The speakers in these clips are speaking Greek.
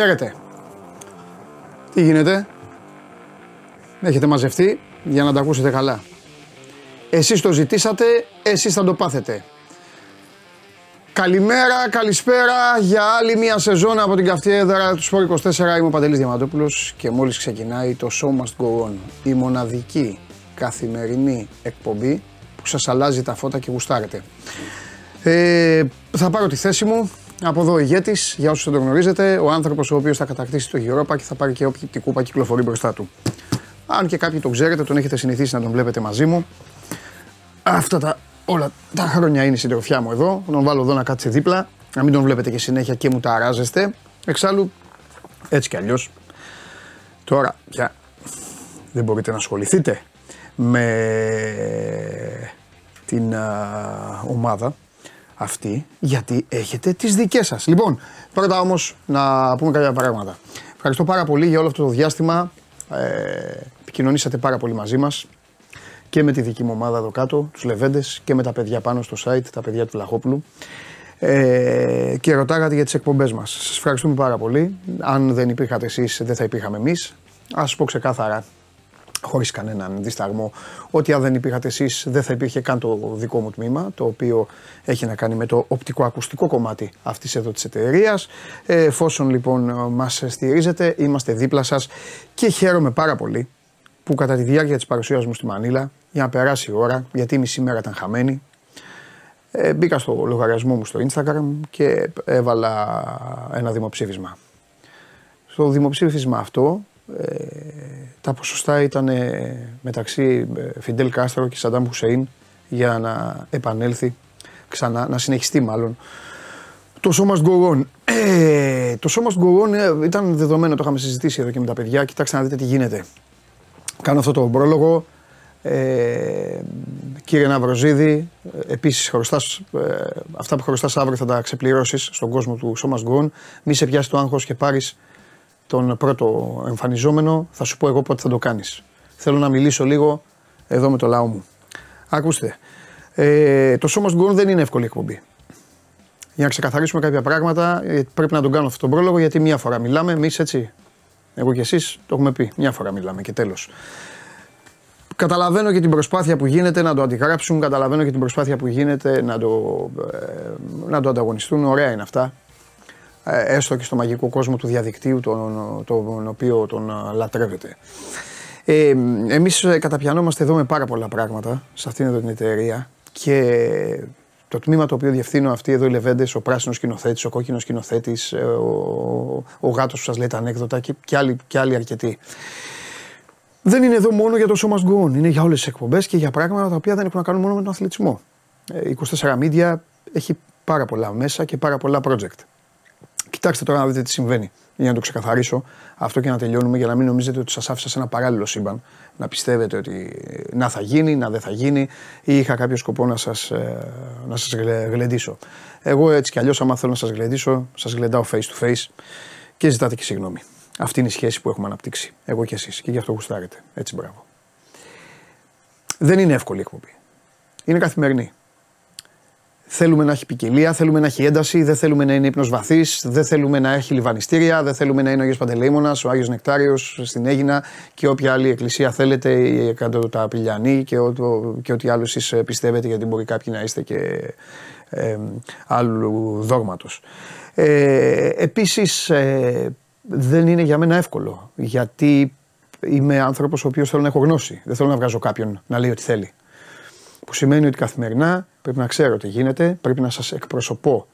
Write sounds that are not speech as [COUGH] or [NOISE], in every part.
Χαίρετε. Τι γίνεται; Έχετε μαζευτεί για να τα ακούσετε καλά. Εσείς το ζητήσατε, εσείς θα το πάθετε. Καλημέρα, καλησπέρα για άλλη μια σεζόν από την καυτή έδρα του Σπόρ 24. Είμαι ο Παντελής Διαμαντόπουλος και μόλις ξεκινάει το Show Must Go On. Η μοναδική καθημερινή εκπομπή που σας αλλάζει τα φώτα και γουστάρετε. Ε, θα πάρω τη θέση μου. Από εδώ ο ηγέτης, για όσους δεν το γνωρίζετε, ο άνθρωπος ο οποίος θα κατακτήσει το Europa και θα πάρει και όποια κούπα κυκλοφορεί μπροστά του. Αν και κάποιοι τον ξέρετε, τον έχετε συνηθίσει να τον βλέπετε μαζί μου. Αυτά τα όλα τα χρόνια είναι η συντροφιά μου εδώ. Να τον βάλω εδώ να κάτσει δίπλα, να μην τον βλέπετε και συνέχεια και μου τα αράζεστε. Εξάλλου, έτσι κι αλλιώς. Τώρα πια δεν μπορείτε να ασχοληθείτε με την ομάδα αυτή, γιατί έχετε τις δικές σας. Λοιπόν, πρώτα όμως να πούμε κάποια πράγματα. Ευχαριστώ πάρα πολύ για όλο αυτό το διάστημα. Ε, επικοινωνήσατε πάρα πολύ μαζί μας και με τη δική μου ομάδα εδώ κάτω, τους Λεβέντες και με τα παιδιά πάνω στο site, τα παιδιά του Λαχόπουλου. Ε, και ρωτάγατε για τις εκπομπές μας. Σας ευχαριστούμε πάρα πολύ. Αν δεν υπήρχατε εσείς δεν θα υπήρχαμε εμείς. Ας πω ξεκάθαρα χωρίς κανέναν δισταγμό, ότι αν δεν υπήρχατε εσείς, δεν θα υπήρχε καν το δικό μου τμήμα, το οποίο έχει να κάνει με το οπτικοακουστικό κομμάτι αυτής εδώ της εταιρείας. Ε, εφόσον λοιπόν μας στηρίζετε, είμαστε δίπλα σας και χαίρομαι πάρα πολύ που κατά τη διάρκεια της παρουσίας μου στη Μανίλα, για να περάσει η ώρα, γιατί η μισή μέρα ήταν χαμένη, ε, μπήκα στο λογαριασμό μου στο Instagram και έβαλα ένα δημοψήφισμα. Στο δημοψήφισμα αυτό ε, τα ποσοστά ήταν μεταξύ ε, Φιντέλ Κάστρο και Σαντάμ Χουσέιν για να επανέλθει ξανά, να συνεχιστεί μάλλον το σώμα Must Ε, το σώμα Must ε, ήταν δεδομένο, το είχαμε συζητήσει εδώ και με τα παιδιά. Κοιτάξτε να δείτε τι γίνεται. Κάνω αυτό το πρόλογο. Ε, κύριε Ναυροζίδη, επίσης χρωστάς, αυτά που χρωστάς αύριο θα τα ξεπληρώσεις στον κόσμο του Σώμας Γκουόν. Μη σε πιάσει το άγχος και πάρεις τον πρώτο εμφανιζόμενο, θα σου πω εγώ πότε θα το κάνεις. Θέλω να μιλήσω λίγο εδώ με το λαό μου. Ακούστε, ε, το σώμα γκολ δεν είναι εύκολη εκπομπή. Για να ξεκαθαρίσουμε κάποια πράγματα, ε, πρέπει να τον κάνω αυτόν τον πρόλογο γιατί μία φορά μιλάμε, εμείς έτσι. Εγώ και εσείς το έχουμε πει. Μία φορά μιλάμε και τέλος. Καταλαβαίνω και την προσπάθεια που γίνεται να το αντιγράψουν, καταλαβαίνω και την προσπάθεια που γίνεται να το, ε, να το ανταγωνιστούν. Ωραία είναι αυτά. Ε, έστω και στο μαγικό κόσμο του διαδικτύου τον, τον οποίο τον ε, λατρεύετε. Ε, εμείς ε, καταπιανόμαστε εδώ με πάρα πολλά πράγματα σε αυτήν εδώ την εταιρεία και το τμήμα το οποίο διευθύνω αυτή εδώ οι Λεβέντες, ο πράσινος σκηνοθέτης, ο κόκκινος σκηνοθέτης, ο, ο γάτος που σας λέει τα ανέκδοτα και, και, άλλοι, και άλλοι αρκετοί. Δεν είναι εδώ μόνο για το σώμα Must είναι για όλες τις εκπομπές και για πράγματα τα οποία δεν έχουν να κάνουν μόνο με τον αθλητισμό. 24 Media έχει πάρα πολλά μέσα και πάρα πολλά project. Κοιτάξτε τώρα να δείτε τι συμβαίνει. Για να το ξεκαθαρίσω αυτό και να τελειώνουμε για να μην νομίζετε ότι σας άφησα σε ένα παράλληλο σύμπαν. Να πιστεύετε ότι να θα γίνει, να δεν θα γίνει ή είχα κάποιο σκοπό να σας να σας γλεντήσω. Εγώ έτσι κι αλλιώς, άμα θέλω να σας γλεντήσω, σας γλεντάω face to face και ζητάτε και συγγνώμη. Αυτή είναι η σχέση που έχουμε αναπτύξει. Εγώ και εσείς. Και γι' αυτό γουστάρετε. Έτσι, μπράβο. Δεν είναι εύκολη εκπομπή. Είναι καθημερινή. Θέλουμε να έχει ποικιλία, θέλουμε να έχει ένταση, δεν θέλουμε να είναι ύπνος βαθύς, δεν θέλουμε να έχει λιβανιστήρια, δεν θέλουμε να είναι ο Άγιο Παντελεήμονας, ο Άγιος Νεκτάριος στην Έγινα και όποια άλλη εκκλησία θέλετε, η Εκατοτά Πηλιανή και, και ό,τι άλλο εσείς πιστεύετε, γιατί μπορεί κάποιοι να είστε και ε, άλλου δόγματος. Ε, Επίσης, ε, δεν είναι για μένα εύκολο, γιατί είμαι άνθρωπος ο οποίος θέλω να έχω γνώση. Δεν θέλω να βγάζω κάποιον να λέει ό,τι θέλει. Που σημαίνει ότι καθημερινά πρέπει να ξέρω τι γίνεται, πρέπει να σας εκπροσωπώ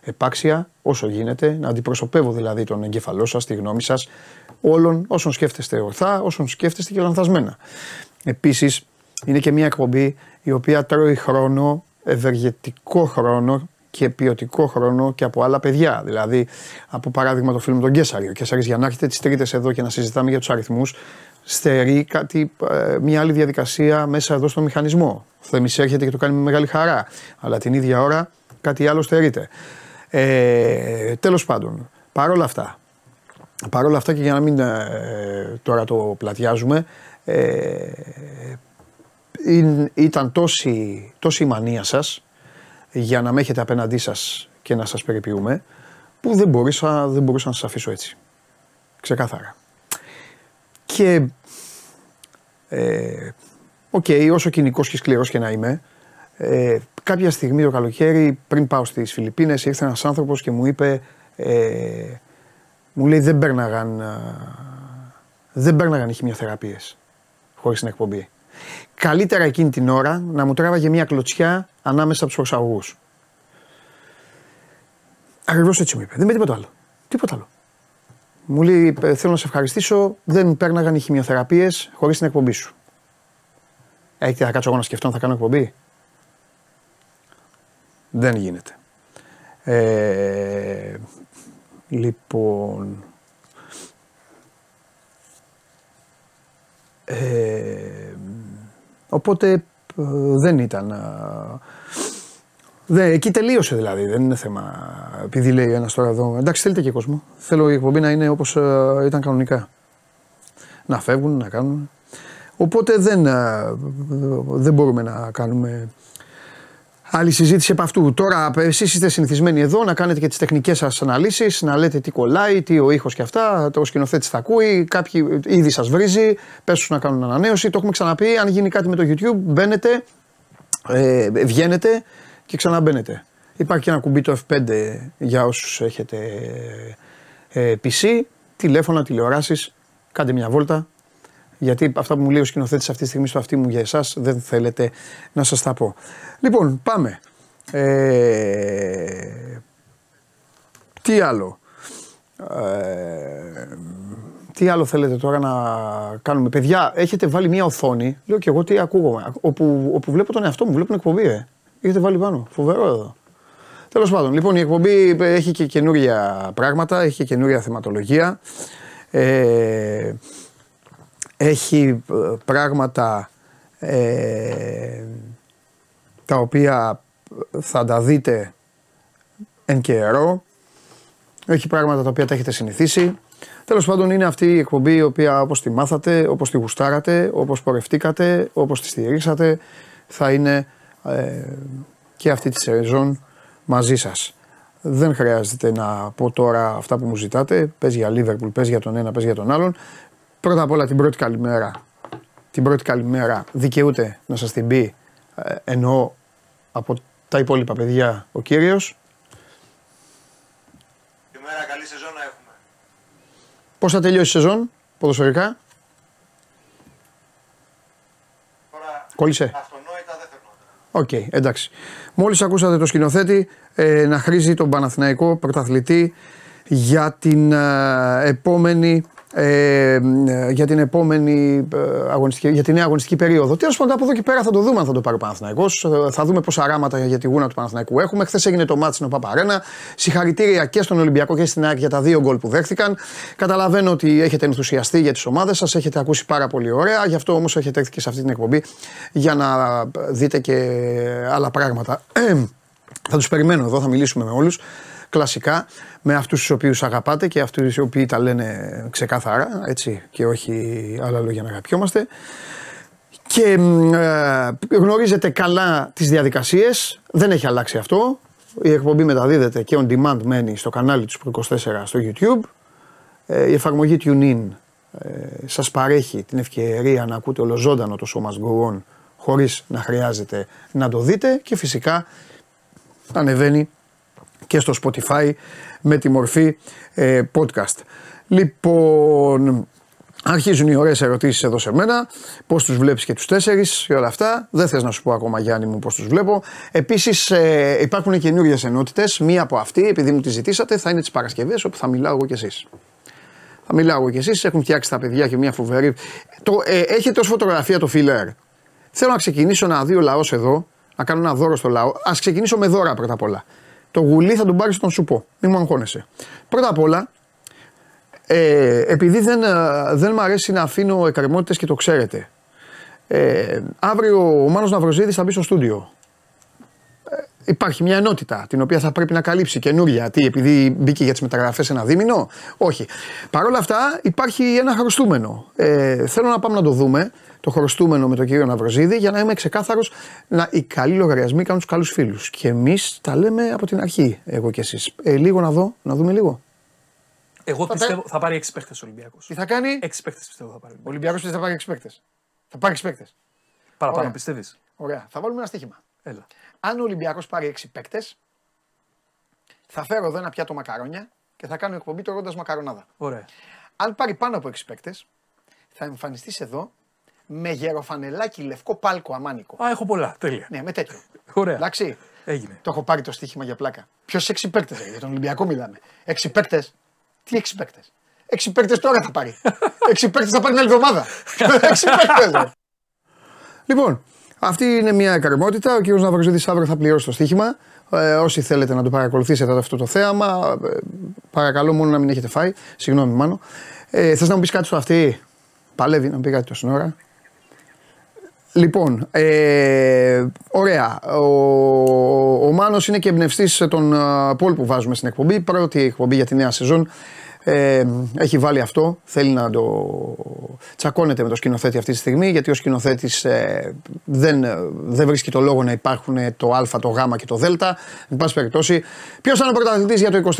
επάξια όσο γίνεται, να αντιπροσωπεύω δηλαδή τον εγκέφαλό σας, τη γνώμη σας, όλων όσων σκέφτεστε ορθά, όσων σκέφτεστε και λανθασμένα. Επίσης, είναι και μια εκπομπή η οποία τρώει χρόνο, ευεργετικό χρόνο και ποιοτικό χρόνο και από άλλα παιδιά. Δηλαδή, από παράδειγμα το φίλο μου τον Κέσσαρη. Ο Κέσσαρη για να έρχεται τις Τρίτες εδώ και να συζητάμε για τους αριθμούς, στερεί κάτι, ε, μια άλλη διαδικασία μέσα εδώ στο μηχανισμό. Ο Θέμης έρχεται και το κάνει με μεγάλη χαρά, αλλά την ίδια ώρα κάτι άλλο στερείται. Ε, τέλος πάντων, παρόλα αυτά, παρόλα αυτά και για να μην ε, τώρα το πλατιάζουμε, ε, ήταν τόση, τόση η μανία σας για να με έχετε απέναντί σας και να σας περιποιούμε, που δεν μπορούσα, δεν μπορούσα να σας αφήσω έτσι. Ξεκάθαρα. Και ε, OK, okay, όσο κυνικός και σκληρός και να είμαι, ε, κάποια στιγμή το καλοκαίρι, πριν πάω στις Φιλιππίνες, ήρθε ένας άνθρωπος και μου είπε. Ε, μου λέει δεν πέρναγαν, δεν πέρναγαν χημειοθεραπείες χωρίς την εκπομπή. Καλύτερα εκείνη την ώρα να μου τράβαγε μια κλωτσιά ανάμεσα από τους προσαγωγού. Ακριβώς έτσι μου είπε. Δεν με τίποτα άλλο. Τίποτα άλλο. Μου λέει: Θέλω να σε ευχαριστήσω. Δεν πέρναγαν οι χημειοθεραπείες χωρίς την εκπομπή σου. Έχετε να κάτσω εγώ να σκεφτώ αν θα κάνω εκπομπή; Δεν γίνεται. Ε, λοιπόν. Ε, οπότε ε, δεν ήταν. Δε, εκεί τελείωσε δηλαδή. Δεν είναι θέμα. Επειδή λέει ένας τώρα εδώ. Εντάξει, θέλετε και κόσμο. Θέλω η εκπομπή να είναι όπως ήταν κανονικά. Να φεύγουν, να κάνουν. Οπότε δεν, δεν μπορούμε να κάνουμε άλλη συζήτηση από αυτού. Τώρα, εσείς είστε συνηθισμένοι εδώ να κάνετε και τις τεχνικές σας αναλύσεις, να λέτε τι κολλάει, τι ο ήχος και αυτά. Το σκηνοθέτης θα ακούει, κάποιοι ήδη σας βρίζει, πες να κάνουν ανανέωση. Το έχουμε ξαναπεί. Αν γίνει κάτι με το YouTube, μπαίνετε, ε, βγαίνετε και ξαναμπαίνετε. Υπάρχει και ένα κουμπί το F5 για όσους έχετε ε, PC, τηλέφωνα, τηλεοράσεις. Κάντε μια βόλτα, γιατί αυτά που μου λέει ο σκηνοθέτης αυτή τη στιγμή στο αυτί μου για εσάς δεν θέλετε να σας τα πω. Λοιπόν, πάμε. Ε, τι άλλο; Ε, τι άλλο θέλετε τώρα να κάνουμε; Παιδιά, έχετε βάλει μια οθόνη. Λέω και εγώ τι ακούγομαι. Όπου, όπου βλέπω τον εαυτό μου, βλέπω την εκπομπή. Ε. Έχετε βάλει πάνω. Φοβερό εδώ. Τέλος πάντων, λοιπόν, η εκπομπή έχει και καινούρια πράγματα, έχει και καινούρια θεματολογία. Ε, έχει ε, πράγματα ε, τα οποία θα τα δείτε εν καιρό. Έχει πράγματα τα οποία τα έχετε συνηθίσει. Τέλος πάντων είναι αυτή η εκπομπή η οποία όπως τη μάθατε, όπως τη γουστάρατε, όπως πορευτήκατε, όπως τη στηρίσατε θα είναι ε, και αυτή τη σεζόν μαζί σας. Δεν χρειάζεται να πω τώρα αυτά που μου ζητάτε. Πες για Λίβερπουλ, πες για τον ένα, πες για τον άλλον. Πρώτα απ' όλα την πρώτη καλημέρα. Την πρώτη καλημέρα δικαιούται να σας την πει ε, εννοώ από τα υπόλοιπα παιδιά ο κύριος. Καλημέρα, καλή σεζόν να έχουμε. Πώς θα τελειώσει η σεζόν, ποδοσφαιρικά; Τώρα, Κόλλησε. Αυτονόητα δεν θέλω. OK, okay, εντάξει. Μόλις ακούσατε το σκηνοθέτη ε, να χρίζει τον Παναθηναϊκό πρωταθλητή για την ε, επόμενη ε, για την επόμενη ε, αγωνιστική, για την νέα αγωνιστική περίοδο. Τέλος πάντων, από εδώ και πέρα θα το δούμε αν θα το πάρει ο Παναθηναϊκός. Ε, θα δούμε πόσα ράμματα για τη γούνα του Παναθηναϊκού έχουμε. Χθες έγινε το μάτι στην Παπαρένα. Συγχαρητήρια και στον Ολυμπιακό και στην ΑΕΚ για τα δύο γκολ που δέχτηκαν. Καταλαβαίνω ότι έχετε ενθουσιαστεί για τις ομάδες σας, έχετε ακούσει πάρα πολύ ωραία. Γι' αυτό όμως έχετε έρθει και σε αυτή την εκπομπή για να δείτε και άλλα πράγματα. [CLEARS THROAT] θα τους περιμένω εδώ, θα μιλήσουμε με όλους κλασικά με αυτούς τους οποίους αγαπάτε και αυτούς οι οποίοι τα λένε ξεκάθαρα έτσι, και όχι άλλα λόγια να αγαπιόμαστε. Και ε, γνωρίζετε καλά τις διαδικασίες, δεν έχει αλλάξει αυτό. Η εκπομπή μεταδίδεται και on demand μένει στο κανάλι του 24 στο YouTube. Ε, η εφαρμογή TuneIn ε, σας παρέχει την ευκαιρία να ακούτε ολοζώντανο το σώμα Go χωρίς να χρειάζεται να το δείτε και φυσικά ανεβαίνει και στο Spotify με τη μορφή ε, podcast. Λοιπόν, αρχίζουν οι ωραίες ερωτήσεις εδώ σε μένα, πώς τους βλέπεις και τους τέσσερις και όλα αυτά. Δεν θες να σου πω ακόμα Γιάννη μου πώς τους βλέπω. Επίσης ε, υπάρχουν καινούριες ενότητες, μία από αυτή επειδή μου τη ζητήσατε θα είναι τις Παρασκευές όπου θα μιλάω εγώ και εσείς. Θα μιλάω εγώ και εσείς, έχουν φτιάξει τα παιδιά και μια φοβερή. Το, ε, έχετε ως φωτογραφία το φιλέρ. Θέλω να ξεκινήσω να δει ο λαός εδώ, να κάνω ένα δώρο στο λαό. Ας ξεκινήσω με δώρα πρώτα απ' όλα. Το γουλί θα τον πάρεις στον σου πω. Μην μου αγχώνεσαι. Πρώτα απ' όλα, ε, επειδή δεν, ε, δεν μου αρέσει να αφήνω εκκρεμότητες και το ξέρετε. Ε, αύριο ο Μάνος Ναυροζίδης θα μπει στο στούντιο. Υπάρχει μια ενότητα την οποία θα πρέπει να καλύψει καινούρια. Τι, επειδή μπήκε για τις μεταγραφές ένα δίμηνο; Όχι. Παρ' όλα αυτά υπάρχει ένα χρωστούμενο. Ε, θέλω να πάμε να το δούμε το χρωστούμενο με τον κύριο Ναυροζίδη για να είμαι ξεκάθαρος να οι καλοί λογαριασμοί κάνουν τους καλούς φίλους. Και εμείς τα λέμε από την αρχή, εγώ και εσείς. Ε, λίγο να δω, να δούμε λίγο. Εγώ Θα πιστεύω θα πάρει 6 παίχτε ο Ολυμπιακός. Τι θα κάνει, 6 παίχτε πιστεύω θα πάρει. ο Ολυμπιακός θα πάρει 6 παίκτες. Θα πάρει 6 παίκτες. Παραπάνω Ωραία. πιστεύεις; Ωραία. Θα βάλουμε ένα στοίχημα. Έλα. Αν ο Ολυμπιακός πάρει 6 παίκτες, θα φέρω εδώ ένα πιάτο μακαρόνια και θα κάνω εκπομπή τρώγοντα μακαρονάδα. Ωραία. Αν πάρει πάνω από 6 παίκτες, θα εμφανιστείς εδώ με γεροφανελάκι λευκό πάλκο αμάνικο. Α, έχω πολλά. Τέλεια. Ναι, με τέτοιο. Ωραία. Εντάξει. Έγινε. Το έχω πάρει το στοίχημα για πλάκα. Ποιος 6 παίκτες, για τον Ολυμπιακό μιλάμε. 6 παίκτες. Τι 6 παίκτες; 6 παίκτες τώρα θα πάρει. [LAUGHS] 6 παίκτες θα πάρει την άλλη εβδομάδα. [LAUGHS] 6 παίκτες. Λοιπόν, αυτή είναι μια εκκρεμότητα. Ο κ. Ναυροζήτης αύριο θα πληρώσει το στοίχημα. Ε, όσοι θέλετε να το παρακολουθήσετε αυτό το θέαμα, ε, παρακαλώ μόνο να μην έχετε φάει. Συγγνώμη, Μάνο. Ε, Θες να μου πεις κάτι στο αυτή; Παλεύει να μου πει κάτι τόση ώρα. Λοιπόν, ε, ωραία. Ο, ο Μάνος είναι και εμπνευστής των α, Πολ που βάζουμε στην εκπομπή. Πρώτη εκπομπή για τη νέα σεζόν. Ε, έχει βάλει αυτό. Θέλει να το τσακώνεται με το σκηνοθέτη αυτή τη στιγμή γιατί ο σκηνοθέτης ε, δεν, δεν βρίσκει το λόγο να υπάρχουν το Α, το Γ και το Δ. Εν πάση περιπτώσει, ποιος θα είναι ο πρωταθλητής για το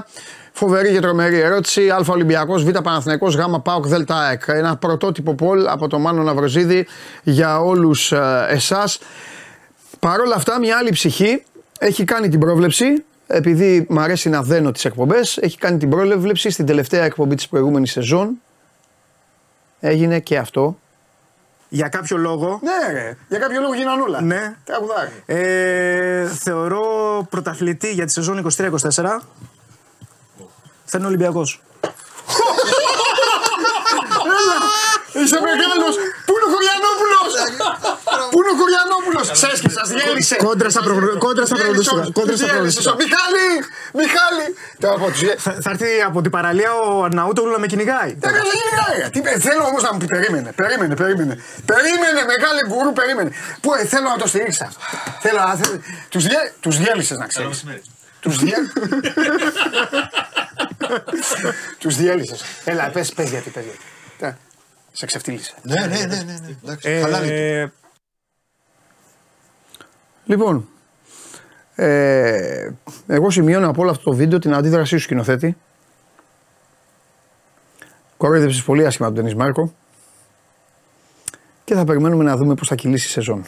23-24. Φοβερή και τρομερή ερώτηση. Α Ολυμπιακός, Β Παναθηναϊκός, Γ Πάοκ, Δ ΑΕΚ. Ένα πρωτότυπο πολ από το Μάνο Ναυροζίδη για όλους εσάς. Παρ' όλα αυτά, μια άλλη ψυχή έχει κάνει την πρόβλεψη. Επειδή μου αρέσει να δένω τις εκπομπές, έχει κάνει την πρόβλεψη στην τελευταία εκπομπή της προηγούμενης σεζόν. Έγινε και αυτό. Για κάποιο λόγο, Ναι, ρε. Για κάποιο λόγο γίνανε όλα. Ναι. Τραγουδάρι. ε, θεωρώ πρωταθλητή για τη σεζόν 23-24. Θα είναι ο Ολυμπιακός. Είσαι μεγάλος! Πού είναι ο Χωριανόπουλος! Πού είναι ο Χωριανόπουλος! Ξέρεις και σα διέλυσε! Κόντρα στα προγνω- κόντρα στα Διέλυσε, προγνωστικά. Κόντρα στα διέλυσε. προγνωστικά. Μιχάλη! Μιχάλη! Τώρα από τους διέ- Θα, θα έρθει από την παραλία ο Αρναούτογλου να με κυνηγάει. Τα καλά γυρνάει. Τι πε- Θέλω όμως να μου πει περίμενε, περίμενε, περίμενε. Περίμενε, μεγάλη γκουρού, περίμενε. Πού ε, θέλω να το στηρίξει αυτό. Θέλω να. Τους διέ, τους διέλυσες να ξέρεις. Τους διέ. Τους διέλυσες. Έλα, πες πες γιατί, πες γιατί. Τα- Σε ξεφτύλισε. Ναι, ναι, ναι, ναι. ναι. Εντάξει, χαλάει. Ε, Λοιπόν, ε, εγώ σημειώνω από όλο αυτό το βίντεο την αντίδρασή σου σκηνοθέτη. Κορόιδεψες πολύ άσχημα τον Ντενίς Μάρκο και θα περιμένουμε να δούμε πώς θα κυλήσει η σεζόν.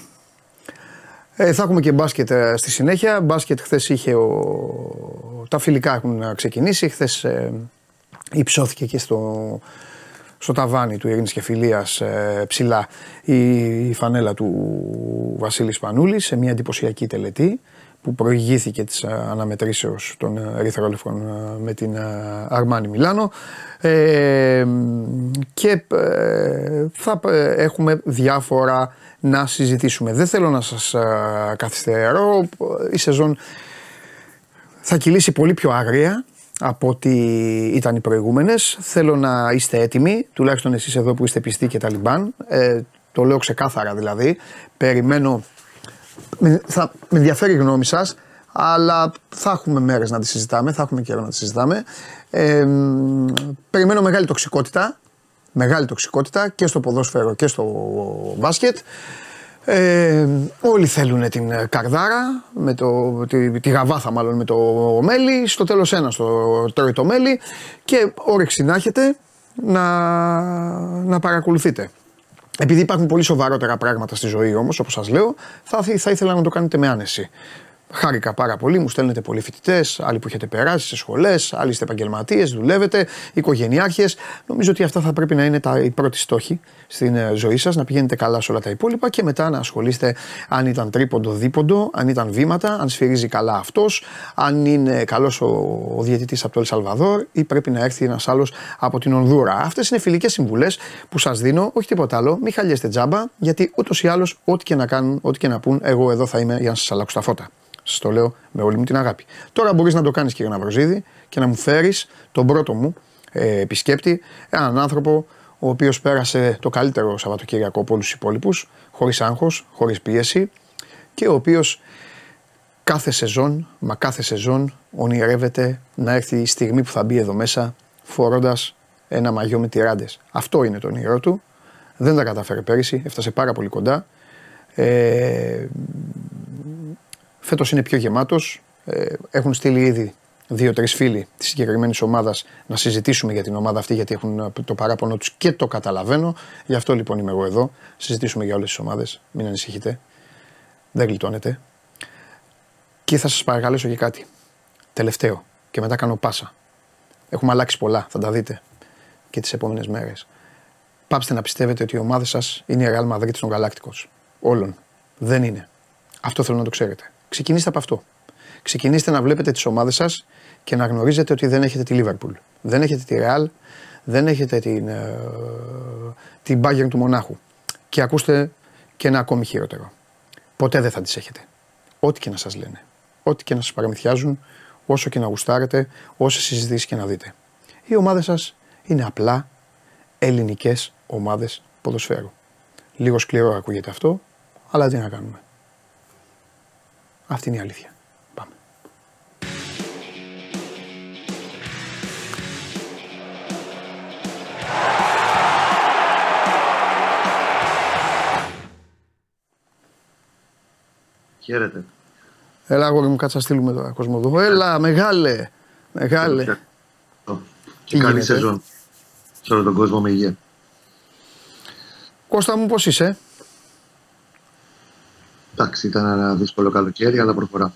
Ε, θα έχουμε και μπάσκετ ε, στη συνέχεια. Μπάσκετ χθες είχε ο... τα φιλικά έχουν ξεκινήσει. Χθες ε, υψώθηκε και στο, στο ταβάνι του Ειρήνης και Φιλίας ε, ψηλά η, η φανέλα του Βασίλη Σπανούλης σε μια εντυπωσιακή τελετή που προηγήθηκε της ε, αναμετρήσεως των ε, Ερυθρόλευκων ε, με την ε, Αρμάνι Μιλάνο ε, και ε, θα ε, έχουμε διάφορα να συζητήσουμε. Δεν θέλω να σας ε, καθυστερώ, η σεζόν θα κυλήσει πολύ πιο άγρια από ό,τι ήταν οι προηγούμενες. Θέλω να είστε έτοιμοι, τουλάχιστον εσείς εδώ που είστε πιστοί και Ταλιμπάν. Ε, το λέω ξεκάθαρα δηλαδή. Περιμένω, με, θα, με ενδιαφέρει η γνώμη σας, αλλά θα έχουμε μέρες να τη συζητάμε, θα έχουμε καιρό να τη συζητάμε. Ε, μ, περιμένω μεγάλη τοξικότητα, μεγάλη τοξικότητα και στο ποδόσφαιρο και στο μπάσκετ. Ε, όλοι θέλουν την ε, καρδάρα, με το, τη, τη γαβάθα μάλλον με το μέλι. Στο τέλος ένα το τρώει το μέλι και όρεξη να έχετε να, να παρακολουθείτε. Επειδή υπάρχουν πολύ σοβαρότερα πράγματα στη ζωή όμως, όπως σας λέω, θα, θα ήθελα να το κάνετε με άνεση. Χάρηκα πάρα πολύ, μου στέλνετε πολλοί φοιτητές, άλλοι που έχετε περάσει σε σχολές, άλλοι είστε επαγγελματίες, δουλεύετε, οικογενειάρχες. Νομίζω ότι αυτά θα πρέπει να είναι τα, οι πρώτοι στόχοι στην ε, ζωή σας, να πηγαίνετε καλά σε όλα τα υπόλοιπα και μετά να ασχολείστε αν ήταν τρίποντο, δίποντο, αν ήταν βήματα, αν σφυρίζει καλά αυτός, αν είναι καλός ο, ο διαιτητής από το Ελσαλβαδόρ ή πρέπει να έρθει ένας άλλος από την Ονδούρα. Αυτές είναι φιλικές συμβουλές που σας δίνω, όχι τίποτα άλλο. Μην χαλιέστε τζάμπα, γιατί ούτως ή άλλως, ό,τι και να κάνουν, ό,τι και να πούν, εγώ εδώ θα είμαι για να σας αλλάξω τα φώτα. Σας το λέω με όλη μου την αγάπη. Τώρα μπορείς να το κάνεις κύριε Ναυροζίδη και να μου φέρεις τον πρώτο μου ε, επισκέπτη, έναν άνθρωπο ο οποίος πέρασε το καλύτερο Σαββατοκύριακο από όλους τους υπόλοιπους, χωρίς άγχος, χωρίς πίεση και ο οποίος κάθε σεζόν, μα κάθε σεζόν ονειρεύεται να έρθει η στιγμή που θα μπει εδώ μέσα φορώντας ένα μαγιό με τυράντες. Αυτό είναι το όνειρό του. Δεν τα κατάφερε πέρυσι, έφτασε πάρα πολύ κοντά. Ε, φέτος είναι πιο γεμάτος. Ε, έχουν στείλει ήδη δύο-τρεις φίλοι της συγκεκριμένης ομάδας να συζητήσουμε για την ομάδα αυτή, γιατί έχουν το παράπονο τους και το καταλαβαίνω. Γι' αυτό λοιπόν είμαι εγώ εδώ. Συζητήσουμε για όλες τις ομάδες. Μην ανησυχείτε. Δεν γλιτώνετε. Και θα σας παρακαλέσω και κάτι. Τελευταίο. Και μετά κάνω πάσα. Έχουμε αλλάξει πολλά. Θα τα δείτε και τις επόμενες μέρες. Πάψτε να πιστεύετε ότι η ομάδα σας είναι η Real Madrid των Γαλάκτικος. Όλων. Δεν είναι. Αυτό θέλω να το ξέρετε. Ξεκινήστε από αυτό. Ξεκινήστε να βλέπετε τις ομάδες σας και να γνωρίζετε ότι δεν έχετε τη Λίβερπουλ. Δεν έχετε τη Real. Δεν έχετε την, ε, την Bayern του Μονάχου. Και ακούστε και ένα ακόμη χειρότερο. Ποτέ δεν θα τις έχετε. Ό,τι και να σας λένε. Ό,τι και να σας παραμυθιάζουν, όσο και να γουστάρετε, όσε συζητήσεις και να δείτε. Οι ομάδες σας είναι απλά ελληνικές ομάδες ποδοσφαίρου. Λίγο σκληρό ακούγεται αυτό, αλλά τι να κάνουμε. Αυτή είναι η αλήθεια. Πάμε. Χαίρετε. Έλα, αγόρι μου, κάτσα στείλουμε τώρα Κοσμοδού. Έλα, μεγάλε. Μεγάλε. Και Τι καλή γίνεται; σεζόν. Σε όλο τον κόσμο με υγεία. Κώστα μου, πώς είσαι; Εντάξει, ήταν ένα δύσκολο καλοκαίρι, αλλά προχωρά.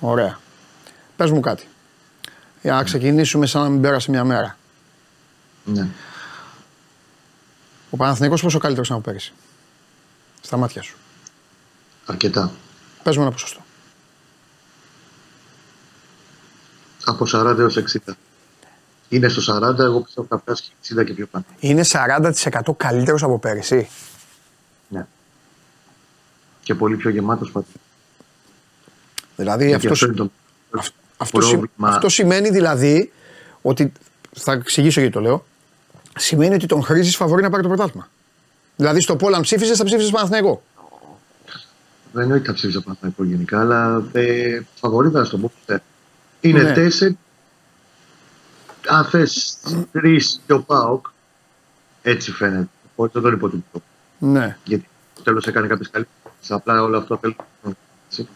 Ωραία. Πες μου κάτι. Για να ξεκινήσουμε σαν να μην πέρασε μια μέρα. Ναι. Ο Παναθηναϊκός πόσο καλύτερος ήταν από πέρυσι; Στα μάτια σου. Αρκετά. Πες μου ένα ποσοστό. Από 40 έως 60. Είναι στο 40, εγώ πιστεύω θα φτάσει και 60 και πιο πάνω. Είναι 40% καλύτερος από πέρυσι; Ναι. Και πολύ πιο γεμάτος πατέρα. Δηλαδή Γιατί αυτό, αυτό είναι το αυ- αυτός, σι- πρόβλημα. αυτό σημαίνει δηλαδή ότι. Θα εξηγήσω γιατί το λέω. Σημαίνει ότι τον χρήζεις φαβορή να πάρει το πρωτάθλημα. Δηλαδή στο Πόλαν ψήφισες, θα ψήφισες Παναθηναϊκό. Δεν εννοείται θα ψήφισα Παναθηναϊκό γενικά, αλλά ε, φαβορεί θα στο πω. ποτέ. Είναι Ναι. τέσσερι. Αν θες τρεις και ο Πάοκ, έτσι φαίνεται. Οπότε δεν τον υποτιμώ. Ναι. γιατί στο τέλος έκανε κάποιες καλύτερε. Απλά όλο αυτό θέλει έτσι.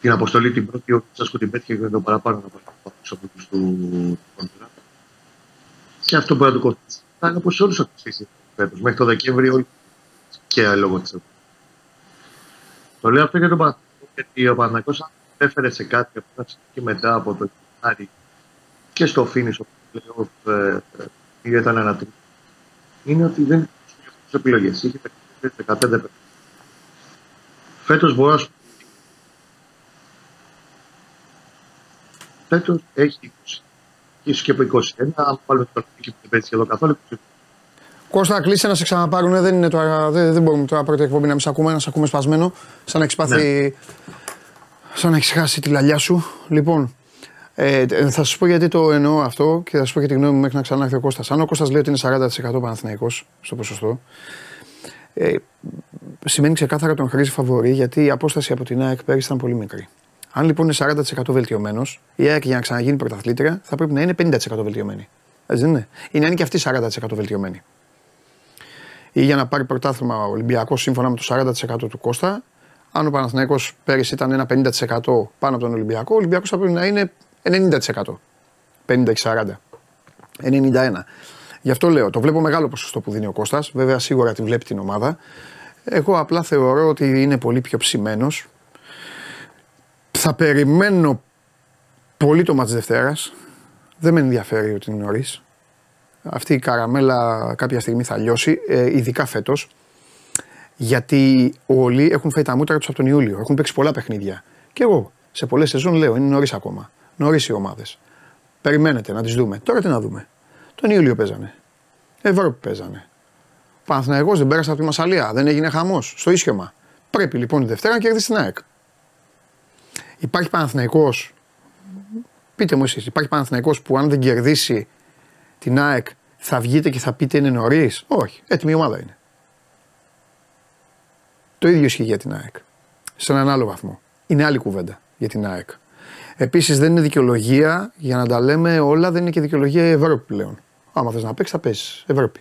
την αποστολή την πρώτη, ο Τσάσκο την πέτυχε και το παραπάνω να πάει από τους του του Κόντρα. Και αυτό μπορεί να του κοστίσει. Θα είναι όπως όλους του κοστίσει φέτος. Μέχρι το Δεκέμβριο όλοι και λόγω της Το λέω αυτό για τον Παναθηναϊκό, γιατί ο Παναθηναϊκός αν έφερε σε κάτι από τα και μετά από το Γενάρη και στο Φίνις, ο πλέον ε, ε, ήταν ένα τρίτο, είναι ότι δεν είχε αυτές τις επιλογές. Είχε 15 παίκτες. Φέτος μπορώ να σου πω ότι Φέτος έχει 20. Ίσως και από 21, αν βάλουμε το και που δεν παίζει σχεδόν καθόλου. 20. Κώστα, κλείσε να σε ξαναπάρουνε. Δεν, είναι τώρα, δεν, δεν μπορούμε τώρα πρώτη εκπομπή να μην σε ακούμε, να σε ακούμε σπασμένο. Σαν να έχεις πάθει. Σαν να έχεις χάσει τη λαλιά σου. Λοιπόν, ε, ε, θα σα πω γιατί το εννοώ αυτό και θα σα πω και τη γνώμη μου μέχρι να ξανάρθει ο Κώστας. Αν ο Κώστας λέει ότι είναι 40% Παναθηναϊκός στο ποσοστό, ε, σημαίνει ξεκάθαρα τον χρήση φαβορή γιατί η απόσταση από την ΑΕΚ πέρυσι ήταν πολύ μικρή. Αν λοιπόν είναι 40% βελτιωμένος, η ΑΕΚ για να ξαναγίνει πρωταθλήτρια θα πρέπει να είναι 50% βελτιωμένη. Έτσι δεν είναι. Ή να είναι και αυτή 40% βελτιωμένη. Ή για να πάρει πρωτάθλημα ο Ολυμπιακός σύμφωνα με το 40% του Κώστα, αν ο Παναθηναϊκός πέρυσι ήταν ένα 50% πάνω από τον Ολυμπιακό, ο Ολυμπιακός θα πρέπει να είναι 90%. 50-40. 91. Γι' αυτό λέω, το βλέπω μεγάλο ποσοστό που δίνει ο Κώστας. Βέβαια, σίγουρα τη βλέπει την ομάδα. Εγώ απλά θεωρώ ότι είναι πολύ πιο ψημένος. Θα περιμένω πολύ το μάτς Δευτέρας. Δεν με ενδιαφέρει ότι είναι νωρίς. Αυτή η καραμέλα κάποια στιγμή θα λιώσει, ε, ειδικά φέτος. Γιατί όλοι έχουν φάει τα μούτρα τους από τον Ιούλιο. Έχουν παίξει πολλά παιχνίδια. Και εγώ σε πολλές σεζόν λέω: Είναι νωρίς ακόμα. Νωρίς οι ομάδες. Περιμένετε να τις δούμε. Τώρα τι να δούμε. Τον Ιούλιο παίζανε. Ευρώπη παίζανε. Ο Παναθηναϊκός δεν πέρασε από τη Μασαλία. Δεν έγινε χαμός. Στο ίσιωμα. Πρέπει λοιπόν τη Δευτέρα να κερδίσει την ΑΕΚ. Υπάρχει Παναθηναϊκός Πείτε μου εσείς, υπάρχει Παναθηναϊκός που αν δεν κερδίσει την ΑΕΚ θα βγείτε και θα πείτε είναι νωρίς; Όχι, έτοιμη ομάδα είναι. Το ίδιο ισχύει για την ΑΕΚ. Σε έναν άλλο βαθμό. είναι άλλη κουβέντα για την ΑΕΚ. Επίσης δεν είναι δικαιολογία για να τα λέμε όλα, δεν είναι και δικαιολογία η Ευρώπη πλέον. Άμα θες να παίξεις, θα παίξει. Ευρώπη.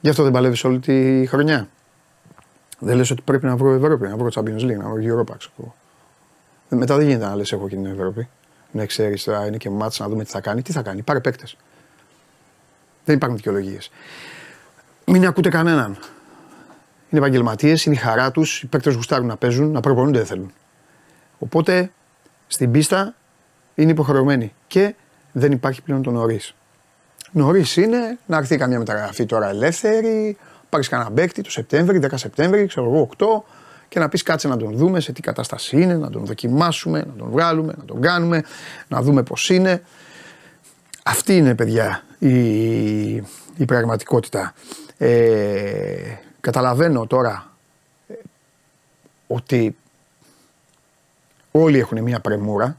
Γι' αυτό δεν παλεύεις όλη τη χρονιά. Δεν λες ότι πρέπει να βρω Ευρώπη, να βρω Champions League, να βρω Europa, ξέρω εγώ. Ε, Μετά δεν γίνεται να λες: Έχω και την Ευρώπη. Να ξέρεις τώρα είναι και μάτς να δούμε τι θα κάνει. Τι θα κάνει, πάρε παίκτες. Δεν υπάρχουν δικαιολογίες. Μην ακούτε κανέναν. Είναι επαγγελματίες, είναι η χαρά τους. Οι παίκτες γουστάρουν να παίζουν, να προπονούνται δεν θέλουν. Οπότε στην πίστα είναι υποχρεωμένοι και δεν υπάρχει πλέον το νωρίς. Νωρίς είναι να έρθει καμιά μεταγραφή τώρα ελεύθερη, πάρεις κανένα παίκτη το Σεπτέμβρη, 10 Σεπτέμβρη, ξέρω εγώ 8 και να πεις κάτσε να τον δούμε σε τι κατάσταση είναι, να τον δοκιμάσουμε, να τον βγάλουμε, να τον κάνουμε, να δούμε πώς είναι. Αυτή είναι παιδιά η, η πραγματικότητα. Ε, καταλαβαίνω τώρα ε, ότι όλοι έχουν μια πρεμούρα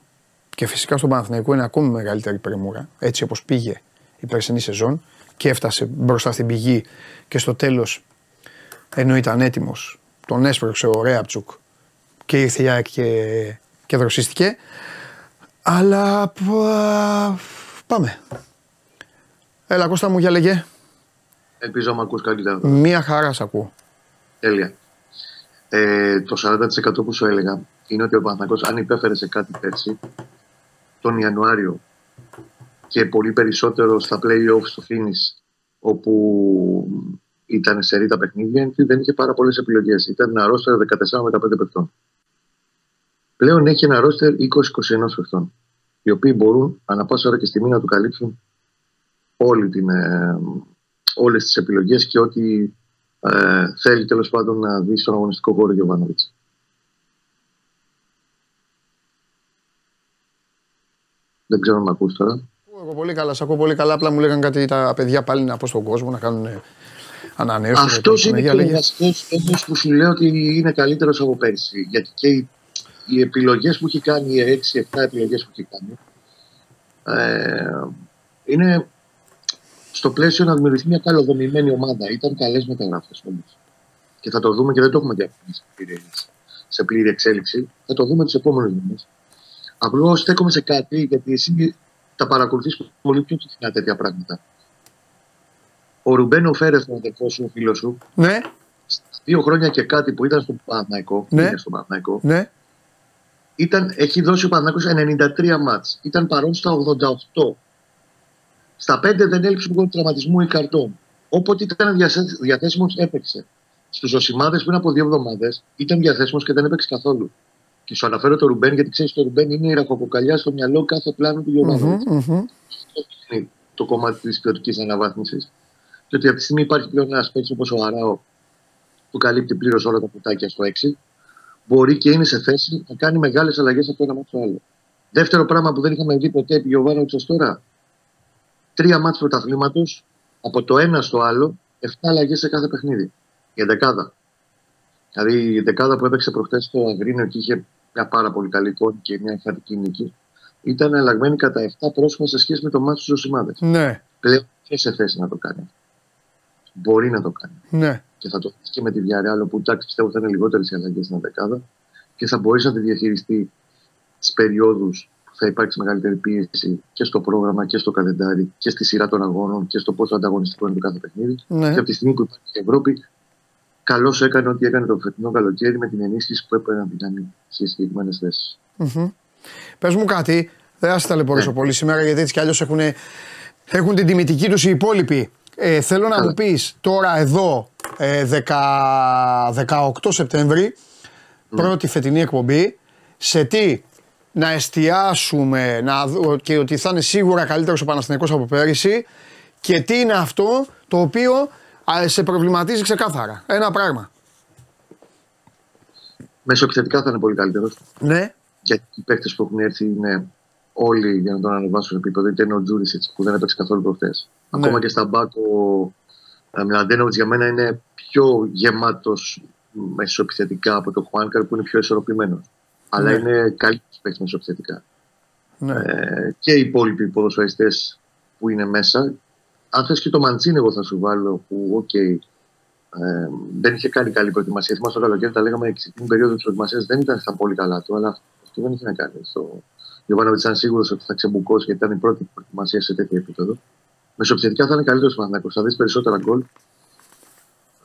και φυσικά στον Παναθηναϊκό είναι ακόμη μεγαλύτερη πρεμούρα έτσι όπως πήγε η περσινή σεζόν και έφτασε μπροστά στην πηγή και στο τέλος ενώ ήταν έτοιμος τον έσπρωξε ο Ρέαπτσουκ και ήρθε η ΑΕΚ και, και δροσίστηκε αλλά πα- πάμε. Έλα Κώστα μου για λέγε. Ελπίζω να με ακούς καλύτερα. Μία χαρά σ' ακούω. Τέλεια. Ε, το 40% που σου έλεγα είναι ότι ο Παναθηναϊκός αν υπέφερε σε κάτι πέρσι τον Ιανουάριο και πολύ περισσότερο στα play-off στο finish όπου ήταν σε ρίτα παιχνίδια είναι ότι δεν είχε πάρα πολλές επιλογές. Ήταν ένα ρόστερ 14 με 15 παιχτών. Πλέον έχει ένα ρόστερ 20-21 παιχτών οι οποίοι μπορούν ανά πάσα ώρα και στιγμή να του καλύψουν όλη την, ε, όλες τις επιλογές και ό,τι ε, θέλει τέλος πάντων να δει στον αγωνιστικό χώρο Γιωβάνοβιτς. Δεν ξέρω αν με ακούς τώρα. Εγώ πολύ καλά, σ' ακούω πολύ καλά. Απλά μου λέγανε κάτι τα παιδιά πάλι να πω στον κόσμο να κάνουν ανανέωση. Αυτός είναι και ο βασικό στόχο που σου λέω ότι είναι καλύτερος από πέρσι. Γιατί και οι, οι επιλογές που έχει κάνει, οι 6-7 επιλογές που έχει κάνει, ε, είναι στο πλαίσιο να δημιουργηθεί μια καλοδομημένη ομάδα. Ήταν καλές μεταγραφές όμως. Και θα το δούμε και δεν το έχουμε διαφωνήσει σε πλήρη, σε πλήρη εξέλιξη. Θα το δούμε του επόμενου μήνες. Απλώς στέκομαι σε κάτι γιατί εσύ τα παρακολουθείς πολύ πιο συχνά τέτοια πράγματα. Ο Ρουμπένο Φέρε, ο αδερφός σου, ο φίλος σου, Ναι, δύο χρόνια και κάτι που ήταν στον Παναθηναϊκό, Ναι. είναι στον Παναθηναϊκό, ναι. ήταν, έχει δώσει ο Παναθηναϊκός 93 μάτς. Ήταν παρόν στα 88. Στα 5 δεν έλειψε λόγω τραυματισμού ή καρτών. Όποτε ήταν διαθέσιμος, έπαιξε. Στους Οσημάδες πριν από δύο εβδομάδες ήταν διαθέσιμος και δεν έπαιξε καθόλου. Και σου αναφέρω το Ρουμπέν, γιατί ξέρεις το Ρουμπέν είναι η ραχοκοκαλιά στο μυαλό κάθε πλάνο του Γιωβάνοβιτς. Μμμ, μμμ. Αυτό είναι το κομμάτι της ποιοτική αναβάθμισης. Και ότι από τη στιγμή υπάρχει πλέον ένας παίκτης όπως ο Αράο που καλύπτει πλήρως όλα τα κουτάκια στο 6, μπορεί και είναι σε θέση να κάνει μεγάλες αλλαγές από το ένα μάτι στο άλλο. Δεύτερο πράγμα που δεν είχαμε δει ποτέ επί Γιωβάνοβιτς ως τώρα, τρία μάτια πρωταθλήματος, από το ένα στο άλλο, 7 αλλαγές σε κάθε παιχνίδι. Για δεκάδα. Δηλαδή η δεκάδα που έπαιξε προχθέ στο Αγρίνιο και είχε μια πάρα πολύ καλή εικόνα και μια εμφαντική νίκη, ήταν αλλαγμένη κατά 7 πρόσωπα σε σχέση με το μάτι του Ζωσιμάδες. Ναι, Πλέον και σε θέση να το κάνει. Μπορεί να το κάνει. ναι. Και θα το δεις και με τη Villarreal, όπου εντάξει πιστεύω θα είναι λιγότερες οι αλλαγές στην δεκάδα και θα μπορείς να τη διαχειριστεί τι περιόδους που θα υπάρξει μεγαλύτερη πίεση και στο πρόγραμμα και στο καλεντάρι και στη σειρά των αγώνων και στο πόσο ανταγωνιστικό είναι το κάθε παιχνίδι. ναι. Και από τη στιγμή που υπάρχει η Ευρώπη, καλώς έκανε ό,τι έκανε το φετινό καλοκαίρι με την ενίσχυση που έπρεπε να την κάνει σε συγκεκριμένες θέσεις. Μμμ. Πες μου κάτι, δεν θα σε ταλαιπωρήσω πολύ σήμερα γιατί έτσι κι αλλιώς έχουν, έχουν την τιμητική τους οι υπόλοιποι. Ε, θέλω να Καλά. μου πεις τώρα εδώ ε, 10 18 Σεπτέμβρη, πρώτη φετινή εκπομπή, σε τι να εστιάσουμε να, δω- και ότι θα είναι σίγουρα καλύτερος ο Παναθηναϊκός από πέρυσι και τι είναι αυτό το οποίο α, σε προβληματίζει ξεκάθαρα. Ένα πράγμα. Μεσοεπιθετικά θα είναι πολύ καλύτερος. Ναι, γιατί οι παίκτες που έχουν έρθει είναι όλοι για να τον ανεβάσουν επίπεδο. Είτε είναι ο Τζούρισιτς που δεν έπαιξε καθόλου προχθές. Ναι. Ακόμα και στα μπακ ο ε, Μλαντένοβιτς για μένα είναι πιο γεμάτος μεσοεπιθετικά από τον Χουάνκαρ που είναι πιο ισορροπημένος. Αλλά Ναι. είναι καλύτερος παίκτης μεσοεπιθετικά. ναι. Ε, και οι υπόλοιποι ποδοσφαιριστές που είναι μέσα. Αν θες και το Μαντσίνη, εγώ θα σου βάλω που, οκ, ε, Ε, δεν είχε κάνει καλή προετοιμασία. Θυμάστε το καλοκαίρι, τα λέγαμε και στην περίοδο της προετοιμασίας δεν ήταν στα πολύ καλά του, αλλά αυτό δεν είχε να κάνει. Στο... Γιοβάνοβιτς ήταν σίγουρος ότι θα ξεμπουκώσει γιατί ήταν η πρώτη προετοιμασία σε τέτοιο επίπεδο. Μεσοεπιθετικά θα είναι καλύτερος ο Παναθηναϊκός, θα δεις περισσότερα γκολ.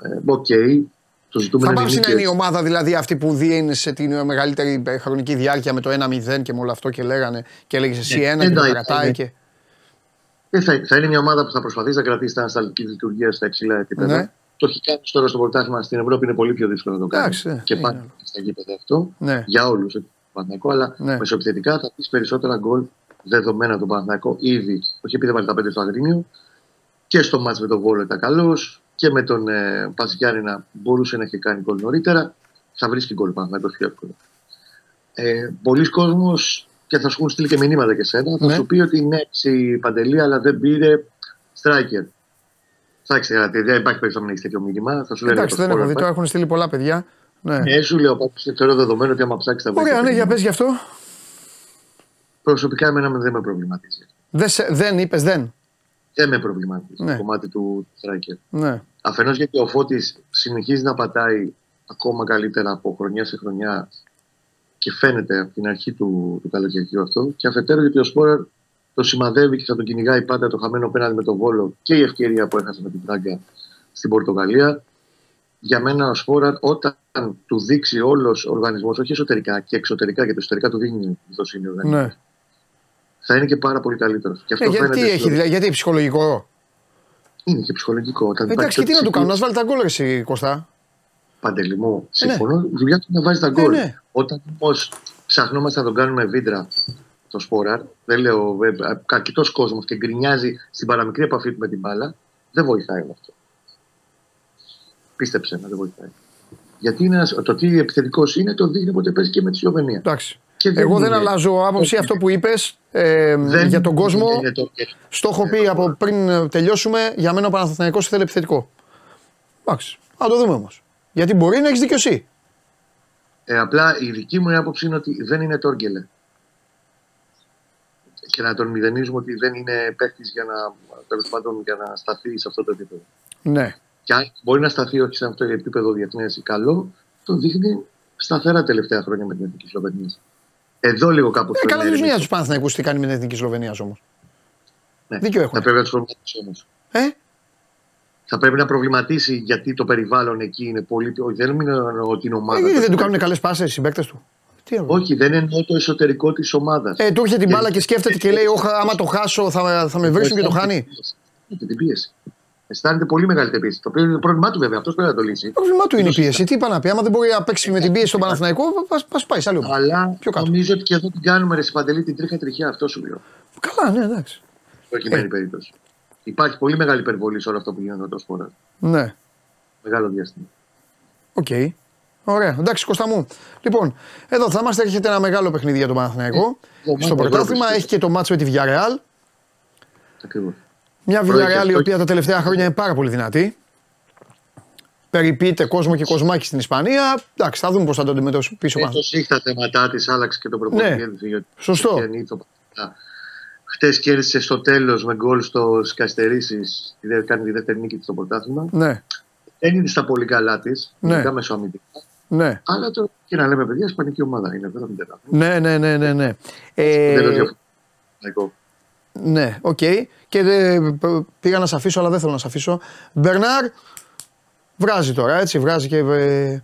Ε, Οκ, το Θα ζητούμενο πάψει είναι να είναι η νίκες. ομάδα δηλαδή αυτή που δίνει σε την μεγαλύτερη χρονική διάρκεια με το 1-0 και με όλο αυτό και λέγανε και έλεγες εσύ Ναι, ένα και το εντάξει, κρατάει ναι. και. Ε, θα, θα είναι μια ομάδα που θα προσπαθήσει να κρατήσει την ανασταλτική λειτουργία στα υψηλά επίπεδα. Ναι. Το έχει κάνει τώρα στο πρωτάθλημα στην Ευρώπη είναι πολύ πιο δύσκολο να το κάνει. Εντάξει, ναι, και είναι πάλι άλλο. στα γήπεδα αυτό. Ναι. Για όλους. Αλλά Ναι. μεσοεπιθετικά θα πεις περισσότερα γκολ δεδομένα τον Παναθηναϊκό ήδη. Όχι επειδή έβαλε τα πέντε στο Αγρίνιο και στο μάτς με τον Βόλο ήταν καλός και με τον ε, Παζιάρη να μπορούσε να έχει κάνει γκολ νωρίτερα. Θα βρίσκει γκολ Παναθηναϊκός πιο εύκολα. Ε, Πολλοί κόσμος και θα σου έχουν στείλει και μηνύματα και σένα. Θα Ναι. σου πει ότι ναι, η Παντελή, αλλά δεν πήρε striker. Θα έχει γιατί δεν υπάρχει περίπτωση να έχει τέτοιο μήνυμα. Θα σου λένε Εντάξει, το δεν έχω scorer δει, back. το έχουν στείλει πολλά παιδιά. Ναι. Ναι, σου λέω πάντως και θεωρώ δεδομένο ότι άμα ψάξεις τα Ωραία, ναι, για πες γι' αυτό. Προσωπικά εμένα δεν με προβληματίζει. Δεν, σε- δεν είπες, δεν. Δεν με προβληματίζει Ναι. το κομμάτι του striker. Ναι. Αφενός γιατί ο Φώτης συνεχίζει να πατάει ακόμα καλύτερα από χρονιά σε χρονιά και φαίνεται από την αρχή του, του καλοκαιριού αυτό. Και αφετέρου γιατί ο Σπόραρ το σημαδεύει και θα τον κυνηγάει πάντα το χαμένο πέναντι με τον Βόλο και η ευκαιρία που έχασε με την Πράγκα στην Πορτογαλία. Για μένα ο Σπόραρ όταν του δείξει όλος ο οργανισμός, όχι εσωτερικά και εξωτερικά, γιατί εσωτερικά του δίνει εμπιστοσύνη ο οργανισμός, ναι. θα είναι και πάρα πολύ καλύτερος. Και αυτό Ε, γιατί φαίνεται έχει, στο- δηλαδή, γιατί ψυχολογικό; Είναι και ψυχολογικό. Όταν Εντάξει, και υπάρχει τι να του το κάνουν, να σου βάλει τα γκολ, ρε, εσύ, Κωστά. Παντελή μου, ναι. συμφωνώ. Δουλειά του να βάζεις τα γκολ. ναι. Όταν όμως ψαχνόμαστε να τον κάνουμε βίντρα το σπόραρ, δεν λέω κακητός κόσμος και γκρινιάζει στην παραμικρή επαφή του με την μπάλα, δεν βοηθάει με αυτό. Πίστεψε με, δεν βοηθάει. Γιατί είναι ένας, το τι επιθετικός είναι το δείχνει όποτε παίζει και με τη Σλοβενία. Εντάξει. Και Εγώ δεν είναι- αλλάζω άποψη αυτό που είπες ε, δεν για τον κόσμο. είναι το- Στο έχω πει από πριν ε, τελειώσουμε, για μένα ο Παναθηναϊκός θέλει επιθετικό. Εντάξει, να το δούμε όμως. Γιατί μπορεί να έχεις δίκιο εσύ. Ε, απλά η δική μου άποψη είναι ότι δεν είναι τόργκελε. Και να τον μηδενίζουμε ότι δεν είναι παίχτη για να, τέλος πάντων, για να σταθεί σε αυτό το επίπεδο. Ναι. Και αν μπορεί να σταθεί όχι σε αυτό το επίπεδο διεθνές ή καλό, το δείχνει σταθερά τελευταία χρόνια με την Εθνική Σλοβενίας. Εδώ λίγο κάπου Ε, καλά, δεν τους είναι μοιάζει τους Παναθηναϊκούς τι κάνει με την εθνική Σλοβενίας όμως. Ναι. Δίκιο έχουν. Θα πρέπει να τους προβληματίσει όμως. Ε, Θα πρέπει να προβληματίσει γιατί το περιβάλλον εκεί είναι πολύ πιο. Δεν εννοώ ότι είναι ομάδα. ε, γιατί δεν του κάνουν καλές πάσες οι συμπαίκτες του. Τι εννοώ. Όχι, δεν εννοώ το εσωτερικό της ομάδας. Ε, του έρχεται την μπάλα και σκέφτεται και λέει: Όχα, άμα το χάσω θα, θα με βρίσκουν και το χάνει. Έχει την πίεση. Αισθάνεται πολύ μεγάλη πίεση. Το οποίο είναι το πρόβλημά του βέβαια. Αυτός πρέπει να το λύσει. Το πρόβλημά του είναι η πίεση. Τι είπα να πει, άμα δεν μπορεί να παίξει με την πίεση στον Παναθηναϊκό, πα πάει σε άλλη ομάδα. Αλλά Πιο κάτω. νομίζω ότι και εδώ την κάνουμε ρε Παντελή την τρίχα τριχιά. Αυτό σου λέω. Καλά, ναι, εντάξει. Προκειμένη Ε. περίπτωση. Υπάρχει πολύ μεγάλη υπερβολή σε όλο αυτό που γίνεται με το σπόρα. Ναι. Μεγάλο διάστημα. Οκ. Ωραία. Εντάξει, Κώστα μου. Λοιπόν, εδώ θα είμαστε. Έρχεται ένα μεγάλο παιχνίδι για τον Παναθηναϊκό. Ε, Στο ομάδα πρωτάθλημα Ευρώπης. έχει και το ματς με τη Villarreal. Ακριβώς. Μια Πρώτη Villarreal η αυτό- οποία τα τελευταία χρόνια είναι πάρα πολύ δυνατή. Περιποιείται κόσμο και κοσμάκι στην Ισπανία. Εντάξει, θα δούμε πώς θα το αντιμετωπίσει ο Παναθηναϊκός. Έτο είχε τα θέματα της, άλλαξε και το προπονητή. Ναι. Σωστό. Χτες κέρδισε στο τέλος με γκολ στο καθυστερήσει. Κάνει τη δεύτερη νίκη της στο πρωτάθλημα. Ναι, Δεν είναι στα πολύ καλά της. Ναι. Ειδικά μεσοαμυντικά. ναι. Αλλά το και να λέμε παιδιά, Ισπανική ομάδα είναι. Δεν είναι Ναι, ναι, ναι, ναι. ναι. Δεν Ε, είναι διαφορετικό. ναι, οκ. Και ε, π- πήγα να σε αφήσω, αλλά δεν θέλω να σε αφήσω. Μπερνάρ βράζει τώρα, έτσι, βράζει και. ε,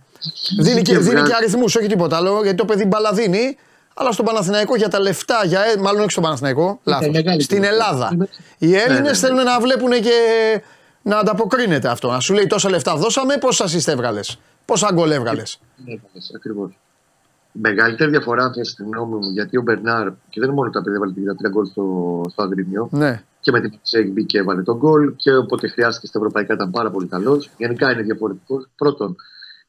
δίνει και, δίνει και αριθμούς, όχι τίποτα άλλο, γιατί το παιδί μπαλά δίνει. Αλλά στον Παναθηναϊκό για τα λεφτά, για, ε, μάλλον όχι στον Παναθηναϊκό, λάθος. μεγάλη Στην κουβέντα. Ελλάδα. Είναι- Οι Έλληνες ναι, ναι. θέλουν να βλέπουν και να ανταποκρίνεται αυτό. Να σου λέει τόσα λεφτά δώσαμε, πόσα assist έβγαλες; Πόσα γκολ έβγαλες; Ακριβώς. Μεγαλύτερη διαφορά, αν στη γνώμη μου, γιατί ο Μπερνάρ, και δεν είναι μόνο τα παιδιά έβαλε τα τρία γκολ στο, στο Αγρίνιο, Ναι, και με την Μαρσέγ μπήκε έβαλε τον γκολ και όποτε χρειάστηκε στα ευρωπαϊκά ήταν πάρα πολύ καλός. Γενικά είναι διαφορετικός. Πρώτον,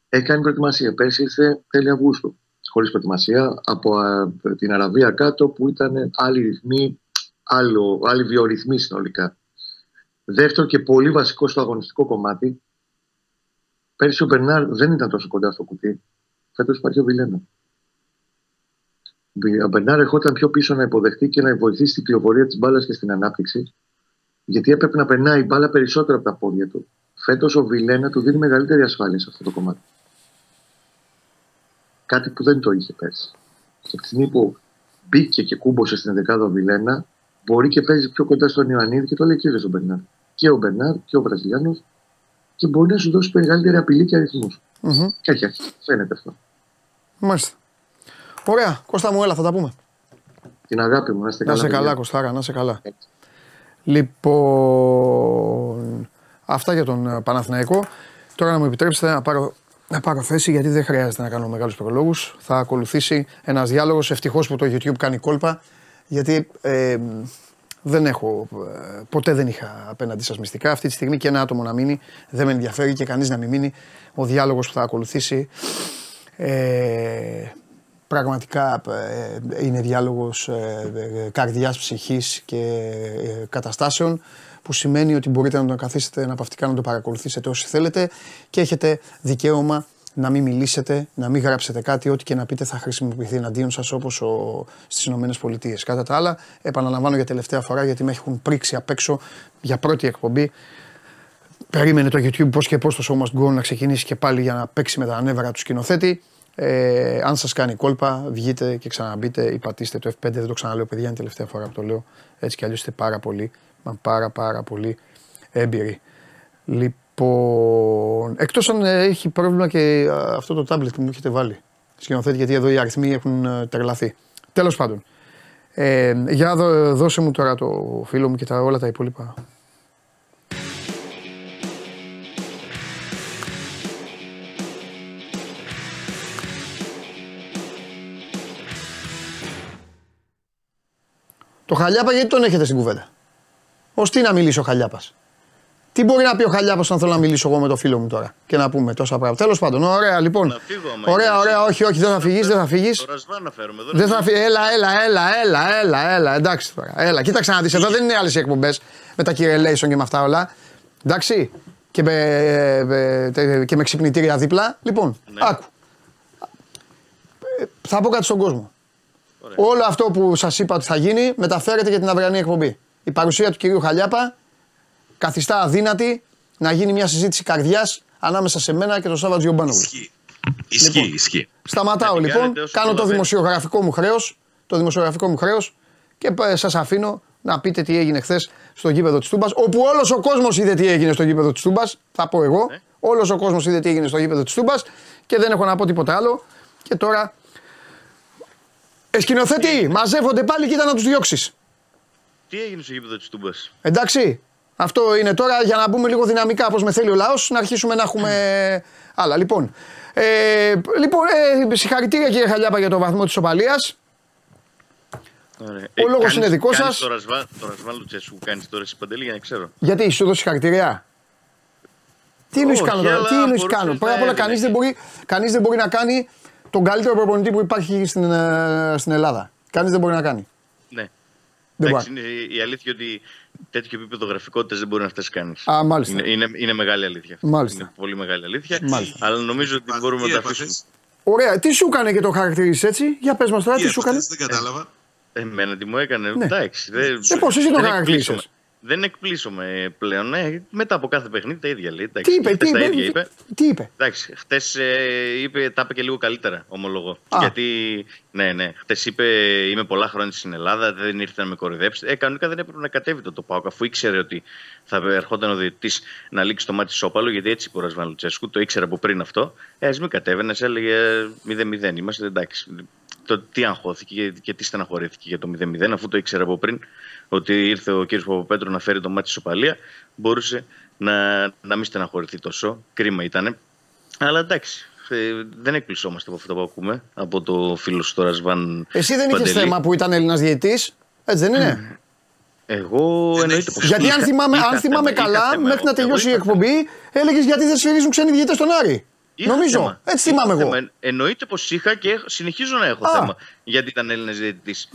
έχει κάνει προετοιμασία. Πέρσι ήρθε τέλη Αυγούστου. Χωρίς προετοιμασία από α, την Αραβία κάτω που ήταν άλλοι ρυθμοί, άλλο, άλλοι βιορυθμοί συνολικά. Δεύτερο και πολύ βασικό στο αγωνιστικό κομμάτι, πέρσι ο Μπερνάρ δεν ήταν τόσο κοντά στο κουτί. Φέτος υπάρχει ο Βιλένα. Ο Μπερνάρ ερχόταν πιο πίσω να υποδεχτεί και να βοηθήσει την κυκλοφορία της μπάλας και στην ανάπτυξη, γιατί έπρεπε να περνάει η μπάλα περισσότερο από τα πόδια του. Φέτος ο Βιλένα του δίνει μεγαλύτερη ασφάλεια σε αυτό το κομμάτι. Κάτι που δεν το είχε πέρσι. Και από τη στιγμή που μπήκε και κούμποσε στην δεκάδα ο Βιλένα, μπορεί και παίζει πιο κοντά στον Ιωαννίδη και το λέει και ο Μπερνάρ. Και ο Μπερνάρ και ο Βραζιλιάνος και μπορεί να σου δώσει μεγαλύτερη απειλή και αριθμούς. Μμμ. Και έχει αρχίσει. Φαίνεται αυτό. Μάλιστα. Ωραία. Κώστα μου, έλα, θα τα πούμε. Την αγάπη μου, να είστε Να καλά. σε καλά, παιδιά. Κωστάρα, να σε καλά. Λοιπόν, αυτά για τον ε, Παναθηναϊκό. Τώρα να μου επιτρέψετε να πάρω, να πάρω θέση γιατί δεν χρειάζεται να κάνω μεγάλους προλόγους. Θα ακολουθήσει ένας διάλογος, ευτυχώς που το YouTube κάνει κόλπα, γιατί ε, δεν έχω, ε, ποτέ δεν είχα απέναντι σας μυστικά. Αυτή τη στιγμή και ένα άτομο να μείνει δεν με ενδιαφέρει και κανείς να μην μείνει. Ο διάλογος που θα ακολουθήσει ε, πραγματικά ε, είναι διάλογος ε, ε, καρδιάς, ψυχής και ε, καταστάσεων που σημαίνει ότι μπορείτε να τον καθίσετε αναπαυτικά να το παρακολουθήσετε όσοι θέλετε και έχετε δικαίωμα να μην μιλήσετε, να μην γράψετε κάτι, ό,τι και να πείτε θα χρησιμοποιηθεί εναντίον σας όπως ο, στις Ηνωμένες Πολιτείες. Κατά τα άλλα, επαναλαμβάνω για τελευταία φορά γιατί με έχουν πρίξει απ' έξω για πρώτη εκπομπή περίμενε το YouTube πώς και πώς το Show Must Go να ξεκινήσει και πάλι για να παίξει με τα νεύρα του σκηνοθέτη. Ε, αν σας κάνει κόλπα, βγείτε και ξαναμπείτε ή πατήστε το F5. Δεν το ξαναλέω, παιδιά, είναι η τελευταία φορά που το λέω. Έτσι κι αλλιώς είστε πάρα πολύ, μα πάρα πάρα πολύ έμπειροι. Λοιπόν, εκτός αν ε, έχει πρόβλημα και α, αυτό το tablet που μου έχετε βάλει. Σκηνοθέτη, γιατί εδώ οι αριθμοί έχουν ε, τρελαθεί. Τέλος πάντων. Ε, για δω, δώσε μου τώρα το φίλο μου και τα, όλα τα υπόλοιπα. Το Χαλιάπα γιατί τον έχετε στην κουβέντα; Ω τι να μιλήσει ο Χαλιάπας; Τι μπορεί να πει ο Χαλιάπας αν θέλω να μιλήσω εγώ με το φίλο μου τώρα και να πούμε τόσα πράγματα; Τέλος πάντων, ωραία λοιπόν. Να φύγω, άμα Ωραία, είναι. ωραία, όχι, όχι, δεν θα φύγεις, δεν θα φύγεις. Το ρασβάν να φέρουμε. εδώ Δεν είναι θα φύγεις. Έλα, έλα, έλα, έλα, έλα, έλα. Εντάξει τώρα. Έλα, κοίταξε να δεις. Εδώ δεν είναι άλλες εκπομπές με τα correlation και με αυτά όλα. Εντάξει. Και με, με- τε- και με ξυπνητήρια δίπλα. Λοιπόν, Ναι. άκου. Ε, Θα πω κάτι στον κόσμο. Ωραία. Όλο αυτό που σας είπα ότι θα γίνει μεταφέρεται για την αυριανή εκπομπή. Η παρουσία του κυρίου Χαλιάπα καθιστά αδύνατη να γίνει μια συζήτηση καρδιάς ανάμεσα σε μένα και τον Σάββατ Γιομπάνογλου. Ισχύει. Ισχύει, Λοιπόν. ισχύει. Σταματάω Να την λοιπόν, κάνετε όσο κάνω το προλαβαίνει. δημοσιογραφικό μου χρέος. Το δημοσιογραφικό μου χρέος και σας αφήνω να πείτε τι έγινε χθες στο γήπεδο της Τούμπας. Όπου όλος ο κόσμος είδε τι έγινε στο γήπεδο της Τούμπας. Θα πω εγώ. Ναι. Όλος ο κόσμος είδε τι έγινε στο γήπεδο της Τούμπας και δεν έχω να πω τίποτα άλλο. Και τώρα. Ε, σκηνοθέτη, μαζεύονται πάλι και ήταν να τους διώξεις. Τι έγινε στο γήπεδο της Τούμπας; Εντάξει. Αυτό είναι τώρα για να μπούμε λίγο δυναμικά όπω με θέλει ο λαός, να αρχίσουμε να έχουμε άλλα. Λοιπόν, ε, λοιπόν ε, συγχαρητήρια κύριε Χαλιάπα για το βαθμό της οπαλία. Ο λόγος είναι δικός σας. Το ρασβάν, το ρασβάν Λουτσέσου κάνεις τώρα εσύ παντελή για να ξέρω. Γιατί σου δώσει συγχαρητήρια; Τι εννοείς Όχι, κάνω τώρα, αλλά τι εννοείς μπορούσε κάνω; να Πρώτα απ' όλα, έδινε. κανείς δεν, μπορεί, κανείς δεν μπορεί να κάνει τον καλύτερο προπονητή που υπάρχει στην, ε, στην Ελλάδα. Κανείς δεν μπορεί να κάνει. Ναι. Δεν Εντάξει, μπορεί. είναι η αλήθεια ότι τέτοιο επίπεδο γραφικότητας δεν μπορεί να φτάσει κανείς. Α, μάλιστα. Είναι, είναι, είναι μεγάλη αλήθεια. αυτή. Μάλιστα. Είναι πολύ μεγάλη αλήθεια. Μάλιστα. Αλλά νομίζω ότι μπορούμε Τι να τα έπαθες; αφήσουμε. Ωραία, τι σου έκανε και το χαρακτηρίζεις έτσι; Για πες μας τώρα, τι, Τι σου έκανε; έπαθες, δεν κατάλαβα. Εμένα τι μου έκανε. Ναι. Εντάξει. Δεν, Ε, πώς, εσύ τον δεν χαρακτήρισες. εκπλήσωμαι. Δεν εκπλήσωμαι πλέον. Ναι, μετά από κάθε παιχνίδι τα ίδια λέει. Εντάξει, Τι είπε, χτες τι τα είπε, ίδια είπε. τι είπε. Εντάξει, χτες είπε, τα είπε και λίγο καλύτερα, ομολογώ. Α. Γιατί, ναι, ναι, χτες είπε είμαι πολλά χρόνια στην Ελλάδα, δεν ήρθε να με κοροϊδέψει. Ε, κανονικά δεν έπρεπε να κατέβει το ΠΑΟΚ, αφού ήξερε ότι θα ερχόταν ο διαιτητής να λήξει το μάτι σώπαλο, γιατί έτσι είπε ο Ρασβάν Λουτσέσκου, το ήξερε από πριν αυτό. Ε, ας μην κατέβαινες, έλεγε 0-0 είμαστε, εντάξει. Το τι αγχώθηκε και, και τι στεναχωρήθηκε για το 0-0, αφού το ήξερε από πριν ότι ήρθε ο κ. Παπαπέτρου να φέρει το μάτι σοπαλία, μπορούσε να, να μην στεναχωρηθεί τόσο. Κρίμα ήταν. Αλλά εντάξει, ε, δεν εκπλησόμαστε από αυτό που ακούμε από το φίλο σου τώρα Σβάν. Εσύ δεν είχες Παντελή. θέμα που ήταν Έλληνας διαιτητή. Έτσι δεν είναι; Εγώ Δεν εννοείται έχει. πως. Γιατί αν θυμάμαι, αν θυμάμαι καλά, μέχρι να τελειώσει η εκπομπή, έλεγες γιατί δεν σφυρίζουν ξένοι διαιτητέ στον Άρη. Νομίζω. Έτσι θυμάμαι εγώ. Εννοείται πως είχα και έχω- συνεχίζω να έχω Α. θέμα. Γιατί ήταν Έλληνας διαιτητής.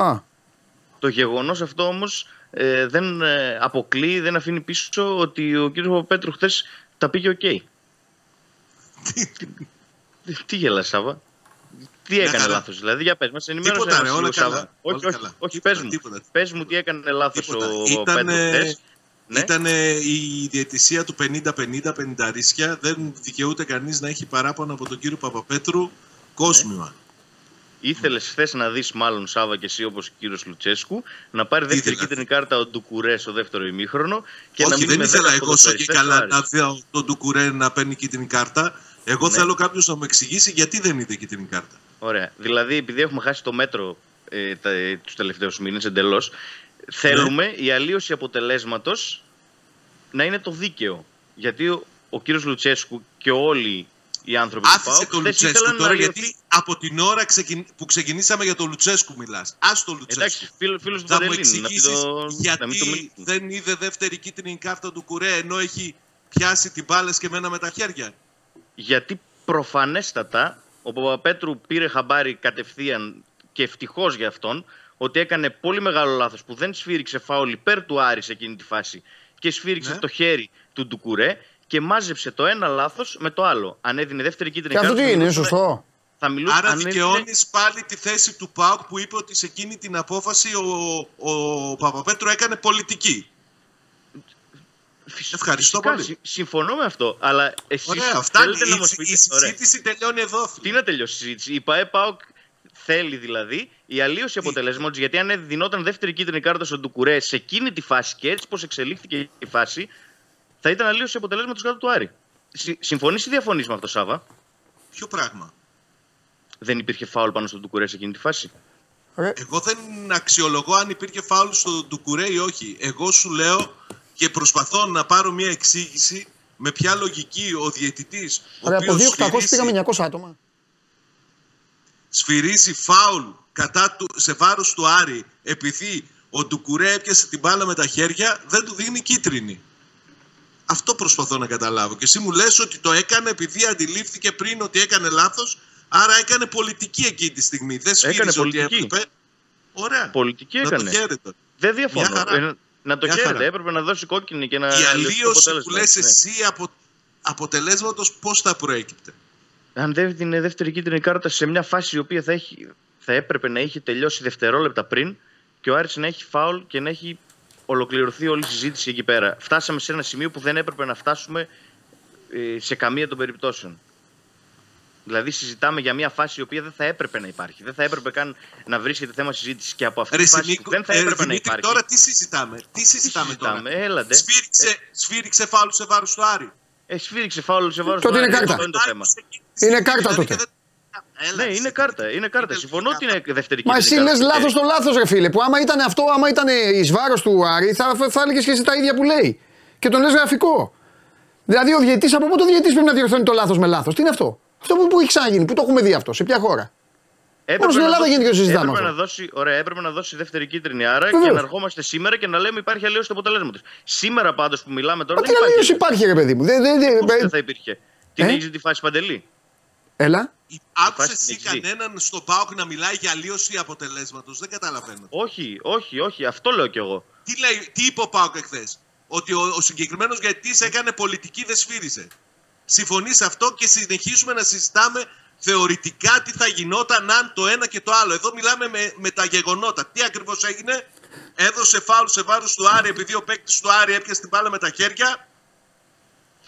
Α, Το γεγονός αυτό όμως ε, δεν ε, αποκλείει, δεν αφήνει πίσω ότι ο κ. Παπαπέτρου χθες τα πήγε οκ. Τι, [LAUGHS] τι γελάς Σάβα; Τι Μια έκανε χαρά. λάθος, δηλαδή για πες μας, ενημέρωσε Τίποτα, μας ρε, λίγο, όλα Σάβα. καλά, Όχι, όλα όχι, καλά. όχι Τίποτα, πες μου. τίποτα. Πες μου τι έκανε λάθος Τίποτα. ο Ήτανε- Πέτρο χθες. Ναι. Ήταν η διαιτησία του 50-50, 50 ρίσκια. Δεν δικαιούται κανείς να έχει παράπονο από τον κύριο Παπαπέτρου. Κόσμημα. Ήθελες χθες να δεις, μάλλον Σάβα και εσύ, όπως ο κύριος Λουτσέσκου, να πάρει δεύτερη Ήθελα. κίτρινη κάρτα ο Ντουκουρέ στο δεύτερο ημίχρονο και να Όχι, μην δεν με ήθελα δέκα εγώ όσο και ποδοσφαιριστές καλά του να Άρη. δω τον Ντουκουρέ να παίρνει κίτρινη κάρτα. Εγώ Ναι. θέλω κάποιος να μου εξηγήσει γιατί δεν είδε κίτρινη κάρτα. Ωραία. Δηλαδή, επειδή έχουμε χάσει το μέτρο ε, τα, ε, τους τελευταίους μήνες εντελώς, θέλουμε Ναι. η αλλίωση αποτελέσματος να είναι το δίκαιο. Γιατί ο, ο κύριος Λουτσέσκου και όλοι οι άνθρωποι του Άφησε ΠΑΟΚ τον χθες Λουτσέσκου ήθελαν να τώρα αλλοιωθεί. γιατί από την ώρα ξεκιν- που ξεκινήσαμε για τον Λουτσέσκου μιλάς. Α τον Λουτσέσκου. Εντάξει, φίλο φίλος του Θα μου Παντελήνη, να, μην εξηγήσεις το, να γιατί μην το μιλήσει. δεν είδε δεύτερη κίτρινη κάρτα του Κουρέ ενώ έχει πιάσει την μπάλα και μένα με τα χέρια. Γιατί προφανέστατα ο Παπαπέτρου πήρε χαμπάρι κατευθείαν και ευτυχώς για αυτόν ότι έκανε πολύ μεγάλο λάθος που δεν σφύριξε φάουλ υπέρ του Άρης σε εκείνη τη φάση και σφύριξε Ναι. το χέρι του Ντουκουρέ και μάζεψε το ένα λάθος με το άλλο. Αν έδινε δεύτερη κίτρινη Και αυτό τι κάρτα, θα είναι, είναι μιλούσαμε- σωστό. Θα μιλούσαμε. Άρα αν έδινε- δικαιώνεις πάλι τη θέση του ΠΑΟΚ που είπε ότι σε εκείνη την απόφαση ο, ο Παπαπέτρου έκανε πολιτική. Φυσ- Ευχαριστώ φυσικά, πολύ. συ- Συμφωνώ με αυτό. Αλλά εσείς Ωραία, φτάνει. θέλετε να Η, μας η, πείτε. η Ωραία. συζήτηση τελειώνει εδώ. Τι φίλε. να τελειώσει η συζήτηση; Η ΠαΕ ΠΑΟΚ θέλει δηλαδή η αλλίωση αποτελέσματος. Γιατί αν δινόταν δεύτερη κίτρινη κάρτα στον Ντουκουρέ σε εκείνη τη φάση και έτσι πώ εξελίχθηκε η φάση, θα ήταν αλλίωση αποτελέσματο κάτω του Άρη. Συμφωνείς ή διαφωνείς με αυτό, Σάβα; Ποιο πράγμα; Δεν υπήρχε φάουλ πάνω στον Ντουκουρέ σε εκείνη τη φάση; Εγώ δεν αξιολογώ αν υπήρχε φάουλ στο Ντουκουρέ ή όχι. Εγώ σου λέω και προσπαθώ να πάρω μια εξήγηση με ποια λογική ο διαιτητής ο Ωραία, από οποίος 2.800 σφυρίζει- πήγαμε 900 άτομα. σφυρίζει φάουλ κατά του, σε βάρος του Άρη επειδή ο Ντουκουρέ έπιασε την μπάλα με τα χέρια, δεν του δίνει κίτρινη. Αυτό προσπαθώ να καταλάβω. Και εσύ μου λες ότι το έκανε επειδή αντιλήφθηκε πριν ότι έκανε λάθος, άρα έκανε πολιτική εκείνη τη στιγμή. Δεν σφύριζε ότι πολιτική. έπρεπε. Ωραία. Πολιτική να έκανε. το χαίρετε. Δεν διαφωνώ. Μια χαρά. Ε, να το Μια χαίρετε. χαρά. Έπρεπε να δώσει κόκκινη και να. Η αλλοιωθεί το αλλίωση που αποτέλεσμα. λες Ναι. εσύ από αποτελέσματος πώς θα προέκυπτε; αν δεν έδινε δεύτερη κίτρινη κάρτα σε μια φάση η οποία θα, έχει, θα έπρεπε να είχε τελειώσει δευτερόλεπτα πριν και ο Άρης να έχει φάουλ και να έχει ολοκληρωθεί όλη η συζήτηση εκεί πέρα. Φτάσαμε σε ένα σημείο που δεν έπρεπε να φτάσουμε ε, σε καμία των περιπτώσεων. Δηλαδή συζητάμε για μια φάση η οποία δεν θα έπρεπε να υπάρχει. Δεν θα έπρεπε καν να βρίσκεται θέμα συζήτησης και από αυτή Ρε τη φάση Νίκο, που δεν θα ε, έπρεπε να Δημήτρη, υπάρχει. Τώρα τι συζητάμε; Τι Τι συζητάμε, συζητάμε, τώρα. έλατε. Σφύριξε, σφύριξε φάουλ σε βάρος του Άρη. Ε, σφύριξε φάουλ σε βάρος Τότε του είναι Άρη. κάρτα. Αυτό είναι το θέμα. Είναι κάρτα Δηλαδή τότε. Και δεν- Έλα, Ναι, εσύ. είναι κάρτα. Είναι κάρτα. Συμφωνώ ότι είναι δεύτερη Μα κίτρινη εσύ λες κάρτα. λάθος το λάθος, ρε φίλε. Που άμα ήταν αυτό, άμα ήταν εις βάρος του Άρη, θα, θα έλεγες και εσύ τα ίδια που λέει. Και τον λες γραφικό. Δηλαδή ο διαιτής, από πότε ο διαιτής πρέπει να διορθώνει το λάθος με λάθος; Τι είναι αυτό; Αυτό που, που έχει ξαναγίνει, που το έχουμε δει αυτό, σε ποια χώρα; Έπρεπε Μόνο στην να Ελλάδα δώσει- γίνεται και το συζητάμε έπρεπε αυτό. να δώσει, ωραία, έπρεπε να δώσει δεύτερη κίτρινη άρα Βεβαίως. και να ερχόμαστε σήμερα και να λέμε υπάρχει αλλίωση του αποτελέσματος. Σήμερα πάντως που μιλάμε τώρα Μα δεν τι υπάρχει. αλλίωση υπάρχει, ρε παιδί μου. Δεν, δεν, δεν- Πώς δεν θα υπήρχε; Την Ε; έχεις τη φάση παντελή; Έλα. Άκουσε Φάση εσύ την εξή. κανέναν στο ΠΑΟΚ να μιλάει για αλλίωση αποτελέσματος. Δεν καταλαβαίνω. Όχι, όχι, όχι. Αυτό λέω κι εγώ. Τι, λέει, τι είπε ο ΠΑΟΚ εχθές; Ότι ο, ο συγκεκριμένος διαιτητή έκανε πολιτική, δεν σφύριζε. Συμφωνεί σε αυτό και συνεχίζουμε να συζητάμε θεωρητικά τι θα γινόταν αν το ένα και το άλλο. Εδώ μιλάμε με, με τα γεγονότα. Τι ακριβώς έγινε; Έδωσε φάουλ σε βάρος του Άρη επειδή ο παίκτης του Άρη έπιασε την μπάλα με τα χέρια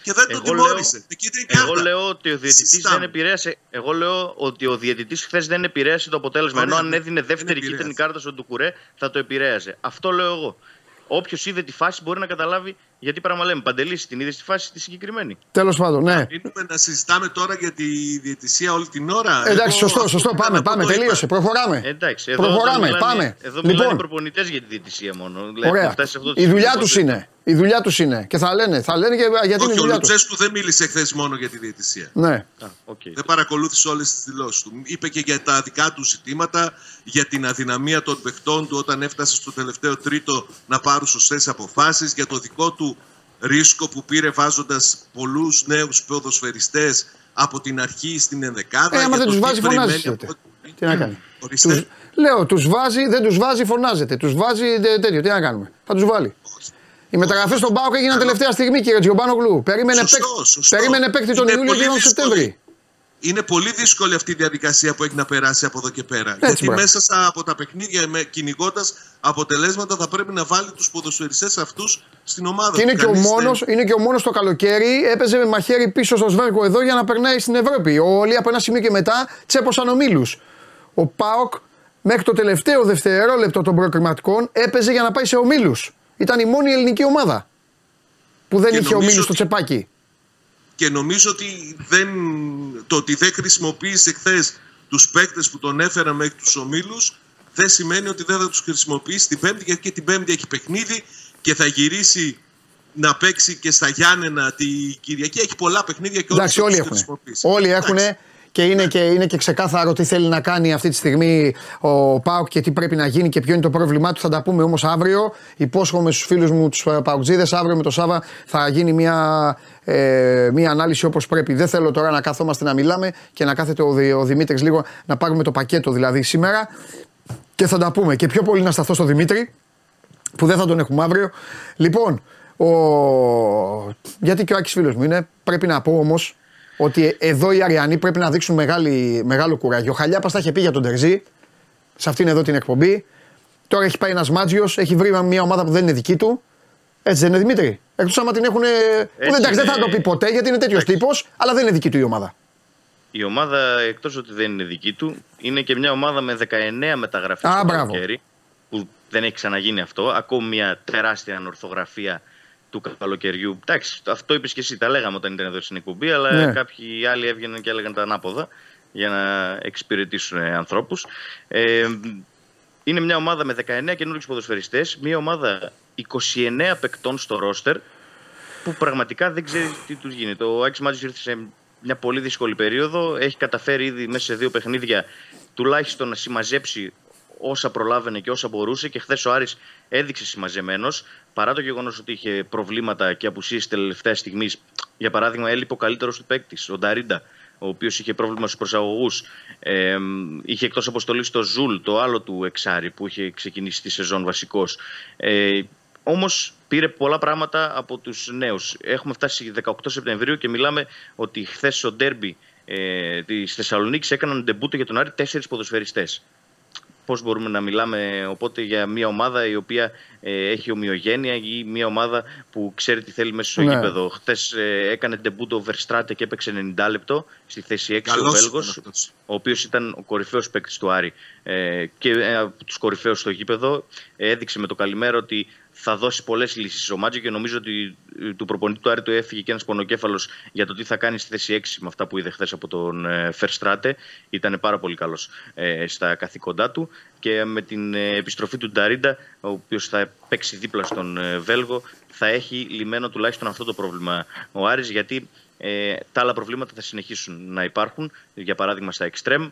και δεν τον Εγώ λέω, τιμώρησε. Εκεί ήταν η εγώ κάρτα. λέω ότι ο διαιτητής Συζητάμε. δεν επηρέασε. Εγώ λέω ότι ο διαιτητής χθες δεν επηρέασε το αποτέλεσμα. Ωραία, ενώ αν δεν- έδινε δεν δεύτερη επηρέασε. κίτρινη κάρτα στον Τουκουρέ θα το επηρέασε. Αυτό λέω εγώ. Όποιος είδε τη φάση μπορεί να καταλάβει γιατί πράγμα λέμε. Παντελής, την είδες τη φάση τη συγκεκριμένη. Τέλος πάντων, ναι. Μείνουμε να συζητάμε τώρα για τη διαιτησία όλη την ώρα. Εντάξει, Εγώ σωστό, αυτό σωστό. που Πάμε, έκανα, πάμε. αυτό το Τελείωσε. είπα. Προχωράμε. Εντάξει, εδώ Προχωράμε, μιλάνε, πάμε. Εδώ μιλάνε Λοιπόν. οι προπονητές για τη διαιτησία μόνο. Δηλαδή, Ωραία. έχουμε φτάσει σε αυτό το Η δουλειά σημείο τους που- είναι. Η δουλειά τους είναι. Και θα λένε, θα λένε και γιατί είναι η Όχι, ο δουλειά τους. Λουτσέσκου δεν μίλησε χθες μόνο για τη διαιτησία. Ναι. Α, οκ. Δεν παρακολούθησε όλες τις δηλώσεις του. Είπε και για τα δικά του ζητήματα, για την αδυναμία των παιχτών του όταν έφτασε στο τελευταίο τρίτο να πάρουν σωστές αποφάσεις, για το δικό του ρίσκο που πήρε βάζοντας πολλούς νέους ποδοσφαιριστές από την αρχή στην ενδεκάδα. Ε, άμα για δεν το τους τι βάζει, περιμένει φωνάζει. από- τότε. Τι να κάνει. Ορίστε. Τους, λέω, τους βάζει, δεν τους βάζει, φωνάζεται. Τους βάζει τε- τέτοιο. Τι να κάνουμε. Θα τους βάλει. Οι μεταγραφές στον Πάοκ έγιναν τελευταία στιγμή, κύριε Τζιομπάνογλου. Περίμενε, Σωστό, παίκ- σωστό. Περίμενε παίκτη τον Είναι Ιούλιο και πολύ τον δύσκολη. Σεπτέμβρη. Είναι πολύ δύσκολη αυτή η διαδικασία που έχει να περάσει από εδώ και πέρα. Έτσι, Γιατί μπράβο. μέσα στα, από τα παιχνίδια, κυνηγώντας αποτελέσματα, θα πρέπει να βάλει τους ποδοσφαιριστές αυτούς στην ομάδα. Και είναι του. και, ο Κανείς μόνος, δεν- είναι και ο μόνος το καλοκαίρι έπαιζε με μαχαίρι πίσω στο σβέργο εδώ για να περνάει στην Ευρώπη. Όλοι από ένα σημείο και μετά τσέπωσαν ομίλους. Ο Πάοκ μέχρι το τελευταίο δευτερόλεπτο των προκριματικών έπαιζε για να πάει σε ομίλους. Ήταν η μόνη ελληνική ομάδα που δεν Και είχε νομίζω ομίλους στο ότι- τσεπάκι. Και νομίζω ότι δεν, το ότι δεν χρησιμοποίησε χθες τους παίκτες που τον έφεραν μέχρι τους ομίλους δεν σημαίνει ότι δεν θα τους χρησιμοποιήσει την Πέμπτη, γιατί και την Πέμπτη έχει παιχνίδι και θα γυρίσει να παίξει και στα Γιάννενα τη Κυριακή. Έχει πολλά παιχνίδια και Εντάξει, όλους όλοι θα τους έχουν. χρησιμοποιήσει. Όλοι έχουν Εντάξει. Και είναι, και είναι και ξεκάθαρο τι θέλει να κάνει αυτή τη στιγμή ο Πάοκ και τι πρέπει να γίνει και ποιο είναι το πρόβλημά του. Θα τα πούμε όμως αύριο. Υπόσχομαι στους φίλους μου τους Παουτζίδες. Αύριο με το Σάβα θα γίνει μια, ε, μια ανάλυση όπως πρέπει. Δεν θέλω τώρα να καθόμαστε να μιλάμε και να κάθεται ο, Δη- ο Δημήτρης λίγο να πάρουμε το πακέτο δηλαδή σήμερα. Και θα τα πούμε. Και πιο πολύ να σταθώ στο Δημήτρη που δεν θα τον έχουμε αύριο. Λοιπόν, ο... γιατί και ο Άκης φίλος μου είναι, πρέπει να πω όμως ότι εδώ οι Αριανοί πρέπει να δείξουν μεγάλη, μεγάλο κουράγιο. Ο Χαλιάπας τα είχε πει για τον Τερζή, σε αυτήν εδώ την εκπομπή. Τώρα έχει πάει ένας Μάτζιος, έχει βρει μια ομάδα που δεν είναι δική του. Έτσι δεν είναι Δημήτρη. Εκτός άμα την έχουν. Που δεν, εντάξει, δεν θα είναι. το πει ποτέ γιατί είναι τέτοιος τύπος, αλλά δεν είναι δική του η ομάδα. Η ομάδα, εκτός ότι δεν είναι δική του, είναι και μια ομάδα με 19 μεταγραφές Α, το μπράβο. καλοκαίρι, που δεν έχει ξαναγίνει αυτό. Ακόμη μια τεράστια ανορθογραφία του καλοκαιριού. Εντάξει, αυτό είπες και εσύ, τα λέγαμε όταν ήταν εδώ στην εκπομπή, αλλά Ναι. κάποιοι άλλοι έβγαιναν και έλεγαν τα ανάποδα για να εξυπηρετήσουν ε, ανθρώπους. Ε, είναι μια ομάδα με 19 καινούριους ποδοσφαιριστές, μια ομάδα 29 παικτών στο ρόστερ, που πραγματικά δεν ξέρει τι τους γίνεται. Ο Άκη Μάτζης ήρθε σε μια πολύ δύσκολη περίοδο. Έχει καταφέρει ήδη μέσα σε δύο παιχνίδια τουλάχιστον να συμμαζέψει όσα προλάβαινε και όσα μπορούσε. Και χθες ο Άρης έδειξε συμμαζεμένος παρά το γεγονός ότι είχε προβλήματα και απουσίες τελευταίας στιγμής. Για παράδειγμα, έλειπε ο καλύτερος του παίκτης, ο Νταρίντα, ο οποίος είχε πρόβλημα στους προσαγωγούς. Ε, είχε εκτός αποστολής το Ζουλ, το άλλο το εξάρι, που είχε ξεκινήσει τη σεζόν βασικός. Ε, Όμως πήρε πολλά πράγματα από τους νέους. Έχουμε φτάσει 18 Σεπτεμβρίου και μιλάμε ότι χθες στο ντέρμπι ε, της Θεσσαλονίκης έκαναν ντεμπούτο για τον Άρη τέσσερις ποδοσφαιριστές. Πώς μπορούμε να μιλάμε οπότε για μια ομάδα η οποία ε, έχει ομοιογένεια ή μια ομάδα που ξέρει τι θέλει μέσα στο Ναι. γήπεδο. Χθες ε, έκανε ντεμπούτο ο Verstraete και έπαιξε 90 λεπτό στη θέση 6 ο Καλός Βέλγος ήταν αυτός. ο οποίος ήταν ο κορυφαίος παίκτης του Άρη ε, και ε, από τους κορυφαίους στο γήπεδο. Ε, έδειξε με το καλημέρα ότι θα δώσει πολλές λύσεις ο Μάτζο και νομίζω ότι ε, του προπονητή του Άρη του έφυγε και ένας πονοκέφαλος για το τι θα κάνει στη θέση 6 με αυτά που είδε χθες από τον ε, Φερστράτε. Ήταν πάρα πολύ καλός ε, στα καθήκοντά του και με την ε, επιστροφή του Νταρίντα, ο οποίος θα παίξει δίπλα στον ε, Βέλγο, θα έχει λυμένο τουλάχιστον αυτό το πρόβλημα ο Άρης γιατί ε, τα άλλα προβλήματα θα συνεχίσουν να υπάρχουν. Για παράδειγμα, στα εξτρέμ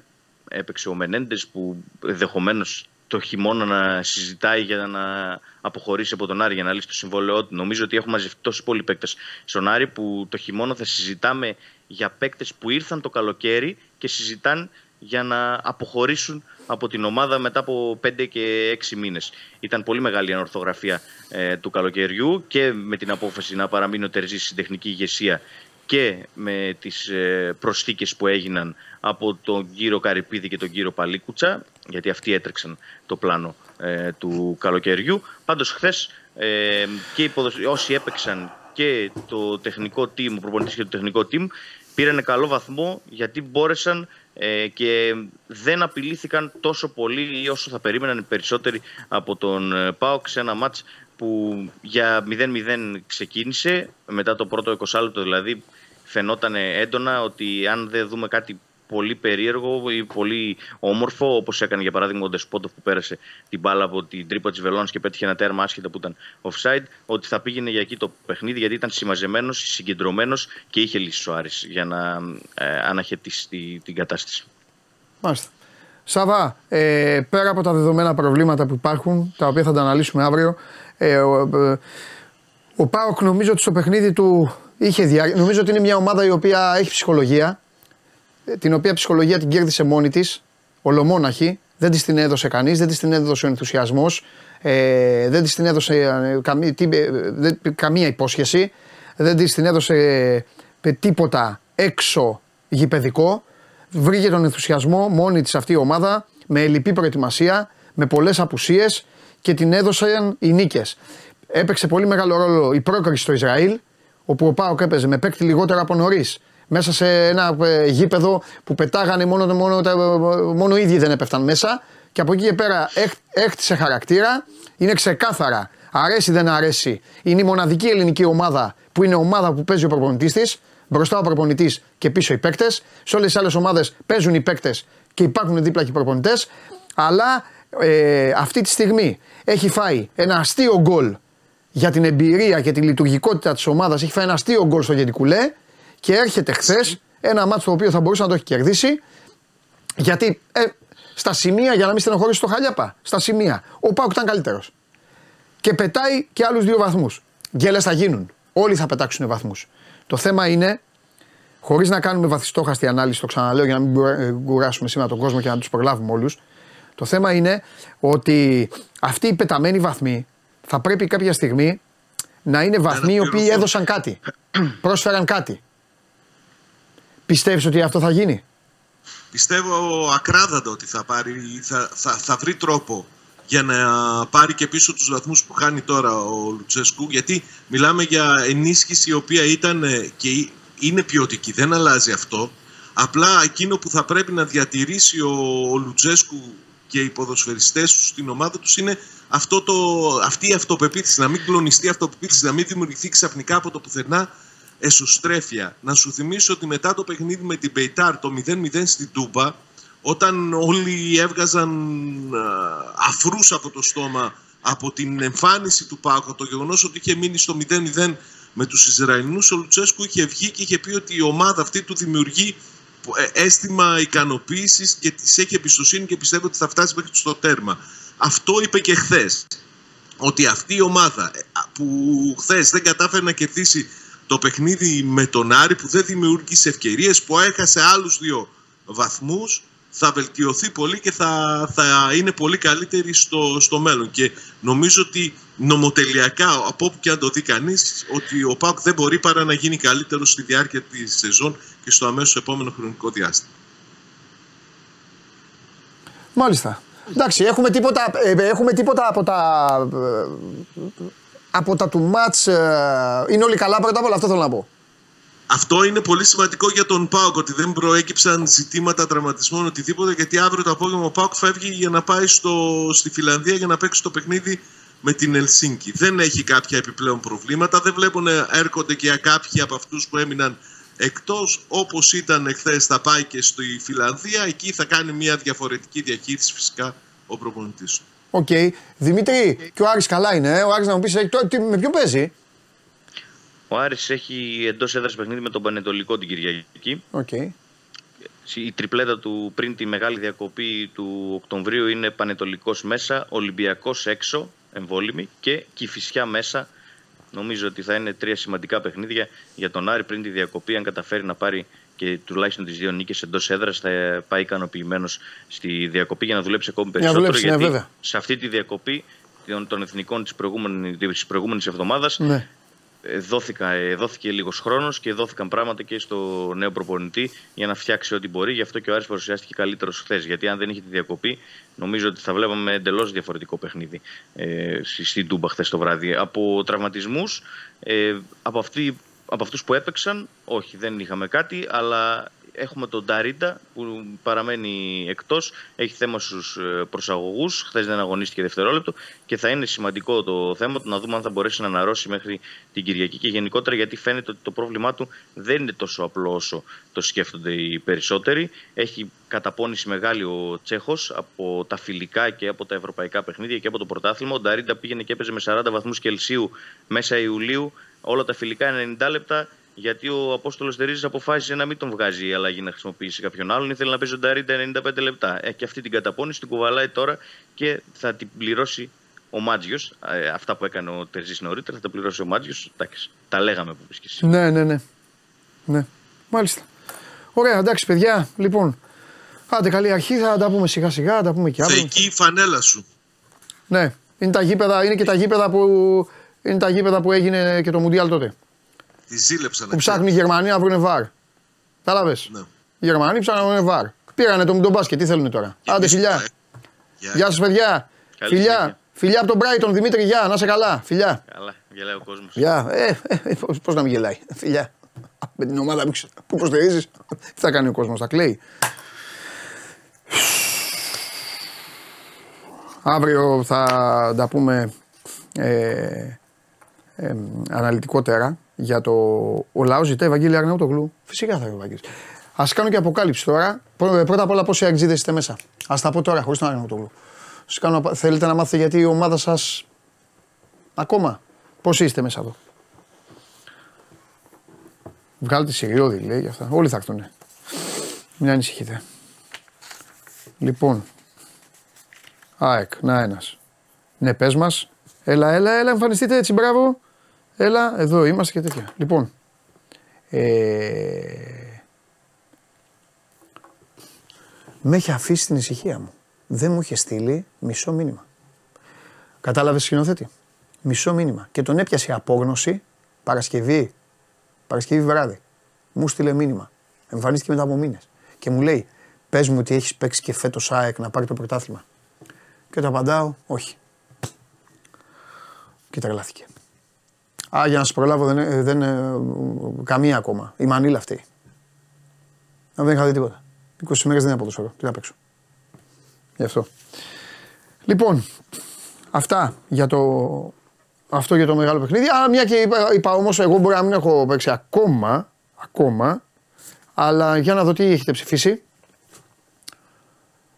έπαιξε ο Μενέντες που ενδεχομένως το χειμώνα να συζητάει για να αποχωρήσει από τον Άρη για να λύσει το συμβόλαιό του. Νομίζω ότι έχουμε μαζευτεί τόσοι πολλοί παίκτες στον Άρη που το χειμώνα θα συζητάμε για παίκτες που ήρθαν το καλοκαίρι και συζητάνε για να αποχωρήσουν από την ομάδα μετά από 5 και 6 μήνες. Ήταν πολύ μεγάλη η ανορθογραφία ε, του καλοκαιριού και με την απόφαση να παραμείνει ο Τερζής στην τεχνική ηγεσία και με τις ε, προσθήκες που έγιναν από τον κύριο Καρυπίδη και τον κύριο Παλίκουτσα, γιατί αυτοί έτρεξαν το πλάνο ε, του καλοκαιριού. Πάντως χθες ε, και οι ποδοσ- όσοι έπαιξαν και το τεχνικό team, ο προπονητής και το τεχνικό team, πήραν καλό βαθμό γιατί μπόρεσαν ε, και δεν απειλήθηκαν τόσο πολύ όσο θα περίμεναν οι περισσότεροι από τον ε, ΠΑΟΚ σε ένα μάτς που για 0-0 ξεκίνησε μετά το πρώτο 20 λεπτό δηλαδή φαινόταν έντονα ότι αν δεν δούμε κάτι πολύ περίεργο ή πολύ όμορφο, όπως έκανε για παράδειγμα ο Ντεσπότοφ που πέρασε την μπάλα από την τρύπα της Βελόνα και πέτυχε ένα τέρμα άσχετα που ήταν offside, ότι θα πήγαινε για εκεί το παιχνίδι γιατί ήταν συμμαζεμένος, συγκεντρωμένος και είχε λύσει ο Άρης για να ε, αναχαιτήσει τη- την κατάσταση. Μάλιστα. Σαβά, ε, πέρα από τα δεδομένα προβλήματα που υπάρχουν, τα οποία θα τα αναλύσουμε αύριο, ε, ο, ε, ο Πάοκ νομίζω ότι στο παιχνίδι του είχε διά... Νομίζω ότι είναι μια ομάδα η οποία έχει ψυχολογία, ε, την οποία ψυχολογία την κέρδισε μόνη της, ολομόναχη, δεν της την έδωσε κανείς, δεν της την έδωσε ο ενθουσιασμός, ε, δεν της την έδωσε ε, καμία, τι- ε, δεν- καμία υπόσχεση, δεν της την έδωσε ε, τίποτα έξω γηπαιδικό. βρήκε τον ενθουσιασμό μόνη της αυτή η ομάδα με ελλειπή προετοιμασία, με πολλές απουσίες και την έδωσαν οι νίκες. Έπαιξε πολύ μεγάλο ρόλο η πρόκριση στο Ισραήλ, όπου ο Πάοκ έπαιζε με παίκτη λιγότερο από νωρίς. Μέσα σε ένα ε, γήπεδο που πετάγανε μόνο, μόνο, τα- μόνο οι ίδιοι δεν έπεφταν μέσα. Και από εκεί και πέρα έχ- έχτισε χαρακτήρα. Είναι ξεκάθαρα. Αρέσει δεν αρέσει. Είναι η μοναδική ελληνική ομάδα που είναι ομάδα που παίζει ο προπονητής της. Μπροστά ο προπονητής και πίσω οι παίκτες. Σε όλες τις άλλες ομάδες παίζουν οι παίκτες και υπάρχουν δίπλα και οι προπονητές. Αλλά ε, αυτή τη στιγμή έχει φάει ένα αστείο γκολ για την εμπειρία και τη λειτουργικότητα της ομάδας. Έχει φάει ένα αστείο γκολ στο Γεντικουλέ και έρχεται χθες ένα μάτσο το οποίο θα μπορούσε να το έχει κερδίσει. Γιατί ε, στα σημεία, για να μην στενοχωρήσει το χαλιάπα, στα σημεία, ο Πάουκ ήταν καλύτερος. Και πετάει και άλλους δύο βαθμούς. Γκέλες θα γίνουν. Όλοι θα πετάξουν βαθμούς. Το θέμα είναι, χωρίς να κάνουμε βαθιστόχαστη ανάλυση, το ξαναλέω για να μην κουρά- ε, κουράσουμε σήμερα τον κόσμο και να τους προλάβουμε όλους. Το θέμα είναι ότι αυτοί οι πεταμένοι βαθμοί θα πρέπει κάποια στιγμή να είναι βαθμοί οι οποίοι αναπληρωθούν. έδωσαν κάτι. [CLEARS THROAT] Πρόσφεραν κάτι. Πιστεύεις ότι αυτό θα γίνει; Πιστεύω ακράδαντα ότι θα, πάρει, θα, θα, θα βρει τρόπο για να πάρει και πίσω τους βαθμούς που χάνει τώρα ο Λουτσέσκου γιατί μιλάμε για ενίσχυση η οποία ήταν ε, και ε- είναι ποιοτική, δεν αλλάζει αυτό απλά εκείνο που θα πρέπει να διατηρήσει ο, ο Λουτσέσκου και οι ποδοσφαιριστές του στην ομάδα τους είναι αυτό το, αυτή η αυτοπεποίθηση, να μην κλονιστεί η αυτοπεποίθηση, να μην δημιουργηθεί ξαφνικά από το πουθενά εσωστρέφεια. Να σου θυμίσω ότι μετά το παιχνίδι με την Πεϊτάρ το 0-0 στην Τούμπα, όταν όλοι έβγαζαν α, αφρούς από το στόμα από την εμφάνιση του Πάκου, το γεγονός ότι είχε μείνει στο 0-0 με τους Ισραηλινούς, ο Λουτσέσκου είχε βγει και είχε πει ότι η ομάδα αυτή του δημιουργεί ε, αίσθημα ικανοποίησης και της έχει εμπιστοσύνη και πιστεύω ότι θα φτάσει μέχρι στο τέρμα. Αυτό είπε και χθες. Ότι αυτή η ομάδα ε, α, που χθες δεν κατάφερε να κερδίσει το παιχνίδι με τον Άρη που δεν δημιούργησε ευκαιρίες, που έχασε άλλους δύο βαθμούς, θα βελτιωθεί πολύ και θα, θα είναι πολύ καλύτερη στο, στο μέλλον. Και νομίζω ότι νομοτελειακά, από όπου και αν το δει κανείς, ότι ο ΠΑΟΚ δεν μπορεί παρά να γίνει καλύτερος στη διάρκεια της σεζόν και στο αμέσως επόμενο χρονικό διάστημα. Μάλιστα. Εντάξει, έχουμε τίποτα, ε, έχουμε τίποτα από τα, ε, από τα του μάτς. ε, είναι όλοι καλά πρώτα απ' όλα, αυτό θέλω να πω. Αυτό είναι πολύ σημαντικό για τον ΠΑΟΚ ότι δεν προέκυψαν ζητήματα τραυματισμών οτιδήποτε γιατί αύριο το απόγευμα ο ΠΑΟΚ φεύγει για να πάει στο, στη Φιλανδία για να παίξει το παιχνίδι με την Ελσίνκη. Δεν έχει κάποια επιπλέον προβλήματα. Δεν βλέπω να έρχονται και κάποιοι από αυτούς που έμειναν εκτός. Όπως ήταν εχθές θα πάει και στη Φινλανδία. Εκεί θα κάνει μια διαφορετική διαχείριση φυσικά ο προπονητής του. Οκ. Δημήτρη, και ο Άρης καλά είναι. ε; Ο Άρης να μου πεις με ποιον παίζει; Ο Άρης έχει εντός έδρας παιχνίδι με τον Πανετολικό την Κυριακή. Οκ. Η τριπλέτα του πριν τη μεγάλη διακοπή του Οκτωβρίου είναι Πανετολικός μέσα, Ολυμπιακός έξω, εμβόλιμη και Κηφισιά μέσα. Νομίζω ότι θα είναι τρία σημαντικά παιχνίδια για τον Άρη πριν τη διακοπή. Αν καταφέρει να πάρει και τουλάχιστον τις δύο νίκες εντός έδρας, θα πάει ικανοποιημένος στη διακοπή για να δουλέψει ακόμη να περισσότερο. δουλέψει, ναι, γιατί βέβαια. σε αυτή τη διακοπή των, των εθνικών της προηγούμενη εβδομάδας Ναι. ε, δόθηκα, ε, δόθηκε λίγος χρόνος και δόθηκαν πράγματα και στο νέο προπονητή για να φτιάξει ό,τι μπορεί. Γι' αυτό και ο Άρης παρουσιάστηκε καλύτερος χθες. Γιατί αν δεν είχε τη διακοπή, νομίζω ότι θα βλέπαμε εντελώς διαφορετικό παιχνίδι ε, στη- στην Τούμπα χθες το βράδυ. Από τραυματισμούς, ε, από, αυτοί, από αυτούς που έπαιξαν, όχι, δεν είχαμε κάτι, αλλά έχουμε τον Νταρίντα που παραμένει εκτός. Έχει θέμα στους προσαγωγούς. Χθες δεν αγωνίστηκε δευτερόλεπτο και θα είναι σημαντικό το θέμα του να δούμε αν θα μπορέσει να αναρρώσει μέχρι την Κυριακή και γενικότερα γιατί φαίνεται ότι το πρόβλημά του δεν είναι τόσο απλό όσο το σκέφτονται οι περισσότεροι. Έχει καταπώνηση μεγάλη ο Τσέχος από τα φιλικά και από τα ευρωπαϊκά παιχνίδια και από το πρωτάθλημα. Ο Νταρίντα πήγαινε και έπαιζε με 40 βαθμούς Κελσίου μέσα Ιουλίου. Όλα τα φιλικά 90 λεπτά γιατί ο Απόστολος Τερίζης αποφάσισε να μην τον βγάζει η αλλαγή να χρησιμοποιήσει κάποιον άλλον. Ήθελε να παίζει ο Νταρίντα 95 λεπτά. Έχει και αυτή την καταπώνηση, την κουβαλάει τώρα και θα την πληρώσει ο Μάτζιος. αυτά που έκανε ο Τερζής νωρίτερα θα τα πληρώσει ο Μάτζιος. Τα λέγαμε που πει και εσύ. Ναι, ναι, ναι. Ναι. Μάλιστα. Ωραία, εντάξει, παιδιά. Λοιπόν, άντε καλή αρχή, θα τα πούμε σιγά σιγά, θα τα πούμε και αύριο. Θεϊκή η φανέλα σου. Ναι, είναι, τα γήπεδα, είναι και τα γήπεδα που, είναι τα γήπεδα που έγινε και το Μουντιάλ τότε. Τη ζήλεψα Που να ψάχνουν οι Γερμανοί να βρουν βαρ. Κατάλαβε. Ναι. Οι Γερμανοί ψάχνανε βαρ. Πήρανε το με τον μπάσκετ, τι θέλουν τώρα. Άντε φιλιά. Γεια σας, παιδιά. Καλή Φιλιά. συνέχεια. Φιλιά από τον Brighton, Δημήτρη, γεια. Να σε καλά. Φιλιά. Καλά, γελάει ο κόσμος. Γεια. Ε, ε, πώς να μην γελάει. Φιλιά. Με την ομάδα που, ξε- που υποστηρίζει, τι θα κάνει ο κόσμος, θα κλαίει. Αύριο θα τα πούμε ε, ε, αναλυτικότερα για το. Ο λαός ζητάει Ευαγγέλιο Αρναούτογλου. Φυσικά θα είναι ο Ευαγγέλης. Α κάνω και αποκάλυψη τώρα. Πρω- Πρώτα απ' όλα, πόσοι αγγλίδες είστε μέσα. Α τα πω τώρα, χωρίς τον Αρναούτογλου. Σας κάνω, απα- θέλετε να μάθετε γιατί η ομάδα σας. Ακόμα. Πόσοι είστε μέσα εδώ. Βγάλτε Συριώδη, λέει για αυτά. Όλοι θα έρθουν. Μην ανησυχείτε. Λοιπόν. ΑΕΚ, να ένας. Ναι, πες μας. Έλα, έλα, έλα, εμφανιστείτε έτσι, μπράβο. Έλα, εδώ είμαστε και τέτοια. Λοιπόν. Ε... Με έχει αφήσει την ησυχία μου. Δεν μου είχε στείλει μισό μήνυμα. Κατάλαβες σκηνοθέτη; Μισό μήνυμα. Και τον έπιασε η απόγνωση Παρασκευή. Παρασκευή βράδυ. Μου στείλε μήνυμα. Εμφανίστηκε μετά από μήνες. Και μου λέει: Πες μου ότι έχεις παίξει και φέτος ΑΕΚ να πάρει το πρωτάθλημα. Και του απαντάω: Όχι. Και τρελάθηκε. Α, για να σα προλάβω, δεν, ε, δεν, ε, καμία ακόμα. Η μανίλα αυτή. Να δεν είχα δει τίποτα. 20 μέρες δεν είναι ποδοσφαίρο. Τι να παίξω. Γι' αυτό. Λοιπόν, αυτά για το, αυτό για το μεγάλο παιχνίδι. Α, μια και είπα, είπα όμως, εγώ μπορεί να μην έχω παίξει ακόμα, ακόμα, αλλά για να δω τι έχετε ψηφίσει.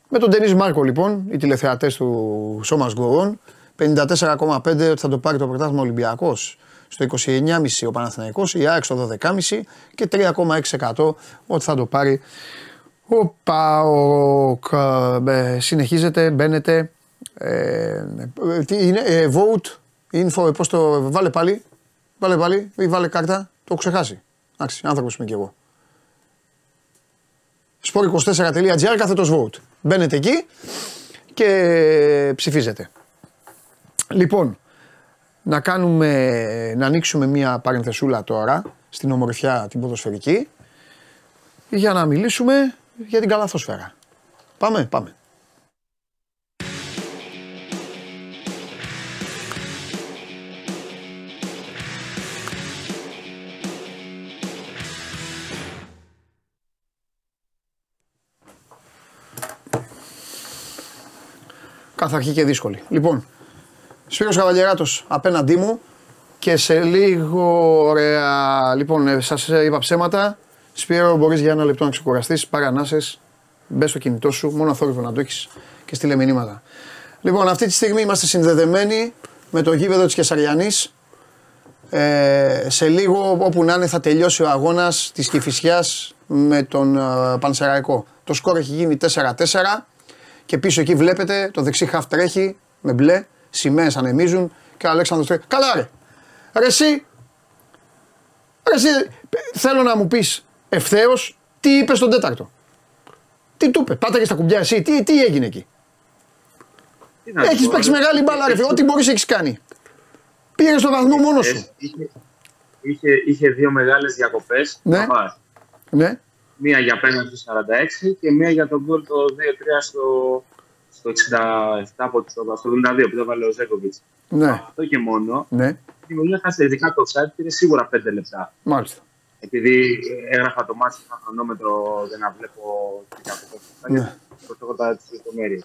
Με τον Ντενί Μάρκο λοιπόν, οι τηλεθεατές του Σώμας Γκορών, 54,5 ότι θα το πάρει το πρωτάθλημα Ολυμπιακός, στο 29,5 ο Παναθηναϊκός, η ΑΕΚ στο 12,5 και 3,6% ότι θα το πάρει ο ΠΑΟΚ. Ε, συνεχίζεται, μπαίνετε. Ε, τι είναι, ε, vote, info, πώς το, βάλε πάλι, βάλε πάλι ή βάλε κάρτα, το έχω ξεχάσει. Εντάξει, άνθρωπος είμαι κι εγώ. sport24.gr κάθετος vote. Μπαίνετε εκεί και ψηφίζετε. Λοιπόν, να κάνουμε, να ανοίξουμε μία παρενθεσούλα τώρα στην ομορφιά την ποδοσφαιρική για να μιλήσουμε για την καλαθόσφαιρα. Πάμε, πάμε. Καθαρχή και δύσκολη. Λοιπόν, Σπύρος Καβαλιεράτος απέναντί μου και σε λίγο ωραία. Λοιπόν, ε, σας είπα ψέματα. Σπύρο, μπορείς για ένα λεπτό να ξεκουραστείς, πάρε ανάσες, μπες στο κινητό σου, μόνο θόρυβο να το έχεις και στείλε μηνύματα. Λοιπόν, αυτή τη στιγμή είμαστε συνδεδεμένοι με το γήπεδο της Κεσαριανής. Ε, σε λίγο όπου να είναι θα τελειώσει ο αγώνας της Κηφισιάς με τον ε, Πανσεραϊκό. Το σκορ έχει γίνει 4-4 και πίσω εκεί βλέπετε το δεξί χαφ τρέχει με μπλε, σημαίες ανεμίζουν και ο Αλέξανδρος τρέχει. Καλά ρε! Ρε εσύ, ρε εσύ, θέλω να μου πεις ευθέως τι είπες στον τέταρτο. Τι του είπε, πάτα και στα κουμπιά εσύ, τι, τι έγινε εκεί. Τι να σου Έχεις πω, παίξει ρε. μεγάλη μπάλα ρε φίλε, ό,τι μπορείς έχεις κάνει. Πήγες στο βαθμό μόνος σου. Ε, Είχε, είχε, είχε δύο μεγάλες διακοπές. Ναι. να πας. Ναι, Μία για πέναντι στο 46 και μία για τον γκολ το 2-3 στο, στο 67 από το, στο 72 που το βάλε ο Ζέκοβιτς. ναι, Αυτό και μόνο. ναι, Δημιουργία χάσε ειδικά το site πήρε σίγουρα 5 λεπτά. μάλιστα. Επειδή έγραφα το μάτι ένα χρονόμετρο για να βλέπω τι διακοπές. Ναι. Προσέχω τα τις λεπτομέρειες.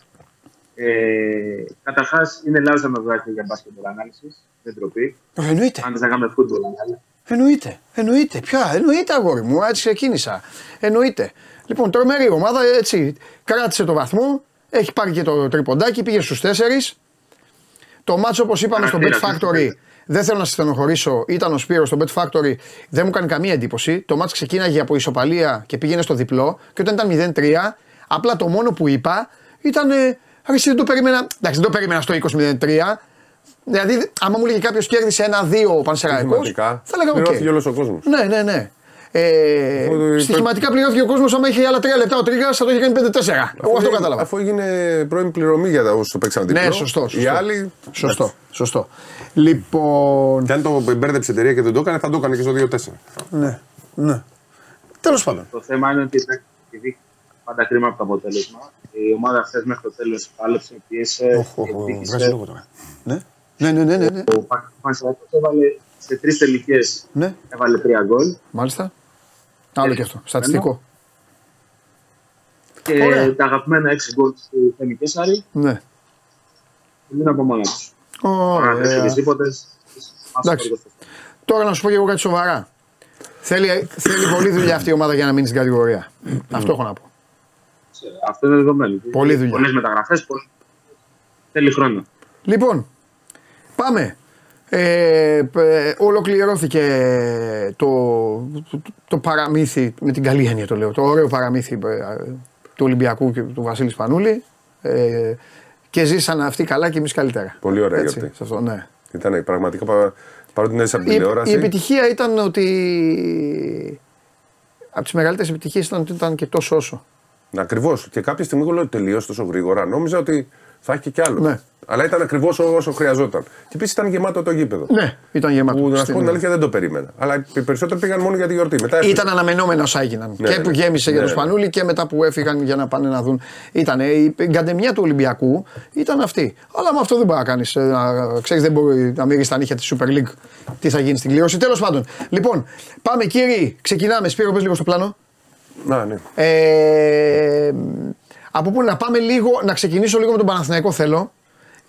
Ε, Καταρχάς, είναι λάθο να με βγάλετε για μπάσκετ ανάλυσης. Δεν τροπή. Εννοείται. Αν δεν θα κάνουμε φούτμπολ, αλλά Εννοείται. Εννοείται. Ποια, εννοείται αγόρι μου, έτσι ξεκίνησα. Εννοείται. Λοιπόν, τρομερή ομάδα έτσι κράτησε το βαθμό, έχει πάρει και το τριποντάκι, πήγε στους 4. Το ματς όπως είπαμε στο Bet Χαρακτήρα, Factory, χαρακτήρα. δεν θέλω να σας στενοχωρήσω, ήταν ο Σπύρος στο Bet Factory, δεν μου κάνει καμία εντύπωση. Το ματς ξεκίναγε από ισοπαλία και πήγαινε στο διπλό και όταν ήταν 0-3, απλά το μόνο που είπα ήταν. ε, Ρε, εσύ δεν το περίμενα. Εντάξει, δεν το περίμενα στο 20-0-3. Δηλαδή, άμα μου 'λεγε κάποιος κέρδισε ένα-δύο ο Πανσεραϊκός, Στοιχηματικά. θα λέγαμε οκ. Πληρώθηκε όλος ο κόσμος. Ναι, ναι, ναι. Ε, Αφού το- στοιχηματικά πληρώθηκε ο κόσμο. άμα είχε άλλα τρία λεπτά ο Τρίγκα, θα το είχε κάνει 5-4. Εγώ αυτό έγινε- κατάλαβα. Αφού έγινε πρώην πληρωμή για τα όσου το παίξαν διπλό. Ναι, σωστό. σωστό. Οι άλλοι. Σωστό. σωστό. Λοιπόν. Και αν το μπέρδεψε η εταιρεία και δεν το έκανε, θα το έκανε και στο 2-4. Ναι, ναι. Τέλο πάντων. το θέμα είναι ότι επειδή πάντα κρίμα από το αποτέλεσμα. Η ομάδα χθε μέχρι το τέλο πάλεψε, πίεσε. Οχ, οχ, οχ, βγάζει λόγο τώρα. Ναι. Ναι, ναι, ναι, ναι, ναι. Ο Παναθηναϊκός έβαλε σε τρει τελικέ ναι. έβαλε τρία γκολ. Μάλιστα. Άλλο και αυτό. Στατιστικό. Και Ωραία. τα αγαπημένα έξι γκολ του Θέμη Κέσσαρη Ναι. είναι από μόνα τους. Ωραία. Οτιδήποτε. Εντάξει. Τώρα να σου πω και εγώ κάτι σοβαρά. Θέλει, θέλει πολλή δουλειά αυτή η ομάδα για να μείνει στην κατηγορία. Αυτό έχω να πω. Αυτό είναι δεδομένο. Πολλή δουλειά. Πολλές μεταγραφές. Θέλει χρόνο. Λοιπόν, πάμε. Ε, π- ολοκληρώθηκε το, το, το παραμύθι, με την καλή έννοια το λέω, το ωραίο παραμύθι ε, του Ολυμπιακού και του Βασίλη Πανούλη ε, και ζήσαν αυτοί καλά και εμείς καλύτερα. Πολύ ωραία Έτσι, γιορτή. σε αυτό, ναι. Ήταν πραγματικά πα- παρότι είναι από Η, τηλεόραση. η επιτυχία ήταν ότι από τις μεγαλύτερες επιτυχίες ήταν ότι ήταν και τόσο όσο. Ακριβώς. Και κάποια στιγμή εγώ λέω τελείω τόσο γρήγορα. Νόμιζα ότι θα έχει και κι άλλο. Ναι. Αλλά ήταν ακριβώς όσο χρειαζόταν. Και επίσης ήταν γεμάτο το γήπεδο. Ναι, ήταν γεμάτο. Που να σου Στην- πω την αλήθεια δεν το περίμενα. Αλλά οι περισσότεροι πήγαν μόνο για τη γιορτή. Μετά Ήταν αναμενόμενα όσα έγιναν. Ναι, και ναι. που γέμισε για Ναι, το ναι. Σπανούλη και μετά που έφυγαν για να πάνε να δουν. Ήταν η γκαντεμιά του Ολυμπιακού ήταν αυτή. Αλλά με αυτό δεν μπορεί να κάνεις. Ξέρεις, δεν μπορεί να μυρίσει τα νύχια της Super League. Τι θα γίνει στην κλήρωση. Τέλος πάντων. Λοιπόν, πάμε κύριοι. Ξεκινάμε. Σπύρο, πες λίγο στο πλάνο. Να, ναι. Ε, από πού να πάμε λίγο, να ξεκινήσω λίγο με τον Παναθηναϊκό θέλω.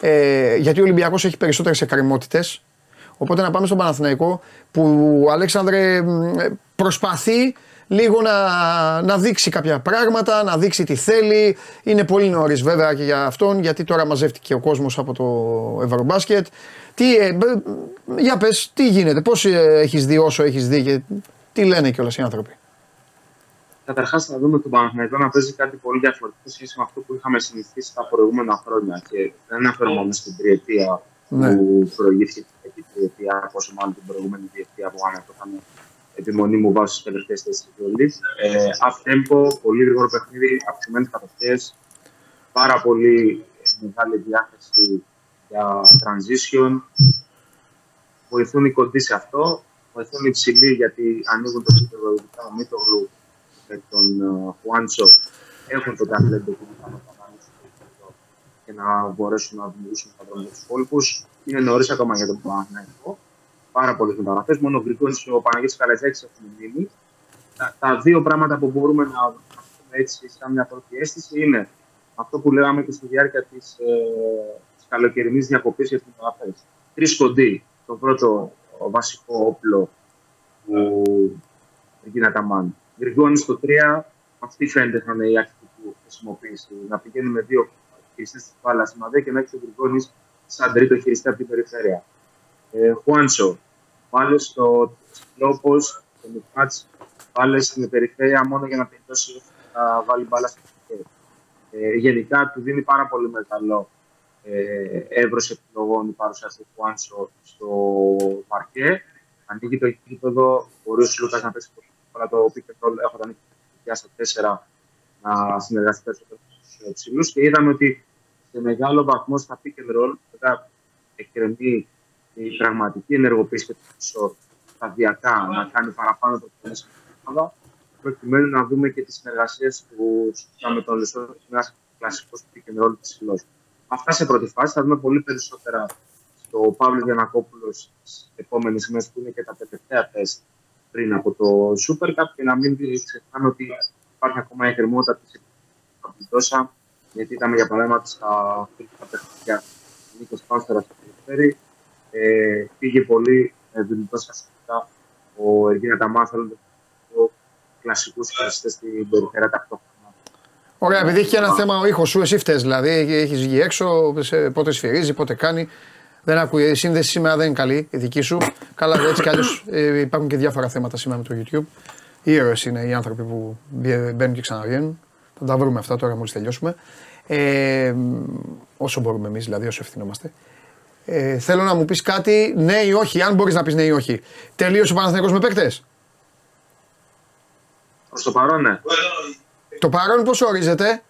Ε, γιατί ο Ολυμπιακός έχει περισσότερες εκκρεμότητες. Οπότε να πάμε στον Παναθηναϊκό που ο Αλέξανδρε μ, ε, προσπαθεί λίγο να, να δείξει κάποια πράγματα, να δείξει τι θέλει. Είναι πολύ νωρίς βέβαια και για αυτόν, γιατί τώρα μαζεύτηκε ο κόσμος από το Ευρωμπάσκετ. Τι, ε, μπ, για πες, τι γίνεται, πώς ε, έχεις δει όσο έχεις δει και τι λένε κιόλας οι άνθρωποι; Καταρχάς, θα δούμε τον Παναθηναϊκό να παίζει κάτι πολύ διαφορετικό σε σχέση με αυτό που είχαμε συνηθίσει τα προηγούμενα χρόνια. Και δεν αναφέρομαι μόνο στην τριετία Ναι. που προηγήθηκε την τριετία, πόσο μάλλον την προηγούμενη τριετία που είχαμε αυτό ήταν επιμονή μου βάσει στις τελευταίες θέσεις της ζωή. Ε, off tempo, πολύ γρήγορο παιχνίδι, αυξημένες κατοχές, πάρα πολύ μεγάλη διάθεση για transition. Βοηθούν οι κοντοί σε αυτό. Βοηθούν οι ψηλοί γιατί ανοίγουν το κύπελο ειδικά ο Μίτογλου με τον ε, Χουάντσο. Έχουν το ταλέντο που θα αναλύσουν το κύπελο και να μπορέσουν να δημιουργήσουν τα δρόμια τους κόλπους. Είναι νωρίς ακόμα για τον Παναγιώτο. Πάρα πολλέ μεταγραφές. Μόνο ο Γκρικόνη και ο Παναγιώτης Καλατζάκη έχουν μείνει. Τα, τα δύο πράγματα που μπορούμε να πούμε έτσι σαν μια πρώτη αίσθηση είναι αυτό που λέγαμε και στη διάρκεια της ε, της καλοκαιρινής διακοπής για τις μεταγραφές. Τρεις κοντοί. Το πρώτο ο βασικό όπλο που γίνεται αμάν. Γρηγόνη στο 3, αυτή φαίνεται θα είναι η αρχική του χρησιμοποίηση. Να πηγαίνει με δύο χειριστές της μπάλα σημαδέ και να έχει ο Γρηγόνη σαν τρίτο χειριστή από την περιφέρεια. Ε, Χουάντσο, πάλι στο Λόπο, στο Μιχάτς, πάλι στην περιφέρεια μόνο για να τελειώσει να βάλει μπάλα στο χέρι. Ε, γενικά του δίνει πάρα πολύ μεγάλο ε, εύρος επιλογών η παρουσία του Χουάντσο στο παρκέ. Ανοίγει το γήπεδο, μπορεί ο Σλούκα να πέσει πολύ το pick and roll έχονταν ανοίξει στα 4 να συνεργαστεί περισσότερο με τους ψηλούς και είδαμε ότι σε μεγάλο βαθμό στα pick and roll μετά εκκρεμεί η πραγματική ενεργοποίηση και το πίσω σταδιακά να κάνει παραπάνω το που στην ομάδα προκειμένου να δούμε και τις συνεργασίες του με τον Λεσό, ένας κλασικός pick and roll ψηλός. Αυτά σε πρώτη φάση. Θα δούμε πολύ περισσότερα στο Παύλο Γιανακόπουλος στις επόμενες μέρες που είναι και τα τελευταία τεστ πριν από το Super Cup και να μην ξεχνάμε ότι υπάρχει ακόμα η εκκρεμότητα της Παπιτόσα γιατί ήταν για παράδειγμα στα φιλικά παιχνίδια Νίκος Πάστορα στο περιφέρει. Ε, πήγε πολύ ε, δυνατό αστικά ο Εργίνα Ταμά θέλοντα κλασικούς χρηστές στην περιφέρεια ταυτόχρονα. Ωραία, επειδή έχει και ένα θέμα ο ήχος σου, εσύ φταίεις δηλαδή. Έχεις βγει έξω, σε, πότε σφυρίζει, πότε κάνει. Δεν ακούει. Η σύνδεση σήμερα δεν είναι καλή, η δική σου. Καλά, έτσι κι αλλιώς ε, υπάρχουν και διάφορα θέματα σήμερα με το YouTube. Οι ήρωες είναι οι άνθρωποι που μπαι- μπαίνουν και ξαναβγαίνουν. Θα τα βρούμε αυτά τώρα μόλις τελειώσουμε. Ε, όσο μπορούμε εμείς, δηλαδή, όσο ευθυνόμαστε. Ε, θέλω να μου πεις κάτι, ναι ή όχι, αν μπορείς να πεις ναι ή όχι. Τελείωσε ο Παναθηναϊκός με παίκτες; Προς το παρόν, ναι. Το παρόν πώς ορίζεται,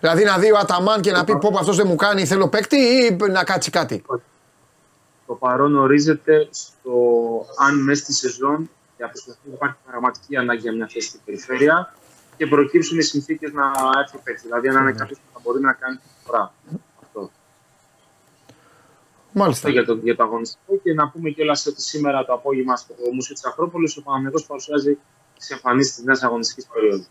Δηλαδή να δει ο Αταμάν και να πει πω αυτός δεν μου κάνει, θέλω παίκτη ή να κάτσει κάτι; Το παρόν ορίζεται στο αν μέσα στη σεζόν για αποστολή υπάρχει πραγματική ανάγκη για μια θέση στην περιφέρεια και και προκύψουν οι συνθήκες να έρθει ο παίκτη. Δηλαδή, να είναι κάποιος που θα μπορεί να κάνει τη φορά. Αυτό. Μάλιστα. Αυτό για το, για το αγωνιστικό. Και να πούμε κιόλας ότι σήμερα το απόγευμα στο Μουσείο της Ακρόπολης ο Παναγενικό παρουσιάζει τις εμφανίσεις της νέας αγωνιστικής περίοδου.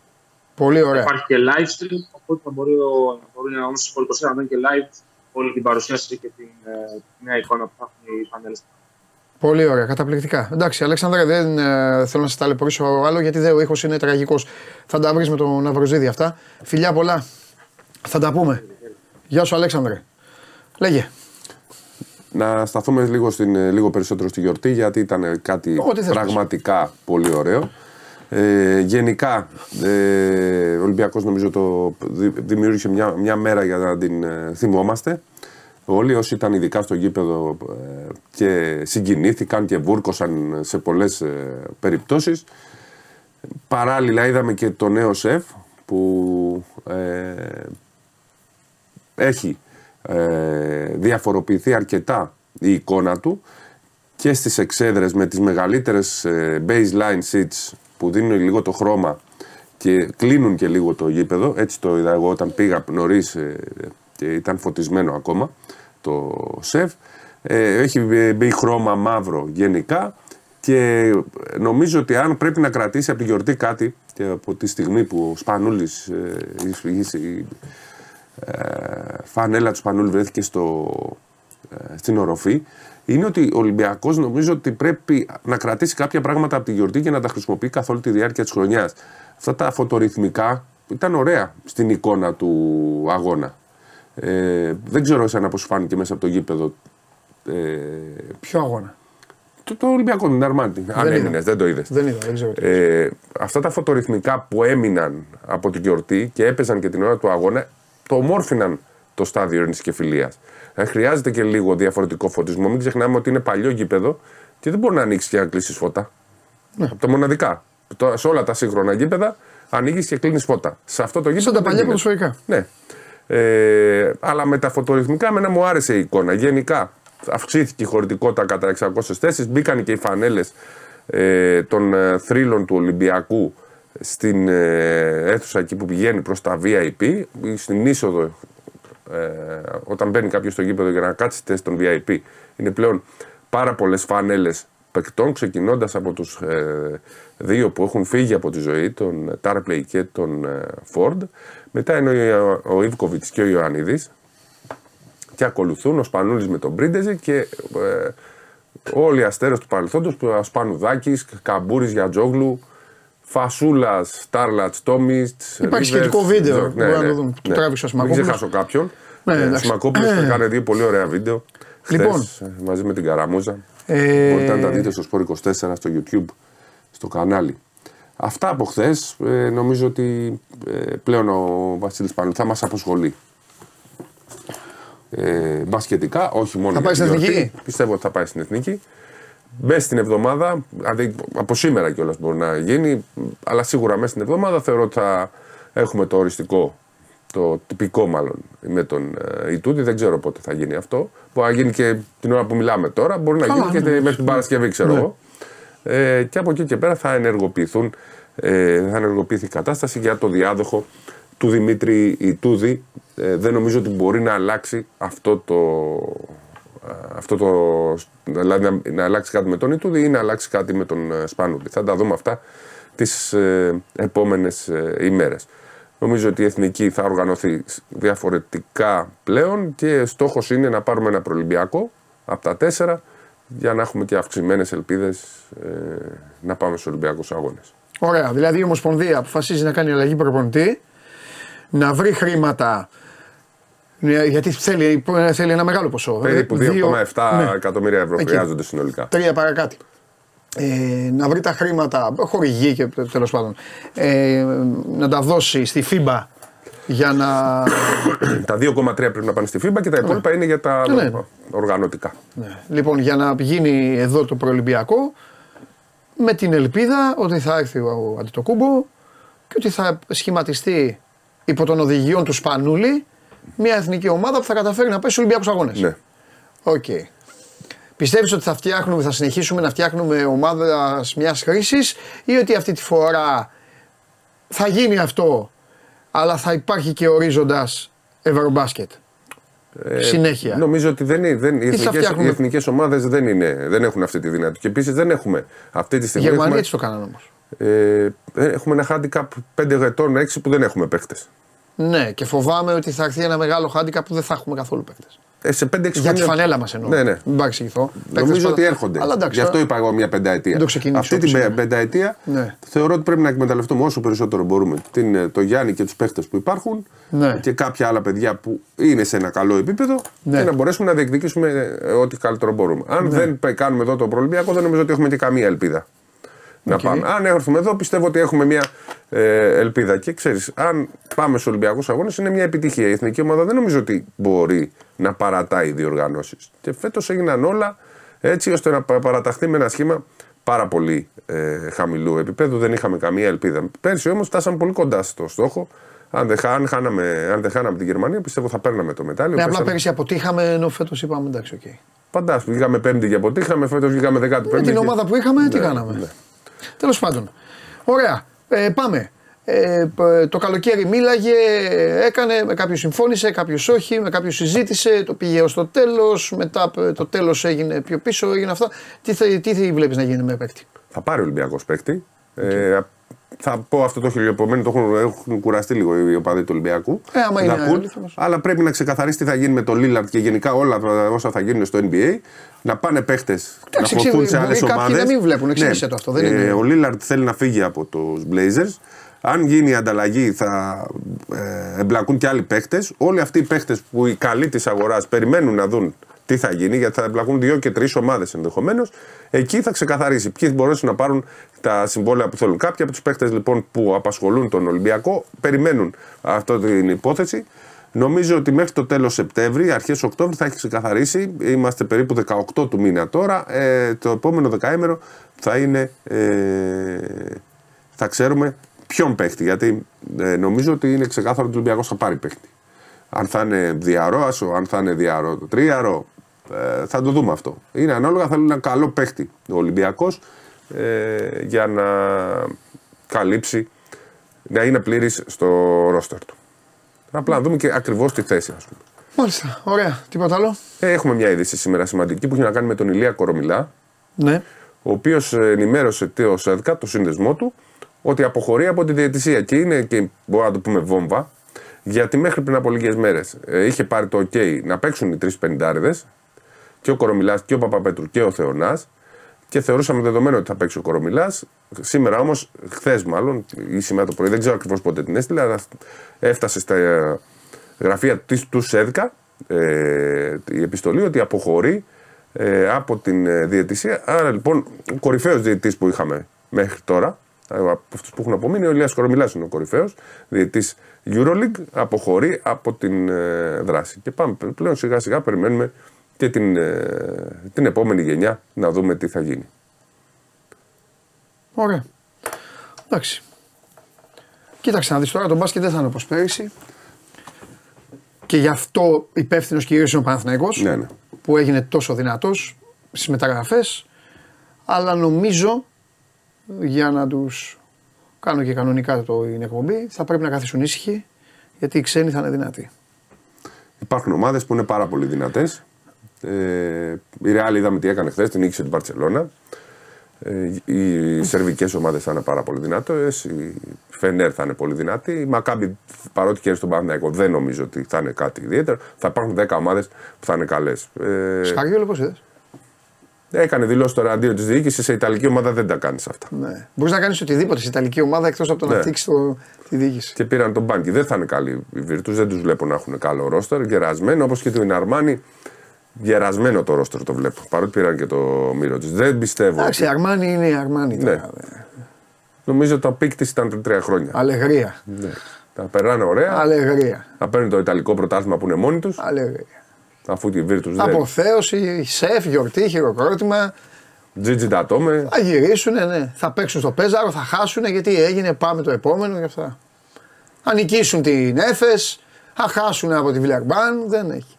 Πολύ ωραία. Υπάρχει και live stream, οπότε θα μπορεί, ο, να μπορεί να στο Σπορ 24 να δουν και live όλη την παρουσίαση και την, ε, τη νέα εικόνα που θα έχουν οι πανέλε. Πολύ ωραία, καταπληκτικά. Εντάξει, Αλέξανδρα, δεν ε, θέλω να σα ταλαιπωρήσω άλλο γιατί δεν, ο ήχος είναι τραγικός. Θα τα βρεις με τον Ναυροζίδη αυτά. Φιλιά πολλά. Θα τα πούμε. Γεια σου, Αλέξανδρε. Λέγε. Να σταθούμε λίγο, στην, ε, λίγο περισσότερο στη γιορτή γιατί ήταν κάτι Ό,τι θες, πραγματικά πολύ ωραίο. Ε, γενικά, ε, ο Ολυμπιακός νομίζω το δη- δημιούργησε μια, μια μέρα για να την ε, θυμόμαστε. Όλοι όσοι ήταν ειδικά στο γήπεδο ε, και συγκινήθηκαν και βούρκωσαν σε πολλές ε, περιπτώσεις. Παράλληλα είδαμε και το νέο σεφ που ε, έχει ε, διαφοροποιηθεί αρκετά η εικόνα του και στις εξέδρες με τις μεγαλύτερες ε, baseline seats που δίνουν λίγο το χρώμα και κλείνουν και λίγο το γήπεδο. Έτσι το είδα εγώ όταν πήγα νωρίς και ήταν φωτισμένο ακόμα το σεφ. Ε, έχει μπει χρώμα μαύρο γενικά και νομίζω ότι αν πρέπει να κρατήσει από τη γιορτή κάτι και από τη στιγμή που ο Σπανούλης ε, η- η- η- ε, φανέλα του Σπανούλη βρέθηκε στο, ε, στην οροφή είναι ότι ο Ολυμπιακός νομίζω ότι πρέπει να κρατήσει κάποια πράγματα από τη γιορτή και να τα χρησιμοποιεί καθ' όλη τη διάρκεια της χρονιάς. Αυτά τα φωτορυθμικά ήταν ωραία στην εικόνα του αγώνα. Ε, δεν ξέρω εσένα πώς σου φάνηκε μέσα από το γήπεδο ε, Ποιο αγώνα; το, το Ολυμπιακό, την Αρμάντη. Αν είδα. έμεινες, δεν το είδες. Δεν είδα, δεν ξέρω. τι. Ε, αυτά τα φωτορυθμικά που έμειναν από την γιορτή και έπαιζαν και την ώρα του αγώνα, το ομόρφιναν το στάδιο ειρήνης και φιλίας. Ε, χρειάζεται και λίγο διαφορετικό φωτισμό. Μην ξεχνάμε ότι είναι παλιό γήπεδο και δεν μπορεί να ανοίξεις και να κλείσεις φώτα. Ναι. Από τα μοναδικά. Τώρα, σε όλα τα σύγχρονα γήπεδα ανοίγεις και κλείνεις φώτα. Σε αυτό το γήπεδο. Σαν τα δεν παλιά γίνεται. ποδοσφαιρικά. Ναι. Ε, αλλά με τα φωτορυθμικά εμένα μου άρεσε η εικόνα. Γενικά αυξήθηκε η χωρητικότητα κατά 600 θέσεις. Μπήκαν και οι φανέλες ε, των ε, θρύλων του Ολυμπιακού στην ε, αίθουσα εκεί που πηγαίνει προς τα VIP, στην είσοδο ε, όταν μπαίνει κάποιος στο γήπεδο για να κάτσει στη θέση των VIP. Είναι πλέον πάρα πολλές φανέλες παικτών, ξεκινώντας από τους ε, δύο που έχουν φύγει από τη ζωή, τον Τάρπλεϊ και τον ε, Φόρντ. Μετά είναι ο, ο Ιβκοβιτς και ο Ιωαννίδης. Και ακολουθούν ο Σπανούλης με τον Μπρίντεζε και ε, όλοι οι αστέρες του παρελθόντος, που ο Σπανουδάκης, Καμπούρης Γιατζόγλου, Φασούλας, Στάρλατς, Τόμις, Υπάρχει σχετικό βίντεο, μπορεί να το δουν, που το τράβηξε ο Μην Σμακόπουλος. ξεχάσω κάποιον. Ναι, Ε, εντάξει. Σμακόπουλος θα κάνει δύο πολύ ωραία βίντεο. Λοιπόν. χθες, ε, μαζί με την Καραμούζα. Ε, Μπορείτε να τα δείτε στο Sport 24 στο YouTube, στο κανάλι. Αυτά από χθες. νομίζω ότι ε, πλέον ο Βασίλης Πανού θα μας αποσχολεί. Ε, μπασκετικά, όχι μόνο Θα για πάει τη στην γιορτή. Εθνική; Πιστεύω ότι θα πάει στην εθνική. Μέσα στην εβδομάδα, δηλαδή από σήμερα κιόλας μπορεί να γίνει, αλλά σίγουρα μέσα στην εβδομάδα θεωρώ ότι θα έχουμε το οριστικό, το τυπικό μάλλον με τον ε, Ιτούδη. Δεν ξέρω πότε θα γίνει αυτό. Μπορεί να γίνει και την ώρα που μιλάμε τώρα, μπορεί να Καλά, γίνει και ναι, μέχρι την Παρασκευή, ξέρω Ναι. εγώ. Ε, και από εκεί και πέρα θα ενεργοποιηθούν, ε, θα ενεργοποιηθεί η κατάσταση για το διάδοχο του Δημήτρη Ιτούδη. Ε, δεν νομίζω ότι μπορεί να αλλάξει αυτό το, ε, αυτό το δηλαδή να, να αλλάξει κάτι με τον Ιτούδη ή να αλλάξει κάτι με τον ε, Σπάνουλη. Θα τα δούμε αυτά τις ε, επόμενες ε, ημέρες. Νομίζω ότι η Εθνική θα οργανωθεί διαφορετικά πλέον και στόχος είναι να πάρουμε ένα προελμπιακό από τα τέσσερα για να έχουμε και αυξημένες ελπίδες ε, να πάμε στους Ολυμπιακούς Αγώνες. Ωραία. Δηλαδή η Ομοσπονδία αποφασίζει να κάνει αλλαγή προπονητή, να βρει χρήματα. Ναι, Γιατί θέλει, θέλει ένα μεγάλο ποσό. Περίπου Δύο- 2,7 ναι. εκατομμύρια ευρώ Εκεί. χρειάζονται συνολικά. Τρία παρακάτω. Ε, να βρει τα χρήματα, χορηγεί και τέλος πάντων, ε, να τα δώσει στη FIBA για να. [COUGHS] τα 2,3 πρέπει να πάνε στη FIBA και τα υπόλοιπα είναι για τα Ναι, ναι. οργανωτικά. Ναι. Λοιπόν, για να γίνει εδώ το προελπιακό με την ελπίδα ότι θα έρθει ο Αντιτοκούμπο και ότι θα σχηματιστεί υπό των οδηγιών του Σπανούλη μια εθνική ομάδα που θα καταφέρει να πέσει στου Ολυμπιακούς Αγώνες. Ναι. Οκ. Πιστεύεις ότι θα φτιάχνουμε, θα συνεχίσουμε να φτιάχνουμε ομάδα μιας χρήσης ή ότι αυτή τη φορά θα γίνει αυτό, αλλά θα υπάρχει και ορίζοντας Ευρωμπάσκετ; Συνέχεια. Ε, Νομίζω ότι δεν είναι, δεν, οι, θα εθνικές, φτιάχνουμε- οι εθνικές ομάδες δεν, είναι, δεν έχουν αυτή τη δυνατότητα. Και επίσης δεν έχουμε αυτή τη Οι στιγμή. Γερμανοί έχουμε, έτσι το κάνανε όμως. ε, έχουμε ένα handicap 5 ετών, 6 που δεν έχουμε παίχτες. Ναι, και φοβάμαι ότι θα έρθει ένα μεγάλο χάντικα που δεν θα έχουμε καθόλου παίκτες. Ε, σε 5-6 Για τη φανέλα μας εννοώ. Ναι, ναι. Μην παρεξηγηθώ. Παίκτες Νομίζω πάντα- ότι έρχονται. Αλλά εντάξει, Γι' αυτό τώρα- είπα εγώ μια πενταετία. Δεν το ξεκινήσω Αυτή όπως την πε- είναι. πενταετία Ναι. θεωρώ ότι πρέπει να εκμεταλλευτούμε όσο περισσότερο μπορούμε την, το Γιάννη και τους παίχτε που υπάρχουν Ναι. και κάποια άλλα παιδιά που είναι σε ένα καλό επίπεδο Ναι. και να μπορέσουμε να διεκδικήσουμε ε, ό,τι καλύτερο μπορούμε. Αν δεν πε- κάνουμε εδώ το Προολυμπιακό, δεν νομίζω ότι έχουμε και καμία ελπίδα. Να πάμε. Αν έρθουμε εδώ, πιστεύω ότι έχουμε μια ε, ελπίδα. Και ξέρεις, αν πάμε στους Ολυμπιακούς Αγώνες, είναι μια επιτυχία. Η εθνική ομάδα δεν νομίζω ότι μπορεί να παρατάει διοργανώσεις. Και φέτος έγιναν όλα έτσι ώστε να πα- παραταχθεί με ένα σχήμα πάρα πολύ ε, χαμηλού επίπεδου. Δεν είχαμε καμία ελπίδα. Πέρσι όμως φτάσαμε πολύ κοντά στο στόχο. Αν δεν, χά- αν χάναμε, αν δεν χάναμε την Γερμανία, πιστεύω θα παίρναμε το μετάλλιο. Ναι, απλά Πέσαμε- πέρυσι αποτύχαμε ενώ φέτος είπαμε εντάξει, οκ. Φαντάσου, βγήκαμε πέμπτη και αποτύχαμε, φέτος βγήκαμε δεκάτη Με πέμπτη. την και- ομάδα που είχαμε, τι Ναι, κάναμε; ναι. Τέλος πάντων. Ωραία. Ε, πάμε. Ε, π- το καλοκαίρι μίλαγε, έκανε, με κάποιου συμφώνησε, κάποιου όχι, με κάποιου συζήτησε, το πήγε ως το τέλος. Μετά π- το τέλος έγινε πιο πίσω, έγινε αυτά. Τι, θε, τι θε, βλέπεις να γίνει με παίκτη; Θα πάρει ο Ολυμπιακός παίκτη. Ε, θα πω αυτό το χιλιοπομένο, το έχουν, έχουν κουραστεί λίγο οι οπαδοί του Ολυμπιακού. Ε, άμα Να είναι πούν, αλήθινος. αλλά πρέπει να ξεκαθαρίσει τι θα γίνει με τον Λίλαρτ και γενικά όλα τα- όσα θα γίνουν στο NBA. Να πάνε παίχτες να Εντάξει, χωθούν εξήγη- σε άλλες μπορεί κάποιοι ομάδες. να μην βλέπουν, εξήγησε το αυτό, δεν είναι- ο Λίλαρτ θέλει να φύγει από τους Blazers. Αν γίνει η ανταλλαγή, θα ε, εμπλακούν και άλλοι παίχτες. Όλοι αυτοί οι παίχτες που οι καλοί της αγοράς περιμένουν να δουν τι θα γίνει, γιατί θα εμπλακούν δύο και τρεις ομάδες ενδεχομένως. Εκεί θα ξεκαθαρίσει ποιοι μπορέσουν να πάρουν τα συμβόλαια που θέλουν. Κάποιοι από τους παίχτε λοιπόν που απασχολούν τον Ολυμπιακό περιμένουν αυτή την υπόθεση. Νομίζω ότι μέχρι το τέλος Σεπτέμβρη, αρχές Οκτώβρη θα έχει ξεκαθαρίσει. Είμαστε περίπου 18 του μήνα τώρα. Ε, το επόμενο δεκαήμερο θα είναι. Ε, θα ξέρουμε ποιον παίχτη. Γιατί ε, νομίζω ότι είναι ξεκάθαρο ότι ο Ολυμπιακός θα πάρει παίχτη. Αν θα είναι διαρρό άσο, αν θα είναι διαρρό το τρίαρο, ε, θα το δούμε αυτό. Είναι ανάλογα, θέλει ένα καλό παίχτη ο Ολυμπιακός ε, για να καλύψει, να είναι πλήρης στο ρόστερ του. Απλά να δούμε και ακριβώς τη θέση, ας πούμε. Μάλιστα. Ωραία. Τίποτα άλλο; Ε, έχουμε μια είδηση σήμερα σημαντική που έχει να κάνει με τον Ηλία Κορομιλά, Ναι. ο οποίος ενημέρωσε το ΣΕΔΚΑ, το σύνδεσμό του, ότι αποχωρεί από τη διαιτησία. Και είναι και μπορούμε να το πούμε βόμβα, γιατί μέχρι πριν από λίγες μέρες είχε πάρει το OK να παίξουν οι τρεις πεντάριδες, και ο Κορομιλάς και ο Παπαπέτρου και ο Θεονά. Και θεωρούσαμε δεδομένο ότι θα παίξει ο Κορομιλάς. Σήμερα όμως, χθες μάλλον, ή σήμερα το πρωί, δεν ξέρω ακριβώς πότε την έστειλε, αλλά έφτασε στα ε, γραφεία της, του ΣΕΔΚΑ ε, η επιστολή ότι αποχωρεί ε, από την ε, διαιτησία. Άρα λοιπόν, ο κορυφαίος διαιτητής που είχαμε μέχρι τώρα, ε, από αυτούς που έχουν απομείνει, ο Ηλίας Κορομιλάς είναι ο κορυφαίος διαιτητής Euroleague, αποχωρεί από την ε, δράση. Και πάμε πλέον σιγά σιγά περιμένουμε και την, ε, την επόμενη γενιά να δούμε τι θα γίνει. Ωραία. Εντάξει. Κοίταξε να δεις τώρα, το μπάσκετ δεν θα είναι όπως πέρυσι. Και γι' αυτό υπεύθυνος κυρίω είναι ο Παναθηναϊκός Ναι, ναι. που έγινε τόσο δυνατός στις μεταγραφές. Αλλά νομίζω για να τους κάνω και κανονικά το την εκπομπή θα πρέπει να καθίσουν ήσυχοι γιατί οι ξένοι θα είναι δυνατοί. Υπάρχουν ομάδες που είναι πάρα πολύ δυνατές. Ε, η Real είδαμε τι έκανε χθες, την νίκησε την Παρσελώνα. Ε, οι σερβικές ομάδες θα είναι πάρα πολύ δυνατές. Η Φενέρ θα είναι πολύ δυνατή. Η Μακάμπι, παρότι κέρδισε τον Παναθηναϊκό, δεν νομίζω ότι θα είναι κάτι ιδιαίτερο. Θα υπάρχουν 10 ομάδες που θα είναι καλές. Ε, Σκαριόλο πώς είδες; Έκανε δηλώσεις τώρα αντίον της διοίκησης. Σε Ιταλική ομάδα δεν τα κάνεις αυτά. Ναι. Μπορείς να κάνεις οτιδήποτε σε Ιταλική ομάδα εκτός από το να Ναι. φτύξει τη διοίκηση. Και πήραν τον Μπάνκι. Δεν θα είναι καλοί η Βίρτους, δεν τους βλέπω να έχουν καλό ρόστερ. Γερασμένο όπως και την Αρμάνι. Γερασμένο το ρόστερ το βλέπω. Παρότι πήραν και το Μίροτιτς. Δεν πιστεύω. Εντάξει, η Αρμάνι είναι η Αρμάνι. Ναι. τώρα. Νομίζω το peak της ήταν πριν τρία χρόνια. Αλεγρία. Ναι. Τα περνάνε ωραία. Αλεγρία. Θα παίρνουν το Ιταλικό πρωτάθλημα που είναι μόνοι τους. Αλεγρία. Αφού η Βίρτους δεν. Αποθέωση, σεφ, γιορτή, χειροκρότημα. Τζίτζι Ντατόμε. Θα γυρίσουν, ναι. Θα παίξουν στο Πέζαρο, θα χάσουν γιατί έγινε, πάμε το επόμενο και αυτά. Θα νικήσουν την Έφε, θα χάσουν από τη Βιλερμπάν, δεν έχει.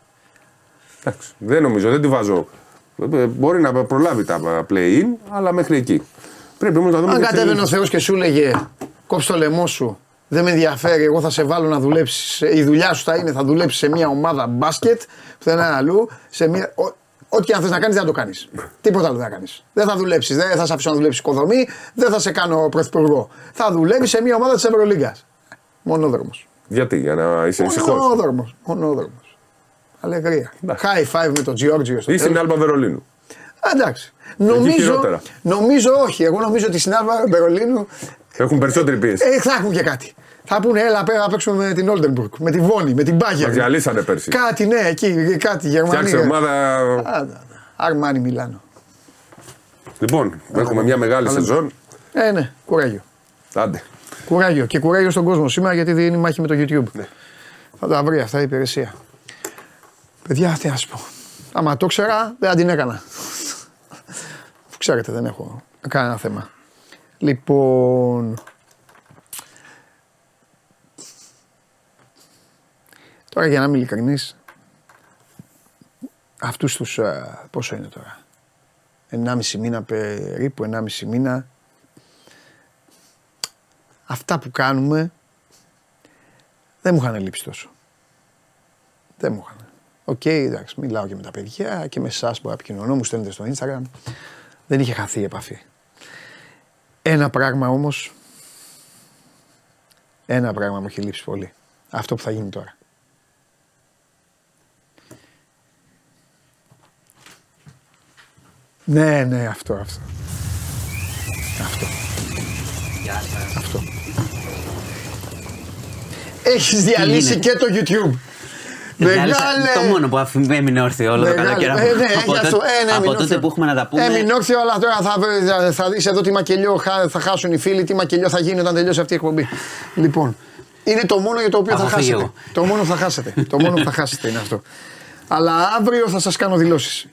Εντάξει. Δεν νομίζω, δεν τη βάζω. Ε, Μπορεί να προλάβει τα play-in, αλλά μέχρι εκεί. Πρέπει όμως να δούμε. Αν και κατέβαινε ο τι- Θεός και σου έλεγε κόψει το λαιμό σου. Δεν με ενδιαφέρει, εγώ θα σε βάλω να δουλέψεις. Η δουλειά σου θα είναι, θα δουλέψεις σε μια ομάδα μπάσκετ, πουθενά αλλού. Σε μια... Ό, ό,τι και αν θες να κάνεις, δεν θα το κάνεις. Τίποτα άλλο δεν θα κάνεις. Δεν θα δουλέψεις, δεν θα σε αφήσω να δουλέψεις οικοδομή, δεν θα σε κάνω πρωθυπουργό. Θα δουλεύει σε μια ομάδα της Ευρωλίγκας. Μονόδρομος. Γιατί, για να είσαι ησυχό. Μονόδρομος. Μονόδρομος. Αλεγρία. High five με τον Τζιόρτζιο στο Ή στην τέλος. Άλμπα Βερολίνου. Α, Εντάξει. Νομίζω, χειρότερα. νομίζω όχι. Εγώ νομίζω ότι στην Άλβα Βερολίνου Έχουν περισσότερη πίεση. ε, θα έχουν και κάτι. Θα πούνε, έλα πέρα να παίξουμε με την Όλτεμπουργκ, με τη Βόνη, με την Μπάγκερ. Μα διαλύσανε πέρσι. Κάτι, ναι, εκεί, κάτι, Γερμανία. Φτιάξε ομάδα. Αρμάνι Μιλάνο. Λοιπόν, έχουμε μια μεγάλη σεζόν. Ε, ναι, κουράγιο. Άντε. Κουράγιο. Και κουράγιο στον κόσμο σήμερα γιατί δίνει μάχη με το YouTube. Ναι. Θα τα βρει αυτά η υπηρεσία. Παιδιά, τι να σου πω. Άμα το ξέρα, δεν θα την έκανα. Ξέρετε, δεν έχω κανένα θέμα. Λοιπόν. Τώρα για να είμαι ειλικρινής, αυτούς τους, ε, πόσο είναι τώρα, 1,5 μήνα περίπου, 1,5 μήνα, αυτά που κάνουμε δεν μου είχαν λείψει τόσο. Δεν μου είχαν. Οκ, εντάξει, μιλάω και με τα παιδιά και με εσάς που επικοινωνώ, μου στέλνετε στο Instagram. Δεν είχε χαθεί η επαφή. Ένα πράγμα όμως, ένα πράγμα μου έχει λείψει πολύ. Αυτό που θα γίνει τώρα. Ναι, ναι, αυτό, αυτό. Αυτό. Αυτό. Έχεις διαλύσει γίνεται; και το YouTube. Διάλυσα Μεγάλε! Το μόνο που αφ- έμεινε όρθιο όλο το Μεγάλε. καλοκαίρι. Ε, ναι, από γι' αυτό. τότε, Ε, ναι, από έμεινε τότε όρθιο. που έχουμε να τα πούμε. Έμεινε όρθιο, αλλά τώρα θα, θα, θα δεις εδώ τι μακελιό χα- θα χάσουν οι φίλοι, τι μακελιό θα γίνει όταν τελειώσει αυτή η εκπομπή. Λοιπόν, είναι το μόνο για το οποίο Θα θα φύγω χάσετε. εγώ. Το μόνο που θα χάσετε. το μόνο που θα χάσετε είναι αυτό. Αλλά αύριο θα σας κάνω δηλώσεις.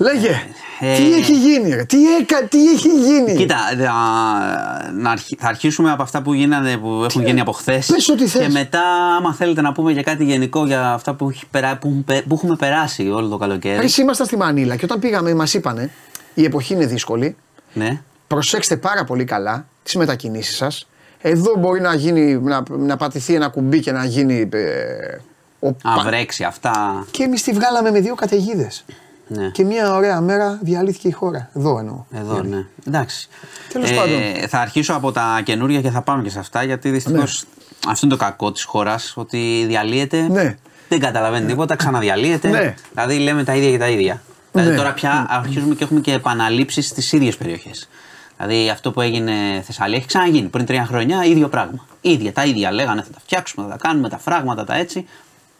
Λέγε, Ε, τι έχει γίνει ρε, τι, έκα, τι έχει γίνει; Κοίτα, α, να αρχι- θα αρχίσουμε από αυτά που, γίνανε, που έχουν γίνει από χθες. Πες ό,τι θες. Και μετά, άμα θέλετε να πούμε για κάτι γενικό για αυτά που, έχει περά- που, έχουν πε- που έχουμε περάσει όλο το καλοκαίρι. Εμείς ήμασταν στη Μανίλα και όταν πήγαμε μας είπανε η εποχή είναι δύσκολη, Ναι. προσέξτε πάρα πολύ καλά τις μετακινήσεις σας. Εδώ μπορεί να, γίνει, να, να πατηθεί ένα κουμπί και να γίνει... Ε, ο Α, πα- βρέξει αυτά. Και εμείς τη βγάλαμε με δύο καταιγίδες. Ναι. Και μια ωραία μέρα διαλύθηκε η χώρα. Εδώ εννοώ. Εδώ, ναι. Εντάξει. Τέλος πάντων. Θα αρχίσω από τα καινούργια και θα πάμε και σε αυτά γιατί δυστυχώς αυτό είναι το κακό της χώρας. Ότι διαλύεται. Ναι. Δεν καταλαβαίνει τίποτα, ξαναδιαλύεται. Ναι. Δηλαδή λέμε τα ίδια και τα ίδια. Δηλαδή Ναι. τώρα πια αρχίζουμε και έχουμε και επαναλήψεις στις ίδιες περιοχές. Δηλαδή αυτό που έγινε Θεσσαλία έχει ξαναγίνει πριν τρία χρόνια, ίδιο πράγμα. ίδια, τα ίδια λέγανε, θα τα φτιάξουμε, θα τα κάνουμε, τα φράγματα, τα έτσι.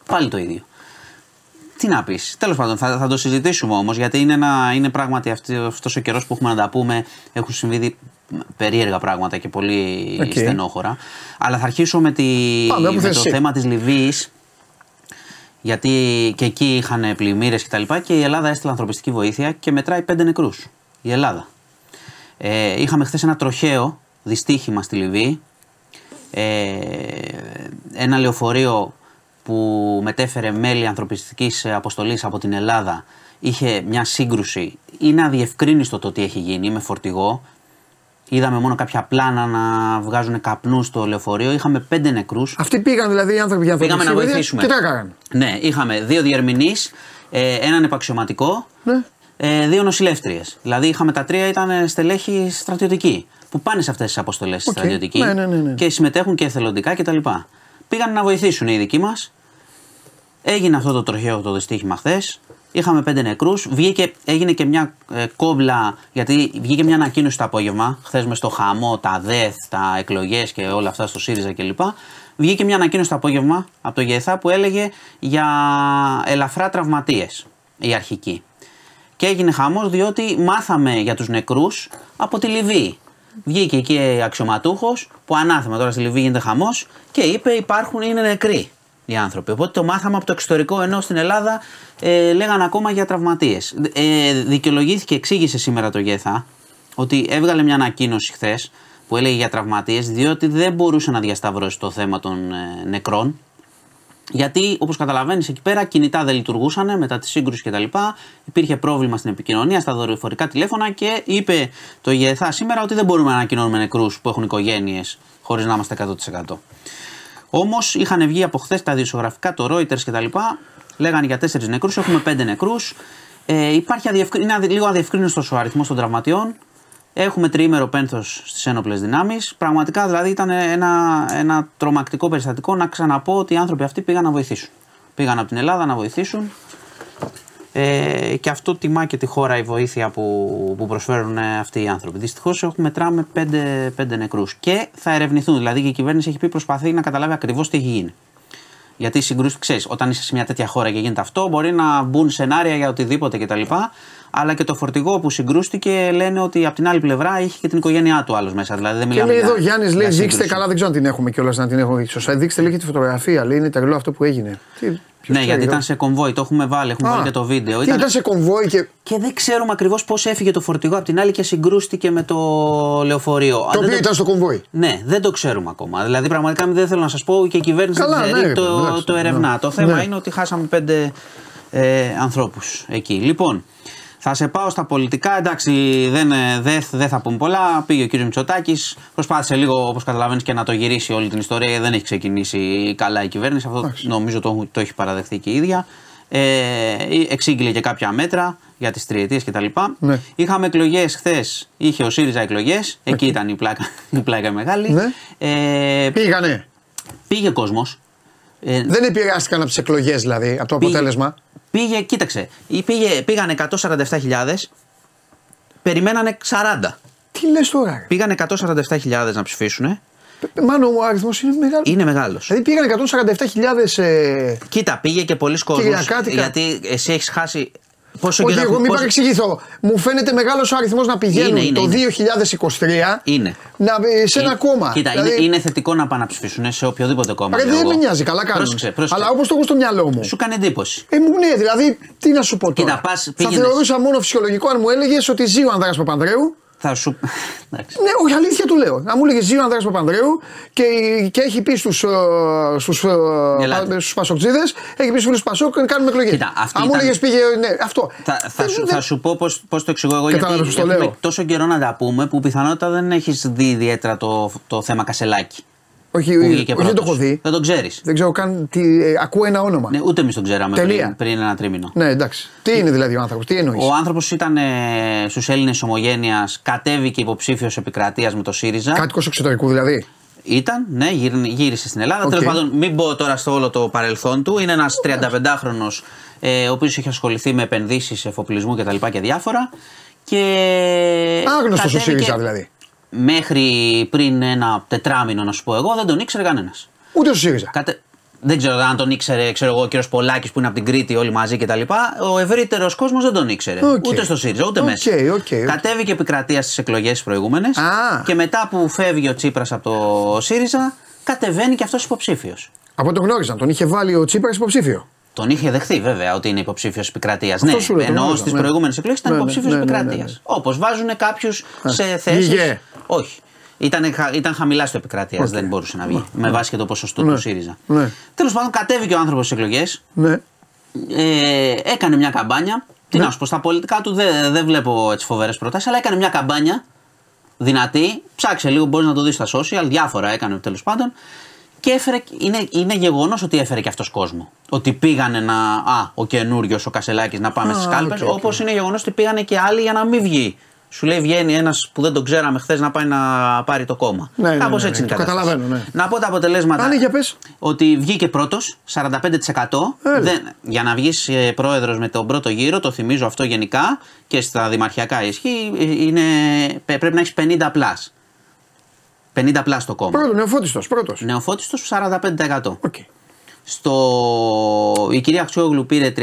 Πάλι το ίδιο. Τι να πεις. Τέλος πάντων, θα, θα το συζητήσουμε όμως, γιατί είναι, ένα, είναι πράγματι αυτός ο καιρός που έχουμε να τα πούμε. Έχουν συμβεί δι- περίεργα πράγματα και πολύ Οκ. στενόχωρα. Αλλά θα αρχίσω με, τη, Πάμε, όπου με θες το εσύ. θέμα της Λιβύης. Γιατί και εκεί είχαν πλημμύρες κτλ. Και, τα λοιπά και η Ελλάδα έστειλε ανθρωπιστική βοήθεια και μετράει πέντε νεκρούς. Η Ελλάδα. Ε, είχαμε χθες ένα τροχαίο δυστύχημα στη Λιβύη. Ε, ένα λεωφορείο που μετέφερε μέλη ανθρωπιστικής αποστολής από την Ελλάδα είχε μια σύγκρουση. Είναι αδιευκρίνιστο το τι έχει γίνει με φορτηγό. Είδαμε μόνο κάποια πλάνα να βγάζουν καπνούς στο λεωφορείο. Είχαμε πέντε νεκρούς. Αυτοί πήγαν δηλαδή οι άνθρωποι για Πήγαμε να ανθρωπιστική βοηθήσουμε. βοήθεια Και τι έκαναν. Ναι, είχαμε δύο διερμηνείς, ε, έναν επαξιωματικό, Ναι. ε, δύο νοσηλεύτριες. Δηλαδή είχαμε τα τρία ήταν στελέχη στρατιωτικοί που πάνε σε αυτές τις αποστολές Οκ. στρατιωτικοί Ναι, ναι, ναι, ναι. και συμμετέχουν και εθελοντικά κτλ. Πήγαν να βοηθήσουν οι δικοί μας. Έγινε αυτό το τροχαίο το δυστύχημα χθες. Είχαμε πέντε νεκρούς. Έγινε και μια ε, κόμπλα, γιατί βγήκε μια ανακοίνωση το απόγευμα, χθες μες στο χαμό, τα ΔΕΘ, τα εκλογές και όλα αυτά στο ΣΥΡΙΖΑ κλπ. Βγήκε μια ανακοίνωση το απόγευμα από το ΓΕΘΑ που έλεγε για ελαφρά τραυματίες, η αρχική. Και έγινε χαμός διότι μάθαμε για τους νεκρούς από τη Λιβύη. Βγήκε εκεί αξιωματούχος που ανάθεμα τώρα στη Λιβύη γίνεται χαμός και είπε υπάρχουν είναι νεκροί οι άνθρωποι. Οπότε το μάθαμε από το εξωτερικό ενώ στην Ελλάδα ε, λέγανε ακόμα για τραυματίες. Ε, δικαιολογήθηκε, εξήγησε σήμερα το ΓΕΘΑ ότι έβγαλε μια ανακοίνωση χθες που έλεγε για τραυματίες διότι δεν μπορούσε να διασταυρώσει το θέμα των ε, νεκρών Γιατί, όπως καταλαβαίνεις, εκεί πέρα κινητά δεν λειτουργούσαν μετά τη σύγκρουση κτλ. Υπήρχε πρόβλημα στην επικοινωνία, στα δορυφορικά τηλέφωνα και είπε το ΙΕΘΑ σήμερα ότι δεν μπορούμε να ανακοινώνουμε νεκρούς που έχουν οικογένειες χωρίς να είμαστε 100%. Όμως είχαν βγει από χθες τα δημοσιογραφικά, το Reuters κτλ. Λέγανε για 4 νεκρούς, έχουμε 5 νεκρούς. Ε, υπάρχει αδιευκρι... είναι αδι- λίγο αδιευκρίνητο ο αριθμός των τραυματιών. Έχουμε τριήμερο πένθος στις ένοπλες δυνάμεις. Πραγματικά δηλαδή ήταν ένα, ένα τρομακτικό περιστατικό να ξαναπώ ότι οι άνθρωποι αυτοί πήγαν να βοηθήσουν. Πήγαν από την Ελλάδα να βοηθήσουν. Ε, και αυτό τιμά και τη χώρα η βοήθεια που, που προσφέρουν ε, αυτοί οι άνθρωποι. Δυστυχώς έχουμε μετράμε πέντε, πέντε νεκρούς. Και θα ερευνηθούν. Δηλαδή και η κυβέρνηση έχει πει προσπαθεί να καταλάβει ακριβώς τι έχει γίνει. Γιατί οι συγκρούσεις, ξέρεις, όταν είσαι σε μια τέτοια χώρα και γίνεται αυτό, μπορεί να μπουν σενάρια για οτιδήποτε κτλ. Αλλά και το φορτηγό που συγκρούστηκε λένε ότι από την άλλη πλευρά είχε και την οικογένειά του άλλος μέσα. Δηλαδή δεν Και μιλάμε λέει εδώ για- Γιάννης, για λέει δείξτε σύγκρουση. καλά, δεν ξέρω αν την έχουμε κιόλας να την έχω δείξει σωστά. Δείξτε λέει και τη φωτογραφία, λέει είναι τρελό αυτό που έγινε. Τι, ποιος Ναι, ξέρει, γιατί ε; ήταν σε κομβόι, το έχουμε βάλει, έχουμε Α, βάλει και το βίντεο. Τι Ήταν- ήταν σε κομβόι και. Και δεν ξέρουμε ακριβώς πώς έφυγε το φορτηγό από την άλλη και συγκρούστηκε με το λεωφορείο. Α, Το δεν οποίο ήταν στο κομβόι. Ναι, δεν το ξέρουμε ακόμα. Δηλαδή, πραγματικά δεν θέλω να σας πω και η κυβέρνηση Καλά, δεν ναι, ξέρει, ρε, το, εντάξει, το ναι. ερευνά. Το θέμα Ναι. είναι ότι χάσαμε πέντε ε, ανθρώπους εκεί. Λοιπόν, θα σε πάω στα πολιτικά. Εντάξει, δεν, ε, δεν, δεν θα πούμε πολλά. Πήγε ο κύριος Μητσοτάκης. Προσπάθησε λίγο, όπως καταλαβαίνεις, και να το γυρίσει όλη την ιστορία. Δεν έχει ξεκινήσει καλά η κυβέρνηση. Αυτό νομίζω το, το έχει παραδεχθεί και η ίδια. Ε, εξήγηλε και κάποια μέτρα για τις τριετίες κτλ. Ναι. Είχαμε εκλογές χθες. Είχε ο ΣΥΡΙΖΑ εκλογές. Εκεί ήταν η πλάκα, [LAUGHS] η πλάκα μεγάλη. Ναι. Ε, Πήγανε. πήγε κόσμος. Ε, Δεν επηρεάστηκαν από τις εκλογές δηλαδή, από το Πήγε- αποτέλεσμα. Πήγε, κοίταξε, ή πήγε, πήγανε 147.000, περιμένανε 40. Τι λες τώρα. ρε; Πήγανε 147.000 να ψηφίσουν. Μάνο ο αριθμός είναι μεγάλος. Είναι μεγάλος. Δηλαδή πήγανε 147.000. Ε... Κοίτα, πήγε και πολλοί κόσμος Κυριακάτικα. Γιατί εσύ έχεις χάσει. Πόσο Όχι, καιρό εγώ μην πόσο- παρεξηγηθώ. Μου φαίνεται μεγάλος ο αριθμός να πηγαίνουν Είναι, είναι, το είναι. 2023 Είναι. να, ε, σε ένα Είναι- κόμμα. Κοίτα, Δηλαδή, είναι, είναι θετικό να πάνε να ψηφίσουν σε οποιοδήποτε κόμμα. ρε, λέω δεν εγώ. με νοιάζει, καλά κάνουν. Πρόσεξε, πρόσεξε. Αλλά όπως το έχω στο μυαλό μου. Σου κάνει εντύπωση. Ε, μου ναι, δηλαδή, τι να σου πω τώρα. Κοίτα, πας, Θα πήγαινες. θεωρούσα μόνο φυσιολογικό αν μου έλεγες ότι ζει ο Ανδρέας Παπανδρέου. Θα σου. Εντάξει. Ναι, όχι, αλήθεια του λέω. Αν μου έλεγε ζει ο Ανδρέας Παπανδρέου και, και έχει πει στους στους, Ελάτε. πα, στους Πασοκτζίδες, έχει πει στους φίλους του Πασόκ να κάνουμε εκλογές. Κοίτα, αυτή Αν μου ήταν- έλεγες πήγε. Ναι, αυτό. Θα, θα, Δεν- σου, δεν- θα σου πω πώ το εξηγώ εγώ. Γιατί Κατάλαβες πώς το έχουμε λέω. τόσο καιρό να τα πούμε που πιθανότατα δεν έχεις δει ιδιαίτερα το, το θέμα Κασελάκη. Όχι, Που όχι, βγήκε δεν το πρώτος. έχω δει. Δεν τον ξέρεις. Δεν ξέρω καν. Τι, ε, ακούω ένα όνομα. Ναι, ούτε εμείς τον ξέραμε Τελεία. πριν, πριν ένα τρίμηνο. Ναι, εντάξει. Τι είναι δηλαδή ο άνθρωπος, τι εννοείς; Ο άνθρωπος ήταν ε, στους Έλληνες Ομογένειας, κατέβηκε υποψήφιος επικρατείας με το ΣΥΡΙΖΑ. Κάτοικος εξωτερικού δηλαδή. Ήταν, ναι, γύρι- γύρισε στην Ελλάδα. Οκ. Τέλος πάντων, μην μπω τώρα στο όλο το παρελθόν του. Είναι ένας 35χρονος, ε, ο οποίος έχει ασχοληθεί με επενδύσεις, εφοπλισμό κτλ. Και, και διάφορα. Και Άγνωστος ο κατέβηκε- ΣΥΡΙΖΑ δηλαδή. Μέχρι πριν ένα τετράμηνο, να σου πω εγώ, δεν τον ήξερε κανένας. Ούτε ο ΣΥΡΙΖΑ. Κατε... Δεν ξέρω αν τον ήξερε ξέρω εγώ, ο κύριος Πολάκης που είναι από την Κρήτη, όλοι μαζί κτλ. Ο ευρύτερος κόσμος δεν τον ήξερε. Οκ. Ούτε στο ΣΥΡΙΖΑ, ούτε Οκ, μέσα. οκ, οκ. Κατέβηκε επικρατεία στις εκλογές προηγούμενες. Α. Και μετά που φεύγει ο Τσίπρας από το ΣΥΡΙΖΑ, κατεβαίνει και αυτός υποψήφιος. Από τον γνώριζαν, τον είχε βάλει ο Τσίπρας υποψήφιο. Τον είχε δεχθεί βέβαια ότι είναι υποψήφιος επικρατείας. Αυτό Ναι, σου λέω, τον ενώ γνώριζα, στις ναι. προηγούμενες εκλογές ήταν Ναι, ναι, υποψήφιος ναι, ναι, επικρατεία. ναι, ναι. Όπως βάζουν κάποιους σε θέσει. Βγήκε. Όχι. Ήταν, χα- ήταν χαμηλά στο επικρατείας, δεν μπορούσε να βγει. Με βάση και το ποσοστό του ΣΥΡΙΖΑ. Ναι. Τέλος πάντων, κατέβηκε ο άνθρωπος στις εκλογές. Ναι. Ε, έκανε μια καμπάνια. Τι να σου πω, στα πολιτικά του δεν δεν βλέπω έτσι φοβερές προτάσεις, αλλά έκανε μια καμπάνια δυνατή. Ψάξε λίγο, μπορείς να το δεις στα social. Διάφορα έκανε τέλος πάντων. Και έφερε, είναι, είναι γεγονός ότι έφερε και αυτός κόσμο. Ότι πήγανε να. Α, ο καινούριος, ο Κασελάκης, να πάμε Α, στις κάλπες. οκ, οκ. Όπως είναι γεγονός ότι πήγανε και άλλοι για να μην βγει. Σου λέει βγαίνει ένας που δεν τον ξέραμε χθες να πάει να πάρει το κόμμα. Ναι, ναι, Κάπως ναι, ναι, έτσι είναι η το κατάσταση. καταλαβαίνω, ναι. Να πω τα αποτελέσματα. Α, ναι, για πες. Ότι βγήκε πρώτος, 45%. Έλα. Δεν, για να βγεις πρόεδρος με τον πρώτο γύρο, το θυμίζω αυτό γενικά και στα δημαρχιακά ισχύει, ε, είναι, πε- πρέπει να έχεις 50 plus. 50 plus το κόμμα. Πρώτο, νεοφώτιστος, πρώτος. Νεοφώτιστος 45%. Οκ. Στο... Η κυρία Αχτσιόγλου πήρε 36.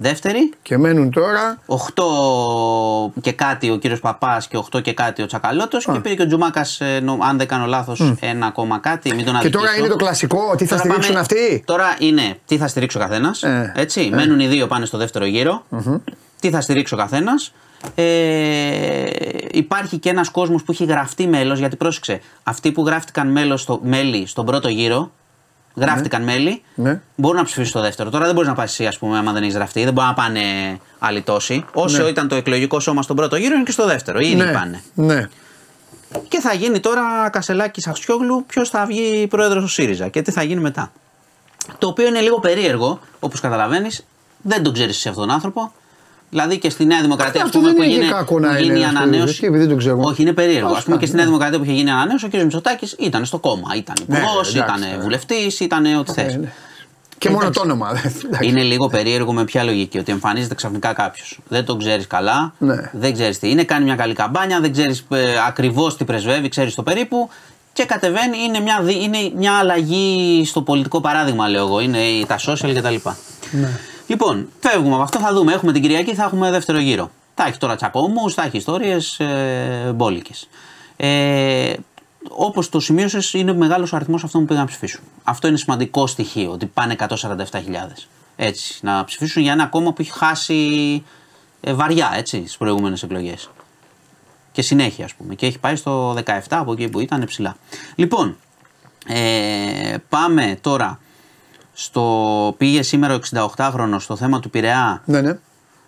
Δεύτερη. Και μένουν τώρα. 8 και κάτι ο κύριος Παππάς και 8 και κάτι ο Τσακαλώτος και πήρε και ο Τζουμάκας, ε, νο- αν δεν κάνω λάθος, ένα ακόμα κάτι. Μην τον Και τώρα αδικήσω. είναι το κλασικό, τι θα Τώρα στηρίξουν πάμε- αυτοί; Τώρα είναι τι θα στηρίξει ο καθένας. Ε, έτσι. Μένουν οι δύο πάνε στο δεύτερο γύρο. Τι θα στηρίξει ο καθένας. Ε, υπάρχει και ένας κόσμος που έχει γραφτεί μέλος, γιατί πρόσεξε, αυτοί που γράφτηκαν μέλος στο, μέλη στον πρώτο γύρο, γράφτηκαν μέλη, Ναι. μπορούν να ψηφίσουν το δεύτερο. Τώρα δεν μπορείς να πας εσύ, ας πούμε, άμα δεν έχεις γραφτεί, δεν μπορεί να πάνε άλλοι τόσοι. Όσο Ναι. ήταν το εκλογικό σώμα στον πρώτο γύρο, είναι και στο δεύτερο. Ήδη ναι. πάνε. Ναι. Και θα γίνει τώρα Κασελάκης Αχτσιόγλου ποιος θα βγει πρόεδρος του ΣΥΡΙΖΑ και τι θα γίνει μετά. Το οποίο είναι λίγο περίεργο, όπως καταλαβαίνεις. Δεν τον ξέρεις εσύ αυτόν τον άνθρωπο. Δηλαδή και στη Νέα Δημοκρατία Αυτό ας πούμε, δεν που έχει γίνει, κακό να που είναι γίνει η αυτό, ανανέωση. γιατί, επειδή δεν το ξέρω. Όχι, είναι περίεργο. Ας Α πούμε και στη πούμε, Νέα ναι. Δημοκρατία που είχε γίνει η ανανέωση, ο κ. Μητσοτάκης ήταν στο κόμμα. Ήταν Ναι, υπουργός, εντάξει, ήταν ναι. βουλευτής, ήταν ό,τι θες. Ναι, ναι. Και μόνο το όνομα. εντάξει. Είναι λίγο περίεργο με ποια λογική. Ότι εμφανίζεται ξαφνικά κάποιος. Δεν τον ξέρεις καλά, Ναι. δεν ξέρεις τι είναι, κάνει μια καλή καμπάνια, δεν ξέρεις ε, ακριβώς τι πρεσβεύει, ξέρεις το περίπου. Και κατεβαίνει, είναι μια, δι- είναι μια αλλαγή στο πολιτικό παράδειγμα, λέω εγώ. Είναι η- τα social κτλ. Ναι. Λοιπόν, φεύγουμε από αυτό, θα δούμε. Έχουμε την Κυριακή, θα έχουμε δεύτερο γύρο. Θα έχει τώρα τσακωμούς, θα έχει ιστορίες ε, μπόλικες. Ε, Όπως το σημείωσες, είναι μεγάλος ο αριθμός αυτών που πήγαν να ψηφίσουν. Αυτό είναι σημαντικό στοιχείο, ότι πάνε 147.000. Έτσι, να ψηφίσουν για ένα κόμμα που έχει χάσει ε, βαριά έτσι, στις προηγούμενες εκλογές. Και συνέχεια, ας πούμε. Και έχει πάει στο 17 από εκεί που ήταν ψηλά. Λοιπόν, ε, πάμε τώρα στο. Πήγε σήμερα ο 68χρονο στο θέμα του Πειραιά; Ναι, ναι.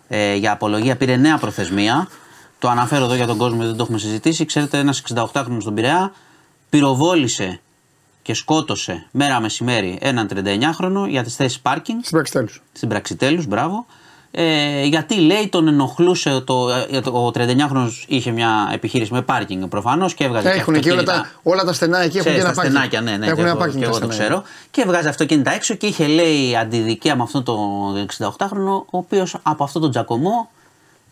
ε, για απολογία πήρε νέα προθεσμία. Το αναφέρω εδώ για τον κόσμο, δεν το έχουμε συζητήσει. Ξέρετε, ένας 68χρονο στον Πειραιά πυροβόλησε και σκότωσε μέρα μεσημέρι έναν 39χρονο για τις θέσεις πάρκινγκ Στην πράξη τέλου. στην Πραξιτέλους, μπράβο. Ε, γιατί λέει τον ενοχλούσε το, ε, το- ο 39χρονος είχε μια επιχείρηση με πάρκινγκ προφανώς και έβγαζε και Έχουν εκεί όλα αυτοκίνητα. τα, όλα τα στενά εκεί έχουν Ξέρεις, και ένα τα πάρκινγκ. στενάκια, ναι, ναι, Έχουν και ένα εγώ, πάρκινγκ και τα εγώ το στενά, ξέρω. Και έβγαζε αυτοκίνητα έξω και είχε λέει αντιδικία με αυτόν τον 68χρονο, ο οποίος από αυτόν τον τζακωμό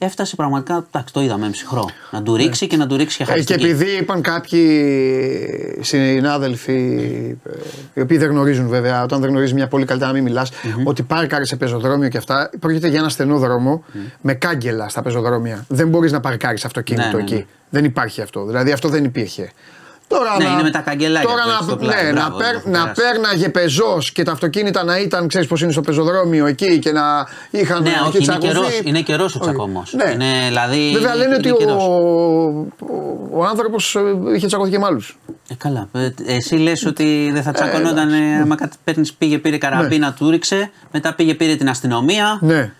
έφτασε πραγματικά. Εντάξει, το είδαμε ψυχρό. Να του ρίξει και να του ρίξει και Ε, και χαριστική. επειδή είπαν κάποιοι συνάδελφοι, ε, οι οποίοι δεν γνωρίζουν βέβαια, όταν δεν γνωρίζεις μια πολύ καλύτερα να μην μιλα ότι πάρκαρε σε πεζοδρόμιο και αυτά, πρόκειται για ένα στενό δρόμο με κάγκελα στα πεζοδρόμια. Δεν μπορείς να παρκάρεις αυτοκίνητο Ναι, ναι, εκεί. ναι. Δεν υπάρχει αυτό. Δηλαδή αυτό δεν υπήρχε. Τώρα Ναι, να, είναι με τα καγκελάκια Τώρα που έχεις να, στο πλάι, ναι, μπράβο, να, παίρ- έχω να περάσει. πέρναγε πεζός και τα αυτοκίνητα να ήταν, ξέρεις πώς είναι στο πεζοδρόμιο εκεί και να είχαν Ναι, εκεί όχι, είναι τσακωθεί. καιρός, είναι καιρός ο Όχι. τσακωμός. Ναι. Είναι, δηλαδή, Βέβαια λένε είναι ότι ο, καιρός. ο, ο άνθρωπος είχε τσακωθεί και με άλλους. Ε, καλά. Ε, εσύ λες ότι δεν θα τσακωνόταν. εντάξει, Ε, άμα κάτι παίρνεις, πήγε, πήρε καραμπίνα, του ρίξε. Μετά πήγε, πήρε την αστυνομία. Ναι.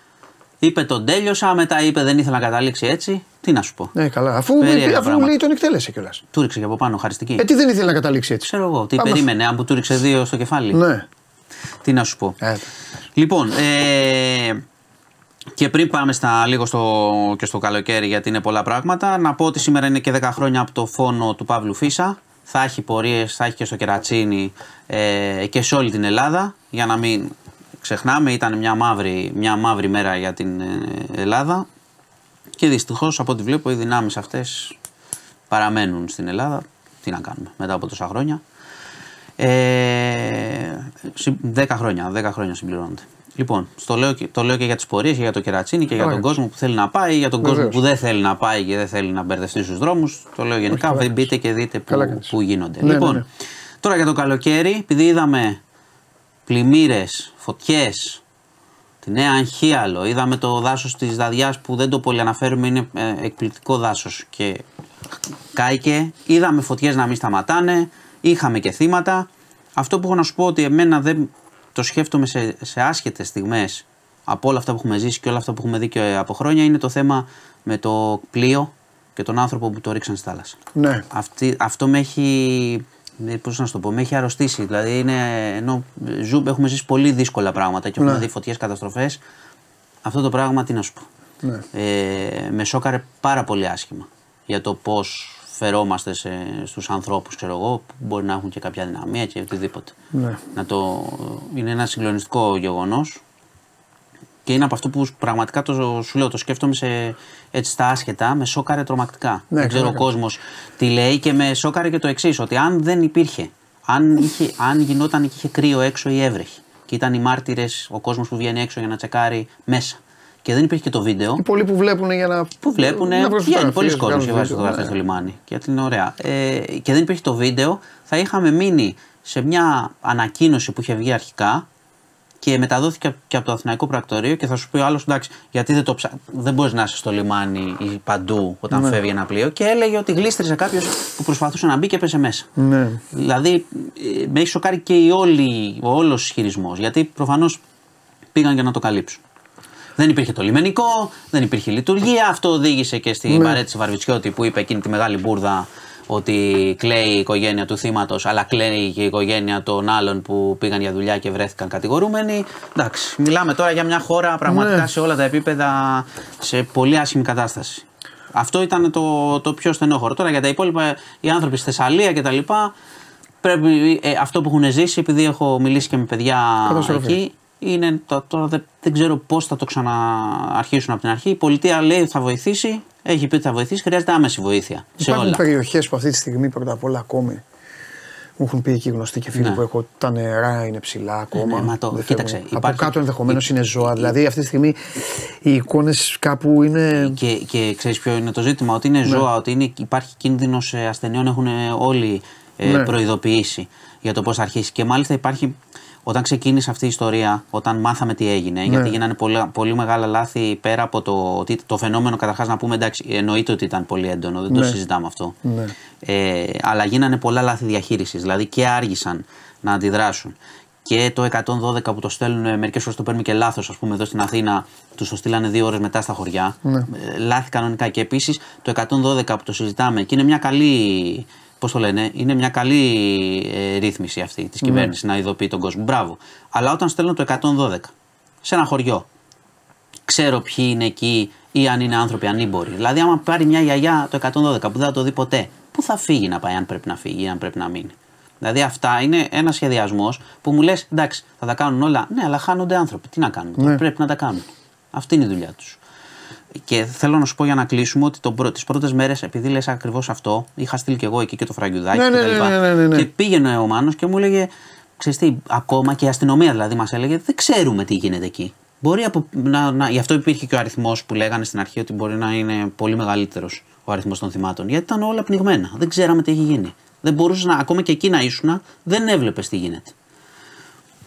Είπε τον τέλειωσα. Μετά είπε δεν ήθελα να καταλήξει έτσι. Τι να σου πω. Ναι, καλά. Αφού, Περίεργα αφού πράγματα. λέει τον εκτέλεσε κιόλας. Του ρίξε και από πάνω, χαριστική. Ε, τι δεν ήθελε να καταλήξει έτσι. Ξέρω εγώ, τι Άμα- περίμενε, αν που του ρίξε δύο στο κεφάλι. Ναι. Τι να σου πω. Ε, Λοιπόν, ε, και πριν πάμε στα, λίγο στο, και στο καλοκαίρι, γιατί είναι πολλά πράγματα, να πω ότι σήμερα είναι και 10 χρόνια από το φόνο του Παύλου Φίσα. Θα έχει πορείες, θα έχει και στο Κερατσίνι ε, και σε όλη την Ελλάδα. Για να μην ξεχνάμε, ήταν μια μαύρη, μια μαύρη μέρα για την ε, Ελλάδα. Και δυστυχώς, από ό,τι βλέπω, οι δυνάμεις αυτές παραμένουν στην Ελλάδα. Τι να κάνουμε μετά από τόσα χρόνια. Ε, συ- 10 χρόνια, 10 χρόνια συμπληρώνονται. Λοιπόν, στο λέω, και- το λέω και για τις πορείες και για το κερατσίνι και για Ωραία. τον κόσμο που θέλει να πάει, για τον κόσμο Βεβαίως. που δεν θέλει να πάει και δεν θέλει να μπερδευτεί στους δρόμους. Το λέω γενικά. καλά Μπείτε μπείτε και δείτε Καλά που, κάνεις. που γίνονται. Ναι, λοιπόν, ναι, ναι. τώρα για το καλοκαίρι, επειδή είδαμε πλημμύρες, φωτιές, τη Νέα Αγχίαλο, είδαμε το δάσος της Δαδιάς που δεν το πολύ αναφέρουμε, είναι ε, εκπληκτικό δάσος και κάηκε. Είδαμε φωτιές να μην σταματάνε, είχαμε και θύματα. Αυτό που έχω να σου πω ότι εμένα δεν το σκέφτομαι σε, σε άσχετες στιγμές από όλα αυτά που έχουμε ζήσει και όλα αυτά που έχουμε δει και από χρόνια είναι το θέμα με το πλοίο και τον άνθρωπο που το ρίξαν στη θάλασσα. Ναι. Αυτή, αυτό με έχει, ε, πώς να σου το πω, με έχει αρρωστήσει. Δηλαδή είναι, ενώ ζου, έχουμε ζήσει πολύ δύσκολα πράγματα και έχουμε Ναι. δει φωτιές, καταστροφές. Αυτό το πράγμα τι να σου πω. Ναι. Ε, με σόκαρε πάρα πολύ άσχημα για το πώς φερόμαστε σε, στους ανθρώπους, ξέρω εγώ, που μπορεί να έχουν και κάποια δυναμία και οτιδήποτε. Ναι. Να το, είναι ένα συγκλονιστικό γεγονός και είναι από αυτό που πραγματικά το, σου λέω, το σκέφτομαι σε, έτσι στα άσχετα, με σόκαρε τρομακτικά. Ναι, δεν ξέρω ο καλά κόσμος τι λέει και με σόκαρε και το εξής, ότι αν δεν υπήρχε, αν, είχε, αν γινόταν και είχε κρύο έξω ή έβρεχε και ήταν οι μάρτυρες, ο κόσμος που βγαίνει έξω για να τσεκάρει μέσα και δεν υπήρχε και το βίντεο, Οι πολλοί που βλέπουν για να. που βλέπουν, να βρουν βγαίνει πολλοί φωτογραφίες, κόσμος βγάζουν και βάζει βίντεο, φωτογραφίες ναι. στο λιμάνι. Και γιατί είναι ωραία. Ε, και δεν υπήρχε το βίντεο, θα είχαμε μείνει σε μια ανακοίνωση που είχε βγει αρχικά και μεταδόθηκε και από το Αθηναϊκό Πρακτορείο και θα σου πει ο άλλος εντάξει, γιατί δεν, το ψα... δεν μπορείς να είσαι στο λιμάνι ή παντού όταν Ναι. φεύγει ένα πλοίο. Και έλεγε ότι γλίστριζε κάποιος που προσπαθούσε να μπει και πέσε μέσα. Ναι. Δηλαδή ε, με έχει σοκάρει και η όλη, ο όλος ισχυρισμός. Γιατί προφανώς πήγαν για να το καλύψουν. Δεν υπήρχε το λιμενικό, δεν υπήρχε λειτουργία. Αυτό οδήγησε και στη Ναι. παρέτηση Βαρβιτσιώτη που είπε εκείνη τη μεγάλη μπουρδα ότι κλαίει η οικογένεια του θύματος, αλλά κλαίει και η οικογένεια των άλλων που πήγαν για δουλειά και βρέθηκαν κατηγορούμενοι. Εντάξει, μιλάμε τώρα για μια χώρα πραγματικά Ναι. σε όλα τα επίπεδα σε πολύ άσχημη κατάσταση. Αυτό ήταν το, το πιο στενόχωρο. Τώρα για τα υπόλοιπα, οι άνθρωποι στη Θεσσαλία κτλ. Πρέπει, ε, αυτό που έχουν ζήσει, επειδή έχω μιλήσει και με παιδιά Καταστροφή. εκεί, είναι το, τώρα δεν, δεν ξέρω πώς θα το ξαναρχίσουν από την αρχή. Η πολιτεία λέει ότι θα βοηθήσει, έχει πει ότι θα βοηθήσει, χρειάζεται άμεση βοήθεια σε Υπάρχουν όλα. περιοχές που αυτή τη στιγμή πρώτα απ' όλα ακόμη μου έχουν πει εκεί γνωστοί και φίλοι Ναι. που έχω τα νερά είναι ψηλά ακόμα. ναι, μα το- δεν κοίταξε, φεύγουν. Από υπάρχει- κάτω ενδεχομένως είναι ζώα. Δηλαδή αυτή τη στιγμή οι εικόνες κάπου είναι. Και, και ξέρεις ποιο είναι το ζήτημα, ότι είναι ζώα, ότι είναι, υπάρχει κίνδυνο ασθενειών, έχουν όλοι ε, Ναι. προειδοποιήσει για το πώς θα αρχίσει. Και μάλιστα υπάρχει, όταν ξεκίνησε αυτή η ιστορία, όταν μάθαμε τι έγινε, γιατί γίνανε πολλά, πολύ μεγάλα λάθη πέρα από το, ότι το φαινόμενο, καταρχάς να πούμε εντάξει, εννοείται ότι ήταν πολύ έντονο, δεν το Ναι. συζητάμε αυτό. Ναι. Ε, αλλά γίνανε πολλά λάθη διαχείρισης, δηλαδή και άργησαν να αντιδράσουν. Και το 112 που το στέλνουν, μερικές φορές το παίρνουν και λάθος, ας πούμε, εδώ στην Αθήνα, τους το στείλανε δύο ώρες μετά στα χωριά. Ναι. Ε, λάθη κανονικά. Και επίσης το 112 που το συζητάμε και είναι μια καλή. Πώς το λένε, είναι μια καλή ε, ρύθμιση αυτή της κυβέρνησης να ειδοποιεί τον κόσμο. Μπράβο. Αλλά όταν στέλνω το 112 σε ένα χωριό, ξέρω ποιοι είναι εκεί ή αν είναι άνθρωποι ανήμποροι. Δηλαδή, άμα πάρει μια γιαγιά το 112 που δεν θα το δει ποτέ, πού θα φύγει να πάει, αν πρέπει να φύγει ή αν πρέπει να μείνει. Δηλαδή, αυτά είναι ένας σχεδιασμός που μου λες: Εντάξει, θα τα κάνουν όλα. Ναι, αλλά χάνονται άνθρωποι. Τι να κάνουν. Ναι. Πρέπει να τα κάνουν. Αυτή είναι η δουλειά τους. Και θέλω να σου πω για να κλείσουμε ότι τις πρώτες μέρες, επειδή λες ακριβώς αυτό, είχα στείλει και εγώ εκεί και το φραγκιουδάκι Ναι, ναι, κτλ. ναι, ναι, ναι, ναι. Και πήγαινε ο Μάνος και μου έλεγε, ξέρεις τι, ακόμα και η αστυνομία δηλαδή μας έλεγε, δεν ξέρουμε τι γίνεται εκεί. Μπορεί από, να, να, γι' αυτό υπήρχε και ο αριθμός που λέγανε στην αρχή ότι μπορεί να είναι πολύ μεγαλύτερος ο αριθμός των θυμάτων. Γιατί ήταν όλα πνιγμένα. Δεν ξέραμε τι έχει γίνει. Δεν μπορούσες να, ακόμα και εκεί να ήσουν, δεν έβλεπες τι γίνεται.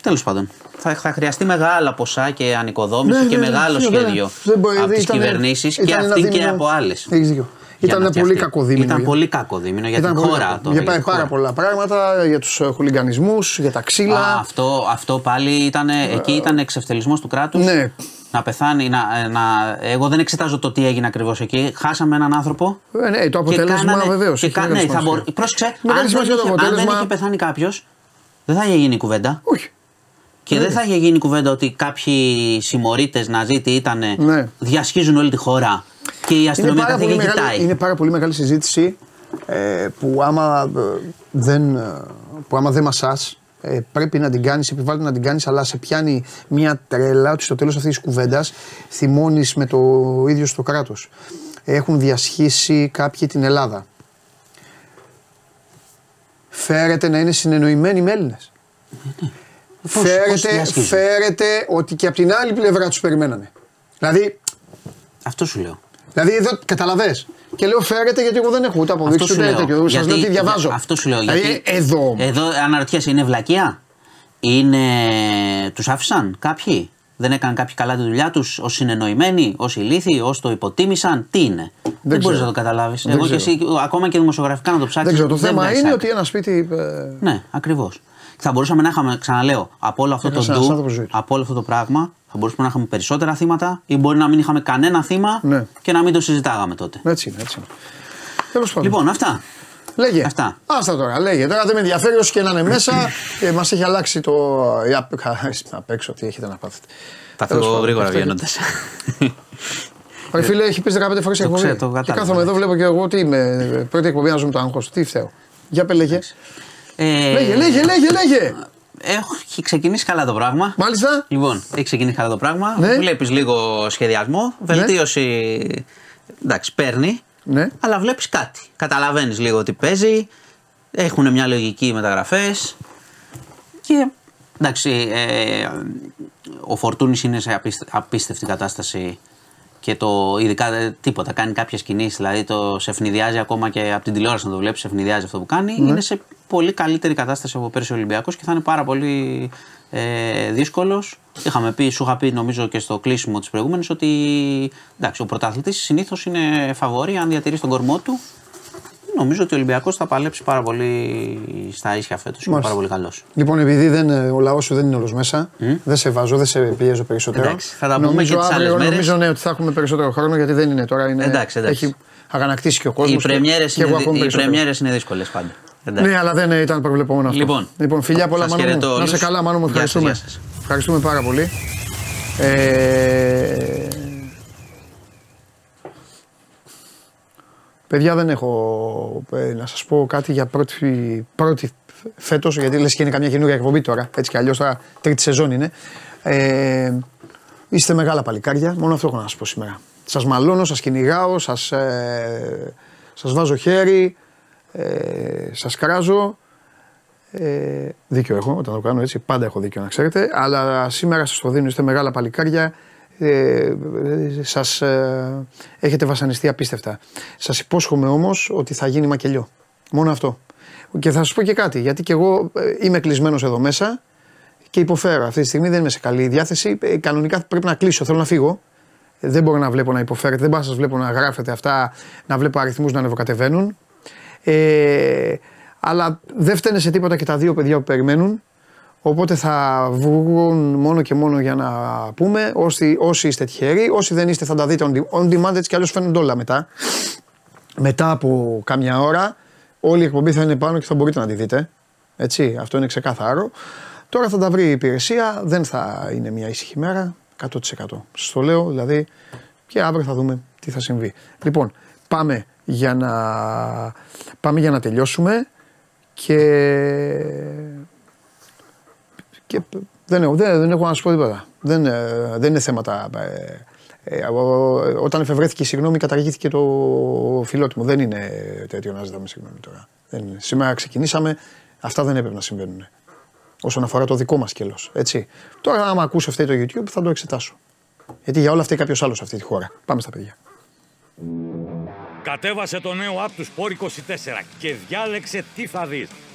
Τέλος πάντων, θα, θα χρειαστεί μεγάλα ποσά και ανοικοδόμηση Ναι, και ναι, ναι, μεγάλο ναι, βέβαια. σχέδιο Δεν μπορεί, από τις ήταν- κυβερνήσεις και ήταν ένα αυτή και δίμηνο- από άλλες. Έχεις δίκιο. Ήταν ένα πολύ κακό δίμηνο Ήταν για- πολύ κακό δίμηνο για την πολύ χώρα. κακό. τώρα, Για για πάει τη πάρα χώρα. πολλά πράγματα για τους χουλιγκανισμού, για τα ξύλα. Α, αυτό, αυτό πάλι ήταν, εκεί ήταν εξευτελισμός του κράτους. Ναι. Να πεθάνει, να, να, εγώ δεν εξετάζω το τι έγινε ακριβώς εκεί. Χάσαμε έναν άνθρωπο. Ε, ναι, το αποτέλεσμα βεβαίως. Και κα, ναι, θα μπορεί, πρόσεξε, αν Μεγάλη δεν, σημασία το είχε, αν δεν αποτέλεσμα. είχε πεθάνει κάποιος, δεν θα είχε γίνει κουβέντα. Όχι. Και δεν θα είχε γίνει κουβέντα ότι κάποιοι συμμορίτες Ναζί τι ήταν, Ναι. διασχίζουν όλη τη χώρα και η Είναι αστυνομία πάρα, πολύ καθηγεί μεγάλη, κοιτάει. είναι πάρα πολύ μεγάλη συζήτηση ε, που άμα ε, δεν, ε, που άμα δεν μασάς ε, πρέπει να την κάνεις, επιβάλλεται να την κάνεις αλλά σε πιάνει μια τρέλα ότι στο τέλος αυτής της κουβέντας θυμώνεις με το ίδιο στο κράτος. Έχουν διασχίσει κάποιοι την Ελλάδα. Φέρεται να είναι συνεννοημένοι με Έλληνες. Πώς- πώς Φέρεται, διασχίζουν; φέρεται ότι και από την άλλη πλευρά τους περιμένανε. Δηλαδή Αυτό σου λέω. Δηλαδή εδώ καταλαβες. Και λέω φέρετε γιατί εγώ δεν έχω ούτε αποδείξεις Αυτό σου ούτε λέω. τέτοιο. Σας Γιατί- λέω τι διαβάζω. Αυτό σου λέω. Δηλαδή, γιατί εδώ όμως. Εδώ αναρωτιέσαι, είναι βλακεία; Είναι. Τους άφησαν κάποιοι; Δεν έκαναν κάποιοι καλά τη δουλειά τους, ω συνεννοημένοι, ω ηλίθιοι, ω το υποτίμησαν; Τι είναι; Δεν, μπορείς ξέρω. να το καταλάβεις. Δεν Εγώ και ξέρω. εσύ, ακόμα και δημοσιογραφικά να το ψάξει. δεν ξέρω. Το θέμα είναι ότι ένα σπίτι. ε, Ναι, ακριβώς. Θα μπορούσαμε να είχαμε, ξαναλέω, από όλο αυτό το Έχασε ένας ντου, άνθρωπος ζωή του. από όλο αυτό το πράγμα, θα μπορούσαμε να είχαμε περισσότερα θύματα ή μπορεί να μην είχαμε κανένα θύμα Ναι. και να μην το συζητάγαμε τότε. Έτσι είναι, έτσι είναι. Τέλος πάντων. Λοιπόν, αυτά. λέγε. αυτά. Άστα τώρα, λέγε. Τώρα δεν με ενδιαφέρει όσοι και να είναι μέσα. ε, Μας έχει αλλάξει το. ε, απ' απ' έξω, τι έχετε να πάθετε. Θα Τέλος φύγω πάντων, γρήγορα αυτό βγαίνοντας. Ρε φίλε, έχει πεις 15 φορές Το εκπομπή. ξέρω, το Και κατάλαβα, κάθομαι εδώ, βλέπω και εγώ τι είμαι. Πρώτη εκπομπή να ζούμε το άγχος. Τι φταίω. Για πες, λέγε. Ε, Λέγε, λέγε, λέγε, λέγε. Έχει ξεκινήσει καλά το πράγμα. Μάλιστα. Λοιπόν, έχει ξεκινήσει καλά το πράγμα. Ναι. Βλέπεις λίγο σχεδιασμό, βελτίωση. Εντάξει, παίρνει. Ναι. Αλλά βλέπεις κάτι. Καταλαβαίνεις λίγο τι παίζει. Έχουν μια λογική οι μεταγραφές. Και εντάξει, ε, ο Φορτούνης είναι σε απίστε- απίστευτη κατάσταση και το ειδικά ε, τίποτα, κάνει κάποιες κινήσεις, δηλαδή το σε ευνηδιάζει ακόμα και από την τηλεόραση να το βλέπεις, σε ευνηδιάζει αυτό που κάνει, Ναι. είναι σε πολύ καλύτερη κατάσταση από πέρσι ο Ολυμπιακός και θα είναι πάρα πολύ ε, δύσκολος. Είχαμε πει, σου είχα πει νομίζω και στο κλείσιμο της προηγούμενης ότι εντάξει, ο πρωταθλητής συνήθως είναι φαβόρη αν διατηρείς τον κορμό του. Νομίζω ότι ο Ολυμπιακός θα παλέψει πάρα πολύ στα ίσια φέτος. Είναι Μάλιστα. πάρα πολύ καλός. Λοιπόν, επειδή δεν, ο λαός σου δεν είναι όλος μέσα, δεν σε βάζω, δεν σε πιέζω περισσότερο. Εντάξει, θα τα πούμε νομίζω και τις άλλες αύριο, μέρες. νομίζω ναι, ότι θα έχουμε περισσότερο χρόνο γιατί δεν είναι τώρα. Είναι, Εντάξει, εντάξει. Έχει αγανακτήσει και ο κόσμος. Οι πρεμιέρες και εγώ είναι, ακόμη οι περισσότερο. πρεμιέρες είναι δύσκολες πάντα. Εντάξει. Ναι, αλλά δεν ήταν προβλεπόμενο αυτό. Λοιπόν, λοιπόν φιλιά πολλά, σας Μάνο μου. χαιρετώ Να σε όλους. καλά, Μάνο μου. Γεια σας, Ευχαριστούμε. γεια σας. Ευχαριστούμε πάρα πολύ. Ε, παιδιά, δεν έχω ε, να σας πω κάτι για πρώτη, πρώτη φέτος, γιατί λες και είναι καμιά καινούργια εκπομπή τώρα, έτσι κι αλλιώς τώρα τρίτη σεζόν είναι. Ε, είστε μεγάλα παλικάρια, μόνο αυτό έχω να σας πω σήμερα. Σας μαλώνω, σας κυνηγάω, σας, ε, σας βάζω χέρι, ε, σας κράζω. Ε, δίκιο έχω όταν το κάνω έτσι. Πάντα έχω δίκιο να ξέρετε. Αλλά σήμερα σας το δίνω. Είστε μεγάλα παλικάρια. Ε, σας ε, έχετε βασανιστεί απίστευτα. Σας υπόσχομαι όμως ότι θα γίνει μακελιό. Μόνο αυτό. Και θα σας πω και κάτι. Γιατί και εγώ ε, είμαι κλεισμένος εδώ μέσα και υποφέρω. Αυτή τη στιγμή δεν είμαι σε καλή διάθεση. Ε, κανονικά πρέπει να κλείσω. Θέλω να φύγω. Ε, Δεν μπορώ να βλέπω να υποφέρετε. Δεν μπορώ να σας βλέπω να γράφετε αυτά, να βλέπω αριθμούς να ανεβοκατεβαίνουν. Ε, αλλά δεν φταίνε σε τίποτα και τα δύο παιδιά που περιμένουν. Οπότε θα βγουν μόνο και μόνο για να πούμε. Όσοι, όσοι είστε τυχεροί, όσοι δεν είστε θα τα δείτε on de- on demand. Έτσι κι αλλιώς φαίνονται όλα μετά. Μετά από κάμια ώρα, όλη η εκπομπή θα είναι πάνω και θα μπορείτε να τη δείτε. Έτσι, αυτό είναι ξεκάθαρο. Τώρα θα τα βρει η υπηρεσία, δεν θα είναι μια ήσυχη μέρα, 100%. Σας το λέω, δηλαδή, και αύριο θα δούμε τι θα συμβεί. Λοιπόν, πάμε για να, πάμε για να τελειώσουμε και, και δεν, έχω, δεν, δεν έχω να σου πω τίποτα. Δεν, ε, δεν είναι θέματα. ε, ε, ο- όταν εφευρέθηκε η συγγνώμη, καταργήθηκε το φιλότιμο. Δεν είναι τέτοιο να ζητάμε συγγνώμη τώρα. Δεν είναι. Σήμερα ξεκινήσαμε, αυτά δεν έπρεπε να συμβαίνουν. Όσον αφορά το δικό μας σκέλος. Έτσι. Τώρα, άμα ακούσει αυτό το YouTube, θα το εξετάσω. Γιατί για όλα αυτά κάποιος άλλος σε αυτή τη χώρα. Πάμε στα παιδιά. Κατέβασε το νέο app του Sport 24 και διάλεξε τι θα δεις.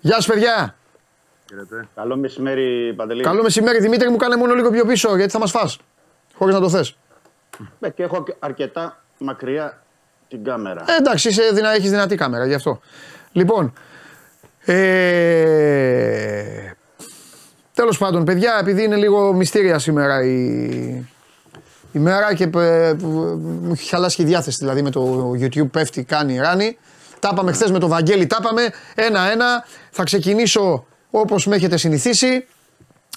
Γεια σα, παιδιά! Καλό μεσημέρι, Παντελή. Καλό μεσημέρι, Δημήτρη μου, κάνε μόνο λίγο πιο πίσω γιατί θα μα φας. Χωρί να το θες. Ε, και έχω και αρκετά μακριά την κάμερα. Ε, εντάξει, είσαι δυνα, έχεις δυνατή κάμερα γι' αυτό. Λοιπόν, ε, τέλος πάντων, παιδιά, επειδή είναι λίγο μυστήρια σήμερα η, η μέρα και ε, που μου έχει χαλάσει η διάθεση, δηλαδή με το YouTube πέφτει, κάνει, ράνει. Τα είπαμε χθες με το Βαγγέλη, τα είπαμε ένα-ένα. Θα ξεκινήσω όπως με έχετε συνηθίσει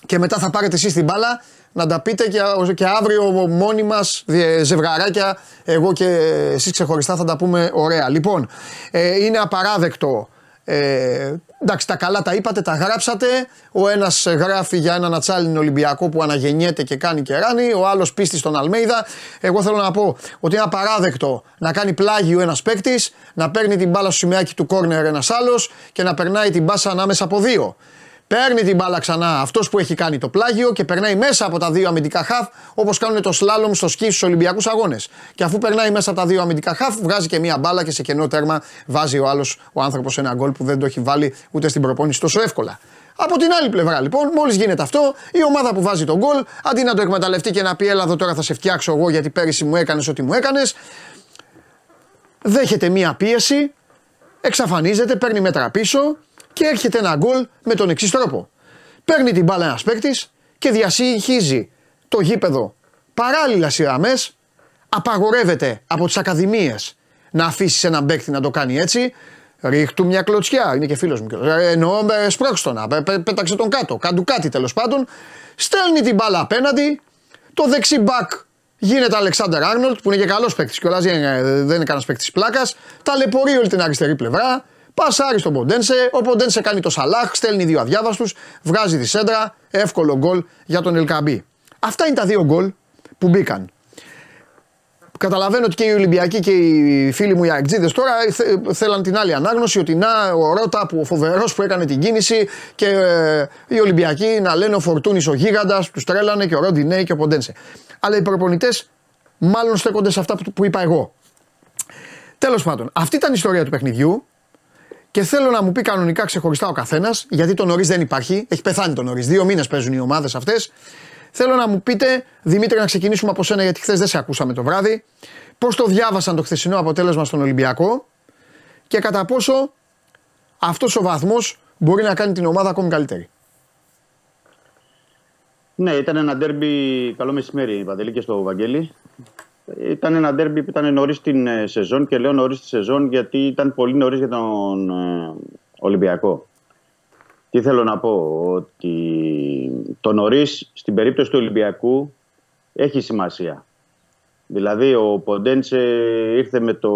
και μετά θα πάρετε εσείς την μπάλα να τα πείτε και, και αύριο μόνοι μας διε- ζευγαράκια εγώ και εσείς ξεχωριστά θα τα πούμε ωραία. Λοιπόν, ε, είναι απαράδεκτο ε, εντάξει, τα καλά τα είπατε, τα γράψατε. Ο ένας γράφει για έναν ατσάλινο Ολυμπιακό που αναγεννιέται και κάνει και ράνει. Ο άλλος πίστη στον Αλμέιδα. Εγώ θέλω να πω ότι είναι απαράδεκτο να κάνει πλάγιο ένας παίκτης, να παίρνει την μπάλα στο σημαίακι του κόρνερ ένας άλλος και να περνάει την μπάσα ανάμεσα από δύο. Παίρνει την μπάλα ξανά αυτός που έχει κάνει το πλάγιο και περνάει μέσα από τα δύο αμυντικά χαφ όπως κάνουν το σλάλομ στο σκι στους Ολυμπιακούς Αγώνες. Και αφού περνάει μέσα από τα δύο αμυντικά χαφ, βγάζει και μία μπάλα και σε κενό τέρμα βάζει ο άλλος ο άνθρωπος ένα γκολ που δεν το έχει βάλει ούτε στην προπόνηση τόσο εύκολα. Από την άλλη πλευρά λοιπόν, μόλις γίνεται αυτό, η ομάδα που βάζει τον γκολ, αντί να το εκμεταλλευτεί και να πει: Έλα εδώ τώρα θα σε φτιάξω εγώ γιατί πέρυσι μου έκανες ό,τι μου έκανες, δέχεται μία πίεση, εξαφανίζεται, παίρνει μέτρα πίσω και έρχεται ένα γκολ με τον εξής τρόπο. Παίρνει την μπάλα ένας παίκτης και διασύγχιζει το γήπεδο παράλληλα στι γραμμές. Απαγορεύεται από τις ακαδημίες να αφήσεις έναν παίκτη να το κάνει έτσι. Ρίχ του μια κλωτσιά. Είναι και φίλος μου. κιόλας. Ε, εννοώ, ε, σπρώξ' τον, πέ- πέ- πέταξε τον κάτω. Κάντου κάτι τέλος πάντων. Στέλνει την μπάλα απέναντι. Το δεξί μπακ γίνεται Αλεξάνδρ Άρνολτ που είναι και καλός παίκτης κιόλας. Δεν είναι, δεν είναι κανένας παίκτης πλάκας. Ταλαιπωρεί όλη την αριστερή πλευρά. Πασάρει στον Ποντένσε. Ο Ποντένσε κάνει το σαλάχ. Στέλνει δύο αδιάβαστους. Βγάζει τη σέντρα. Εύκολο γκολ για τον Ελκαμπή. Αυτά είναι τα δύο γκολ που μπήκαν. Καταλαβαίνω ότι και οι Ολυμπιακοί και οι φίλοι μου οι Αεκτζίδες τώρα θε- θέλαν την άλλη ανάγνωση ότι να ο Ρότα που ο φοβερός που έκανε την κίνηση και ε, οι Ολυμπιακοί να λένε ο Φορτούνης ο γίγαντας, τους τρέλανε και ο Ροντινέη και ο Ποντένσε. Αλλά οι προπονητές μάλλον στέκονται σε αυτά που, που είπα εγώ. Τέλος πάντων, αυτή ήταν η ιστορία του παιχνιδιού και θέλω να μου πει κανονικά ξεχωριστά ο καθένας, γιατί το νωρίς δεν υπάρχει, έχει πεθάνει το νωρίς. Δύο μήνες παίζουν οι ομάδες αυτές. Θέλω να μου πείτε, Δημήτρη, να ξεκινήσουμε από σένα, γιατί χθες δεν σε ακούσαμε το βράδυ, πώς το διάβασαν το χθεσινό αποτέλεσμα στον Ολυμπιακό και κατά πόσο αυτός ο βαθμός μπορεί να κάνει την ομάδα ακόμη καλύτερη. Ναι, ήταν ένα ντέρμπι. Καλό μεσημέρι, Παντελή, και στο Βαγγέλη. Ήταν ένα ντέρμπι που ήταν νωρίς την ε, σεζόν και λέω νωρίς τη σεζόν γιατί ήταν πολύ νωρίς για τον ε, Ολυμπιακό. Τι θέλω να πω, ότι το νωρίς στην περίπτωση του Ολυμπιακού έχει σημασία. Δηλαδή ο Ποντέντσε ήρθε με το,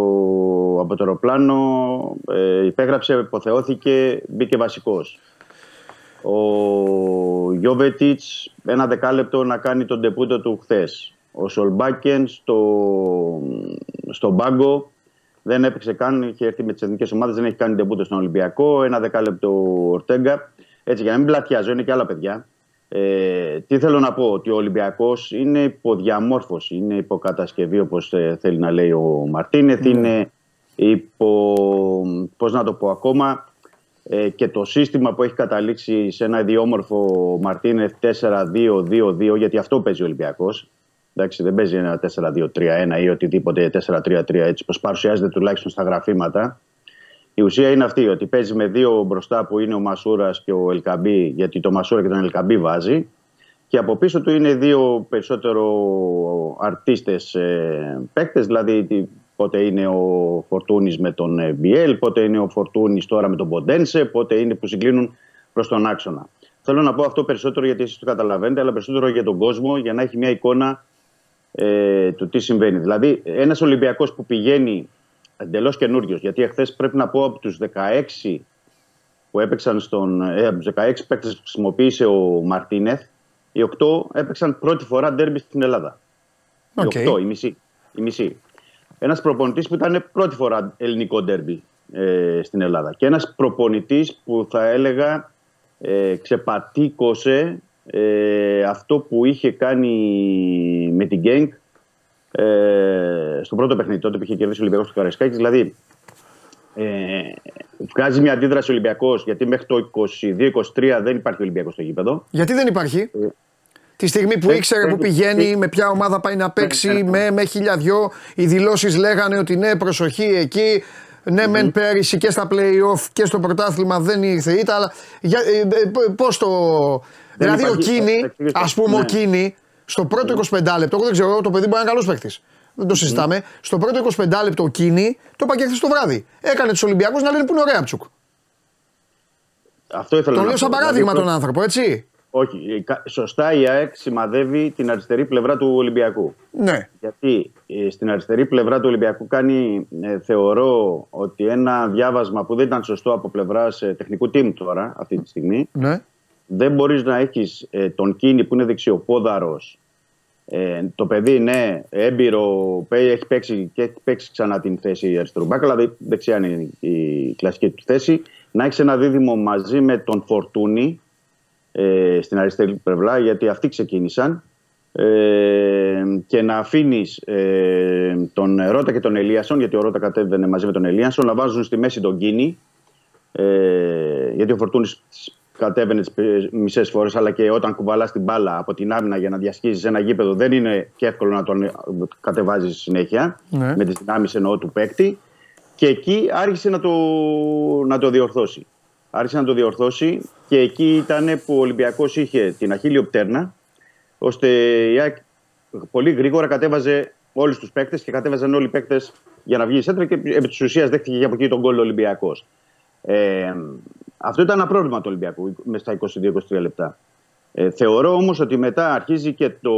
από το αεροπλάνο, ε, υπέγραψε, υποθεώθηκε, μπήκε βασικός. Ο Γιώβετιτς ένα δεκάλεπτο να κάνει τον τεπούτο του χθες. Ο Σολμπάκεν στο, στον πάγκο δεν έπαιξε καν, είχε έρθει με τις εθνικές ομάδες, δεν έχει κάνει τεπούτο στον Ολυμπιακό. Ένα δεκάλεπτο ο Ορτέγκα. Έτσι για να μην πλατιάζω, είναι και άλλα παιδιά. Ε, τι θέλω να πω, ότι ο Ολυμπιακός είναι υποδιαμόρφωση, είναι υποκατασκευή όπως ε, θέλει να λέει ο Μαρτίνεθ, είναι υπό, πώς να το πω ακόμα, ε, και το σύστημα που έχει καταλήξει σε ένα ιδιόμορφο Μαρτίνεθ 4-2-2-2, γιατί αυτό παίζει ο Ολυμπιακός. Εντάξει, δεν παίζει ένα 4-2-3-1 ή οτιδήποτε 4-3-3 έτσι πως παρουσιάζεται τουλάχιστον στα γραφήματα. Η ουσία είναι αυτή, ότι παίζει με δύο μπροστά που είναι ο Μασούρας και ο Ελκαμπή, γιατί το Μασούρα και τον Ελκαμπή βάζει. Και από πίσω του είναι δύο περισσότερο αρτίστες ε, παίκτες, δηλαδή τι- πότε είναι ο Φορτούνης με τον ε, Μπιέλ, πότε είναι ο Φορτούνης τώρα με τον Ποντένσε, πότε είναι που συγκλίνουν προς τον άξονα. Θέλω να πω αυτό περισσότερο γιατί εσείς το καταλαβαίνετε, αλλά περισσότερο για τον κόσμο, για να έχει μια εικόνα ε, του τι συμβαίνει. Δηλαδή, ένας Ολυμπιακός που πηγαίνει εντελώς καινούριο, γιατί εχθές πρέπει να πω από τους 16 που έπαιξαν στον. Ε, από τους 16 παίκτες που χρησιμοποίησε ο Μαρτίνεθ, οι 8 έπαιξαν πρώτη φορά ντέρμπι στην Ελλάδα. Οκ. Οι 8, οι μισοί. Οι μισοί. Ένας προπονητής που ήταν πρώτη φορά ελληνικό ντέρμπι ε, στην Ελλάδα. Και ένας προπονητής που θα έλεγα ε, ξεπατήκωσε ε, αυτό που είχε κάνει με την Γκενκ ε, στο πρώτο παιχνίδι, τότε που είχε κερδίσει ο Ολυμπιακός στο Καραϊσκάκης. Δηλαδή, ε, βγάζει μια αντίδραση ο Ολυμπιακός, γιατί μέχρι το 22-23 δεν υπάρχει Ολυμπιακός στο γήπεδο. Γιατί δεν υπάρχει; Τη στιγμή που Ε, ήξερε ε, που πηγαίνει, ε, με ποια ομάδα πάει να παίξει, ναι, ναι. με, με χίλια δυο. Οι δηλώσεις λέγανε ότι ναι, προσοχή εκεί. Ναι, μεν πέρυσι και στα play-off και στο πρωτάθλημα δεν ήρθε ήττα, αλλά για, ε, ε, πώς το... δηλαδή ο υπάρχει- Κίνη, θα εξηγήσω. ας πούμε ο Ναι. Κίνη, στο πρώτο 25 λεπτό, εγώ δεν ξέρω, το παιδί μπορεί να είναι καλός παίχτης. Δεν το συζητάμε. Στο πρώτο 25 λεπτό ο Κίνη, το είπα και χθες το βράδυ. Έκανε τους Ολυμπιακούς να λένε που είναι ο Ρέαπτσουκ; Αυτό ήθελα Το να λέω σαν πω. παράδειγμα Δηλαδή, τον άνθρωπο, έτσι. Όχι. ε, κα- Σωστά η ΑΕΚ σημαδεύει την αριστερή πλευρά του Ολυμπιακού. Ναι. Γιατί ε, στην αριστερή πλευρά του Ολυμπιακού κάνει, ε, θεωρώ, ότι ένα διάβασμα που δεν ήταν σωστό από πλευράς τεχνικού team τώρα, αυτή τη στιγμή, Ναι. Δεν μπορείς να έχεις ε, τον Κίνη που είναι δεξιοπόδαρος, ε, το παιδί ναι, έμπειρο, πέ- έχει παίξει και έχει παίξει ξανά την θέση αριστερού μπακ, αλλά δε- δεξιά είναι η κλασική του θέση. Να έχεις ένα δίδυμο μαζί με τον Φορτούνη ε, στην αριστερή πλευρά, γιατί αυτοί ξεκίνησαν. Ε, και να αφήνεις ε, τον Ρότα και τον Ελίασον, γιατί ο Ρότα κατέβαινε μαζί με τον Ελίασον, να βάζουν στη μέση τον Κίνη. Ε, γιατί ο Φορτούνης κατέβαινε τις μισές φορές, αλλά και όταν κουβαλάς την μπάλα από την άμυνα για να διασχίζεις ένα γήπεδο, δεν είναι και εύκολο να τον κατεβάζεις συνέχεια. Ναι. Με τις δυνάμεις εννοώ του παίκτη. Και εκεί άρχισε να το, να το διορθώσει. Άρχισε να το διορθώσει και εκεί ήταν που ο Ολυμπιακός είχε την αχίλιο πτέρνα ώστε η ΑΕΚ πολύ γρήγορα κατέβαζε όλους τους παίκτες και κατέβαζαν όλοι οι παίκτες για να βγει η σέντρα και επί της ουσίας δέχτηκε και από εκεί τον γκολ ο Ολυμπιακός. Ε, αυτό ήταν ένα πρόβλημα του Ολυμπιακού μέσα στα 22-23 λεπτά. Ε, θεωρώ όμως ότι μετά αρχίζει και το,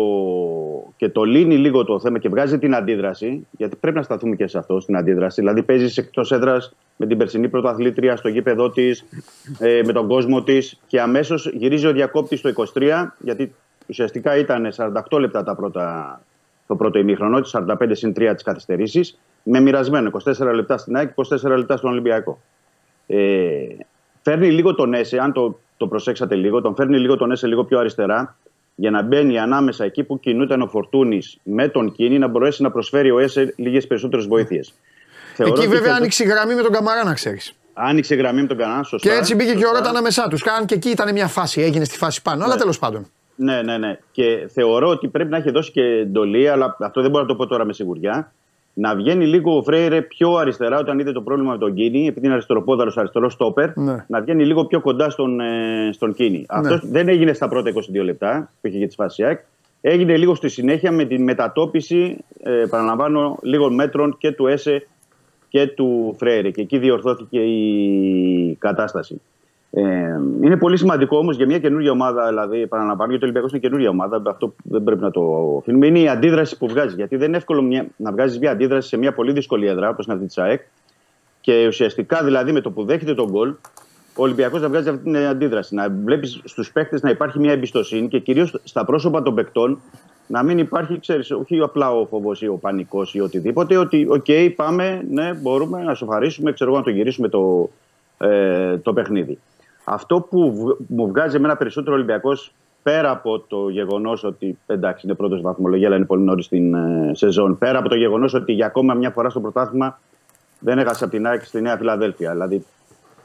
και το λύνει λίγο το θέμα και βγάζει την αντίδραση. Γιατί πρέπει να σταθούμε και σε αυτό, στην αντίδραση. Δηλαδή, παίζεις εκτός έδρας με την περσινή πρωταθλήτρια στο γήπεδο της, ε, με τον κόσμο της και αμέσως γυρίζει ο διακόπτης στο 23, γιατί ουσιαστικά ήταν 48 λεπτά τα πρώτα, το πρώτο ημίχρονο, 45 συν 3 της καθυστερήσεις, με μοιρασμένο 24 λεπτά στην ΑΕΚ, 24 λεπτά στον Ολυμπιακό. Ε, φέρνει λίγο τον Έσε, αν το, το προσέξατε λίγο, τον φέρνει λίγο τον Έσε λίγο πιο αριστερά, για να μπαίνει ανάμεσα εκεί που κινούταν ο Φορτούνης με τον Κίνη, να μπορέσει να προσφέρει ο Έσε λίγες περισσότερες βοήθειες. Εκεί βέβαια άνοιξε η γραμμή με τον Καμαρά, να ξέρεις. Άνοιξε γραμμή με τον Καμαρά, σωστά. Και έτσι μπήκε και ο Ρότα ανάμεσά τους. Καν και εκεί ήταν μια φάση, έγινε στη φάση πάνω, αλλά τέλος πάντων. Ναι, ναι, ναι. Και θεωρώ ότι πρέπει να έχει δώσει και εντολή, αλλά αυτό δεν μπορώ να το πω τώρα με σιγουριά. Να βγαίνει λίγο ο Φρέιρε πιο αριστερά όταν είδε το πρόβλημα με τον Κίνη, επειδή είναι αριστεροπόδαρος, αριστερός στόπερ, Ναι. να βγαίνει λίγο πιο κοντά στον, ε, στον Κίνη. Αυτός δεν έγινε στα πρώτα 22 λεπτά που είχε για τη φάση ΑΕΚ. Έγινε λίγο στη συνέχεια με την μετατόπιση, ε, παραλαμβάνω, λίγων μέτρων και του Έσε και του Φρέιρε. Και εκεί διορθώθηκε η κατάσταση. Ε, είναι πολύ σημαντικό όμως για μια καινούργια ομάδα, δηλαδή, παραλαμβάνω, γιατί ο Ολυμπιακός είναι καινούργια ομάδα, αυτό δεν πρέπει να το αφήνουμε. Είναι η αντίδραση που βγάζει. Γιατί δεν είναι εύκολο μια, να βγάζεις μια αντίδραση σε μια πολύ δύσκολη έδρα, όπως είναι αυτή της ΑΕΚ. Και ουσιαστικά δηλαδή με το που δέχεται το γκολ, ο Ολυμπιακός να βγάζει αυτή την αντίδραση. Να βλέπεις στους παίχτες να υπάρχει μια εμπιστοσύνη και κυρίως στα πρόσωπα των παικτών να μην υπάρχει, ξέρεις, όχι απλά ο φόβος ή ο πανικός ή οτιδήποτε, ότι οκ, πάμε, ναι, μπορούμε να σοφαρίσουμε, ξέρω εγώ, να το γυρίσουμε το, ε, το παιχνίδι. Αυτό που βγ- μου βγάζει εμένα περισσότερο Ολυμπιακός, πέρα από το γεγονός ότι εντάξει είναι πρώτος βαθμολογία, αλλά είναι πολύ νωρίς στην ε, σεζόν, πέρα από το γεγονός ότι για ακόμα μια φορά στο πρωτάθλημα δεν έχασε από την ΑΕΚ στη Νέα Φιλαδέλφια. Δηλαδή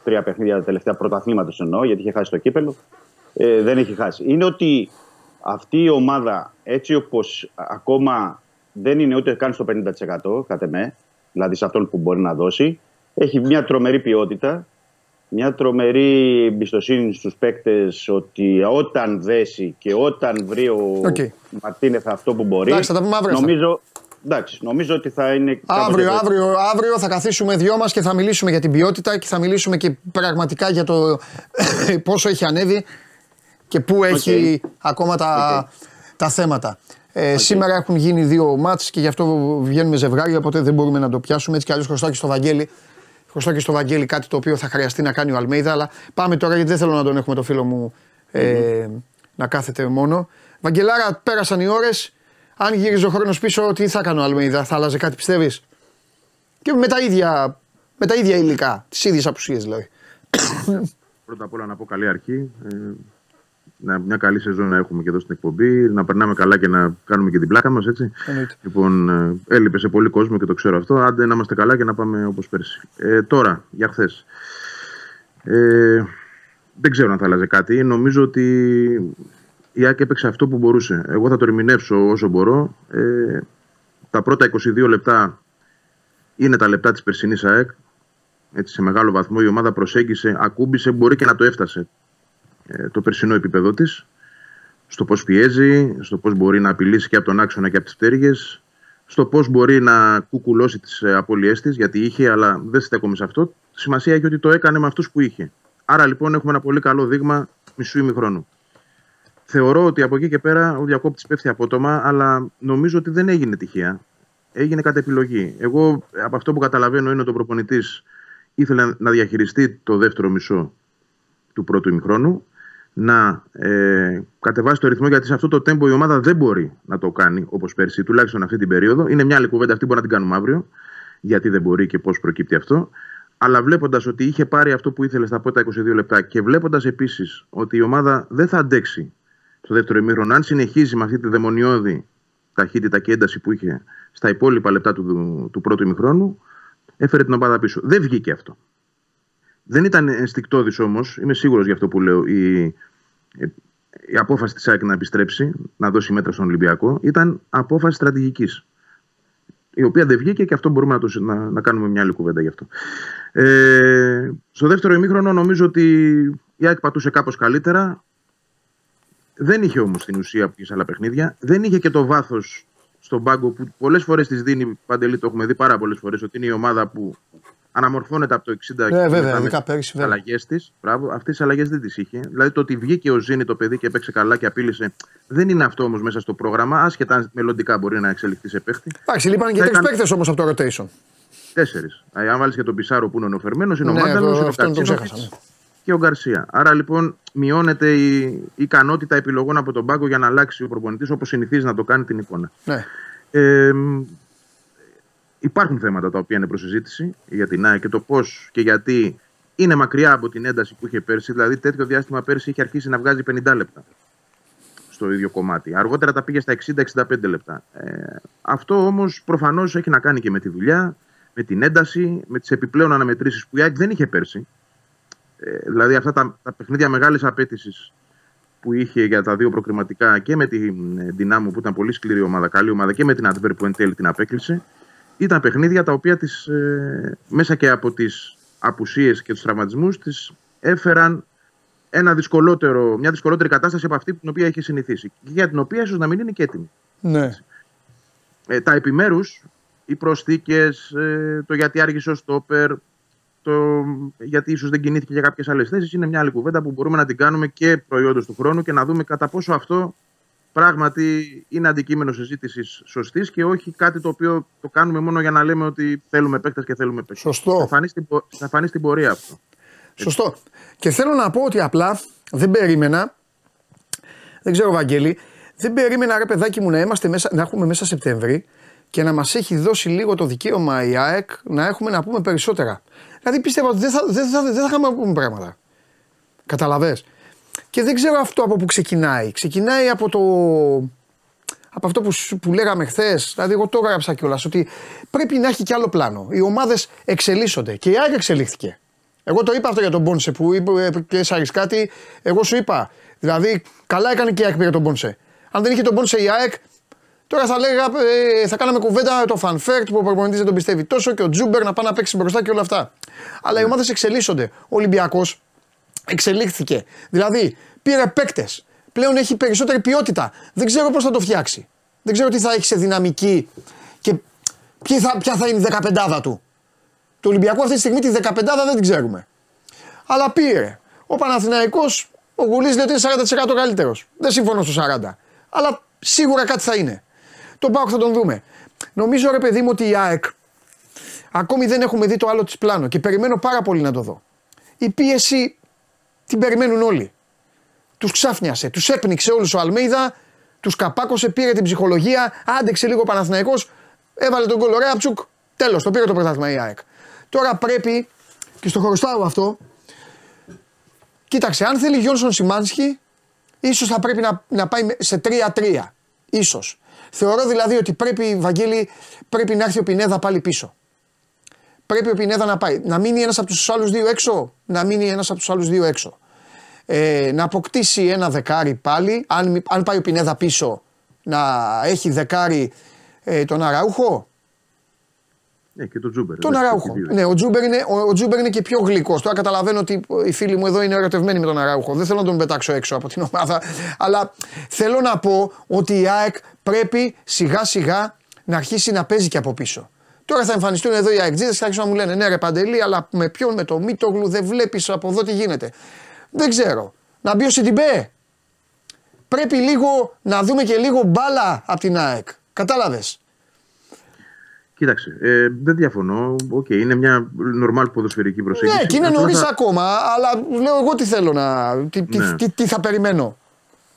τρία παιχνίδια τα τελευταία πρωταθλήματος εννοώ, γιατί είχε χάσει το κύπελο. Ε, δεν έχει χάσει. Είναι ότι αυτή η ομάδα, έτσι όπως ακόμα δεν είναι ούτε καν στο 50% κατ' εμέ, δηλαδή σε αυτό που μπορεί να δώσει, έχει μια τρομερή ποιότητα μια τρομερή εμπιστοσύνη στους παίκτες ότι όταν δέσει και όταν βρει ο Οκ. Μαρτίνεθ αυτό που μπορεί, Εντάξει, θα τα πούμε αύριο αυτά. νομίζω, εντάξει, νομίζω ότι θα είναι... κάποτε Αύριο, το- αύριο, αύριο θα καθίσουμε δυο μας και θα μιλήσουμε για την ποιότητα και θα μιλήσουμε και πραγματικά για το [COUGHS] πόσο έχει ανέβει και πού έχει ακόμα τα, τα θέματα. Ε, Σήμερα έχουν γίνει δύο μάτς και γι' αυτό βγαίνουμε ζευγάρι, οπότε δεν μπορούμε να το πιάσουμε. Έτσι κι αλλιώς χρωστάω και στο Βαγγέλη. Χρωστάω και στο Βαγγέλη κάτι το οποίο θα χρειαστεί να κάνει ο Αλμέιδα, αλλά πάμε τώρα γιατί δεν θέλω να τον έχουμε το φίλο μου ε, να κάθεται μόνο. Βαγγελάρα, πέρασαν οι ώρες. Αν γύριζε ο χρόνος πίσω, τι θα έκανε ο Αλμέιδα, θα άλλαζε κάτι πιστεύεις; Και με τα ίδια, με τα ίδια υλικά, τις ίδιες απουσίες δηλαδή. Πρώτα απ' όλα να πω καλή αρχή. Ε, να, μια καλή σεζόν να έχουμε και εδώ στην εκπομπή. Να περνάμε καλά και να κάνουμε και την πλάκα μας, έτσι. Εννοείται. Λοιπόν, ε, έλειπε σε πολύ κόσμο και το ξέρω αυτό. Άντε να είμαστε καλά και να πάμε όπως πέρσι. Ε, τώρα, για χθες. Ε, δεν ξέρω αν θα άλλαζε κάτι. Νομίζω ότι η ΑΕΚ έπαιξε αυτό που μπορούσε. Εγώ θα το ερμηνεύσω όσο μπορώ. Ε, τα πρώτα 22 λεπτά είναι τα λεπτά της περσινής ΑΕΚ. Έτσι, σε μεγάλο βαθμό η ομάδα προσέγγισε, ακούμπησε, μπορεί και να το έφτασε ε, το περσινό επίπεδο της στο πώς πιέζει, στο πώς μπορεί να απειλήσει και από τον άξονα και από τις πτέρυγες, στο πώς μπορεί να κουκουλώσει τις ε, απώλειές της, γιατί είχε, αλλά δεν στέκομαι σε αυτό. Σημασία έχει ότι το έκανε με αυτούς που είχε. Άρα λοιπόν έχουμε ένα πολύ καλό δείγμα μισού ημιχρόνου. Θεωρώ ότι από εκεί και πέρα ο διακόπτης πέφτει απότομα, αλλά νομίζω ότι δεν έγινε τυχαία. Έγινε κατά επιλογή. Εγώ από αυτό που καταλαβαίνω είναι ότι ο προπονητής ήθελε να διαχειριστεί το δεύτερο μισό του πρώτου ημιχρόνου, να ε, κατεβάσει το ρυθμό γιατί σε αυτό το τέμπο η ομάδα δεν μπορεί να το κάνει όπως πέρσι, τουλάχιστον αυτή την περίοδο. Είναι μια άλλη κουβέντα αυτή που μπορεί να την κάνουμε αύριο, γιατί δεν μπορεί και πώς προκύπτει αυτό. Αλλά βλέποντας ότι είχε πάρει αυτό που ήθελε στα πρώτα 22 λεπτά και βλέποντας επίσης ότι η ομάδα δεν θα αντέξει στο δεύτερο ημίχρονο, αν συνεχίζει με αυτή τη δαιμονιώδη ταχύτητα και ένταση που είχε στα υπόλοιπα λεπτά του, του πρώτου ημιχρόνου, έφερε την ομάδα πίσω. Δεν βγήκε αυτό. Δεν ήταν ενστικτόδης όμως, είμαι σίγουρος για αυτό που λέω, η, η απόφαση της ΑΕΚ να επιστρέψει, να δώσει μέτρα στον Ολυμπιακό, ήταν απόφαση στρατηγικής. Η οποία δεν βγήκε και αυτό μπορούμε να, το, να, να κάνουμε μια άλλη κουβέντα γι' αυτό. Ε, στο δεύτερο ημίχρονο νομίζω ότι η ΑΕΚ πατούσε κάπως καλύτερα. Δεν είχε όμως την ουσία που είχε σε άλλα παιχνίδια. Δεν είχε και το βάθος στον πάγκο που πολλές φορές της δίνει παντελή, το έχουμε δει πάρα πολλές φορές, ότι είναι η ομάδα που αναμορφώνεται από το 60 Ναι, βέβαια, ειδικά πέρυσι, τις βέβαια. αλλαγές της. Αυτέ τι αλλαγές δεν τι είχε. Δηλαδή το ότι βγήκε ο Ζήνη το παιδί και έπαιξε καλά και απείλησε. Δεν είναι αυτό όμως μέσα στο πρόγραμμα, άσχετα αν μελλοντικά μπορεί να εξελιχθεί σε παίχτη. Εντάξει, λείπανε και Θα τρεις έκανε- παίκτες όμως από το rotation. Τέσσερις. Αν βάλεις και τον Πισάρο που είναι ο νεοφερμένο, είναι ο Ναι, Μάνταλος, το- είναι ο αυτόν τον Κατσίνοβιτς ξέχασα, και ο Γκαρσία. Άρα λοιπόν μειώνεται η, η ικανότητα επιλογών από τον πάγκο για να αλλάξει ο προπονητής όπως συνηθίζει να το κάνει την εικόνα. Ναι. Ε, μ, υπάρχουν θέματα τα οποία είναι προς συζήτηση για την ΑΕΚ και το πώς και γιατί είναι μακριά από την ένταση που είχε πέρσι. Δηλαδή, τέτοιο διάστημα πέρσι είχε αρχίσει να βγάζει 50 λεπτά στο ίδιο κομμάτι. Αργότερα τα πήγε στα 60-65 λεπτά. Ε, αυτό όμως προφανώς έχει να κάνει και με τη δουλειά, με την ένταση, με τις επιπλέον αναμετρήσεις που η ΑΕΚ δεν είχε πέρσι. Ε, δηλαδή, αυτά τα, τα παιχνίδια μεγάλης απέτησης που είχε για τα δύο προκριματικά και με την ε, Δυνάμου που ήταν πολύ σκληρή ομάδα, καλή ομάδα και με την Αντβέρ που εν τέλει την απέκλεισε. Ήταν παιχνίδια τα οποία τις, ε, μέσα και από τις απουσίες και τους τραυματισμούς τις έφεραν ένα δυσκολότερο, μια δυσκολότερη κατάσταση από αυτή την οποία είχε συνηθίσει. Και για την οποία ίσως να μην είναι και έτοιμη. Ναι. Ε, τα επιμέρους, οι προσθήκες, ε, το γιατί άργησε ο Στόπερ, το γιατί ίσως δεν κινήθηκε για κάποιες άλλες θέσεις, είναι μια άλλη κουβέντα που μπορούμε να την κάνουμε και προϊόντος του χρόνου και να δούμε κατά πόσο αυτό πράγματι είναι αντικείμενο συζήτησης σωστής και όχι κάτι το οποίο το κάνουμε μόνο για να λέμε ότι θέλουμε παίκτες και θέλουμε παίκτες. Σωστό. Θα φανεί στην, πο- θα φανεί στην πορεία αυτό. Σωστό. Και θέλω να πω ότι απλά δεν περίμενα. Δεν ξέρω, Βαγγέλη, δεν περίμενα ρε παιδάκι μου να, είμαστε μέσα, να έχουμε μέσα Σεπτέμβρη και να μας έχει δώσει λίγο το δικαίωμα η ΑΕΚ να έχουμε να πούμε περισσότερα. Δηλαδή πίστευα ότι δεν θα, δεν θα, δεν θα είχαμε να πούμε πράγματα. Καταλαβες; Και δεν ξέρω αυτό από πού ξεκινάει. Ξεκινάει από το. Από αυτό που, σου- που λέγαμε χθες, δηλαδή εγώ το έγραψα κιόλας, ότι πρέπει να έχει κι άλλο πλάνο. Οι ομάδες εξελίσσονται και η ΑΕΚ εξελίχθηκε. Εγώ το είπα αυτό για τον Πόνσε που είπε και έσαρε κάτι. Εγώ σου είπα. Δηλαδή, καλά έκανε και η ΑΕΚ πήρε τον Πόνσε. Αν δεν είχε τον Πόνσε η ΑΕΚ, τώρα θα, λέγα, ε, θα κάναμε κουβέντα με το Φαν Βέερτ που ο προπονητής δεν τον πιστεύει τόσο και ο Τζούμπερ να πάει να παίξει μπροστά και όλα αυτά. Αλλά οι ομάδες εξελίσσονται. Ο Ολυμπιακός εξελίχθηκε. Δηλαδή, πήρε παίκτες. Πλέον έχει περισσότερη ποιότητα. Δεν ξέρω πώς θα το φτιάξει. Δεν ξέρω τι θα έχει σε δυναμική και ποια θα, ποια θα είναι η δεκαπεντάδα του. Του Ολυμπιακού αυτή τη στιγμή τη δεκαπεντάδα δεν την ξέρουμε. Αλλά πήρε. Ο Παναθηναϊκός, ο Γουλής λέει ότι είναι 40% καλύτερος. Δεν συμφωνώ στο 40. Αλλά σίγουρα κάτι θα είναι. Τον Πάοκ θα τον δούμε. Νομίζω ρε παιδί μου ότι η ΑΕΚ ακόμη δεν έχουμε δει το άλλο της πλάνο και περιμένω πάρα πολύ να το δω. Η πίεση την περιμένουν όλοι. Τους ξάφνιασε, τους έπνιξε όλους ο Αλμέιδα, τους καπάκωσε, πήρε την ψυχολογία, άντεξε λίγο ο Παναθηναϊκός, έβαλε τον κόλλο Ρέαψουκ, τέλος, το πήρε το πρωτάθλημα η ΑΕΚ. Τώρα πρέπει, και στο χρωστάω αυτό, κοίταξε, αν θέλει Γιόνσον Σιμάνσκι, ίσως θα πρέπει να, να πάει με- σε 3-3. Ίσως. Θεωρώ δηλαδή ότι πρέπει, Βαγγέλη, πρέπει να έρθει ο Πινέδα πάλι πίσω. Πρέπει ο Πινέδα να πάει. Να μείνει ένας από τους άλλους δύο έξω. Να μείνει ένας από τους άλλους δύο έξω. Ε, να αποκτήσει ένα δεκάρι πάλι. Αν, μη- αν πάει ο Πινέδα πίσω, να έχει δεκάρι ε, τον Αραούχο. Ναι, και το Τζούμπερ. Τον εντάξει, Αράουχο. και οι δύο. Ναι, ο Τζούμπερ, είναι, ο, ο Τζούμπερ είναι και πιο γλυκός. Τώρα καταλαβαίνω ότι οι φίλοι μου εδώ είναι ερωτευμένοι με τον Αράουχο. Δεν θέλω να τον πετάξω έξω από την ομάδα. Αλλά θέλω να πω ότι η ΑΕΚ πρέπει σιγά σιγά να αρχίσει να παίζει και από πίσω. Τώρα θα εμφανιστούν εδώ οι ΑΕΚ και θα αρχίσουν να μου λένε ναι, ρε Παντελή, αλλά με ποιον, με το Μίτογλου δεν βλέπεις από εδώ τι γίνεται. Δεν ξέρω. Να μπει ο Σιντιμπέ. Πρέπει λίγο να δούμε και λίγο μπάλα από την ΑΕΚ. Κατάλαβες. Κοίταξε, ε, δεν διαφωνώ. Οκ, είναι μια νορμάλ ποδοσφαιρική προσέγγιση. Ναι, και είναι Απλά νωρίς θα- ακόμα, αλλά λέω εγώ τι θέλω να. Τι, τι, Ναι. τι, τι θα περιμένω.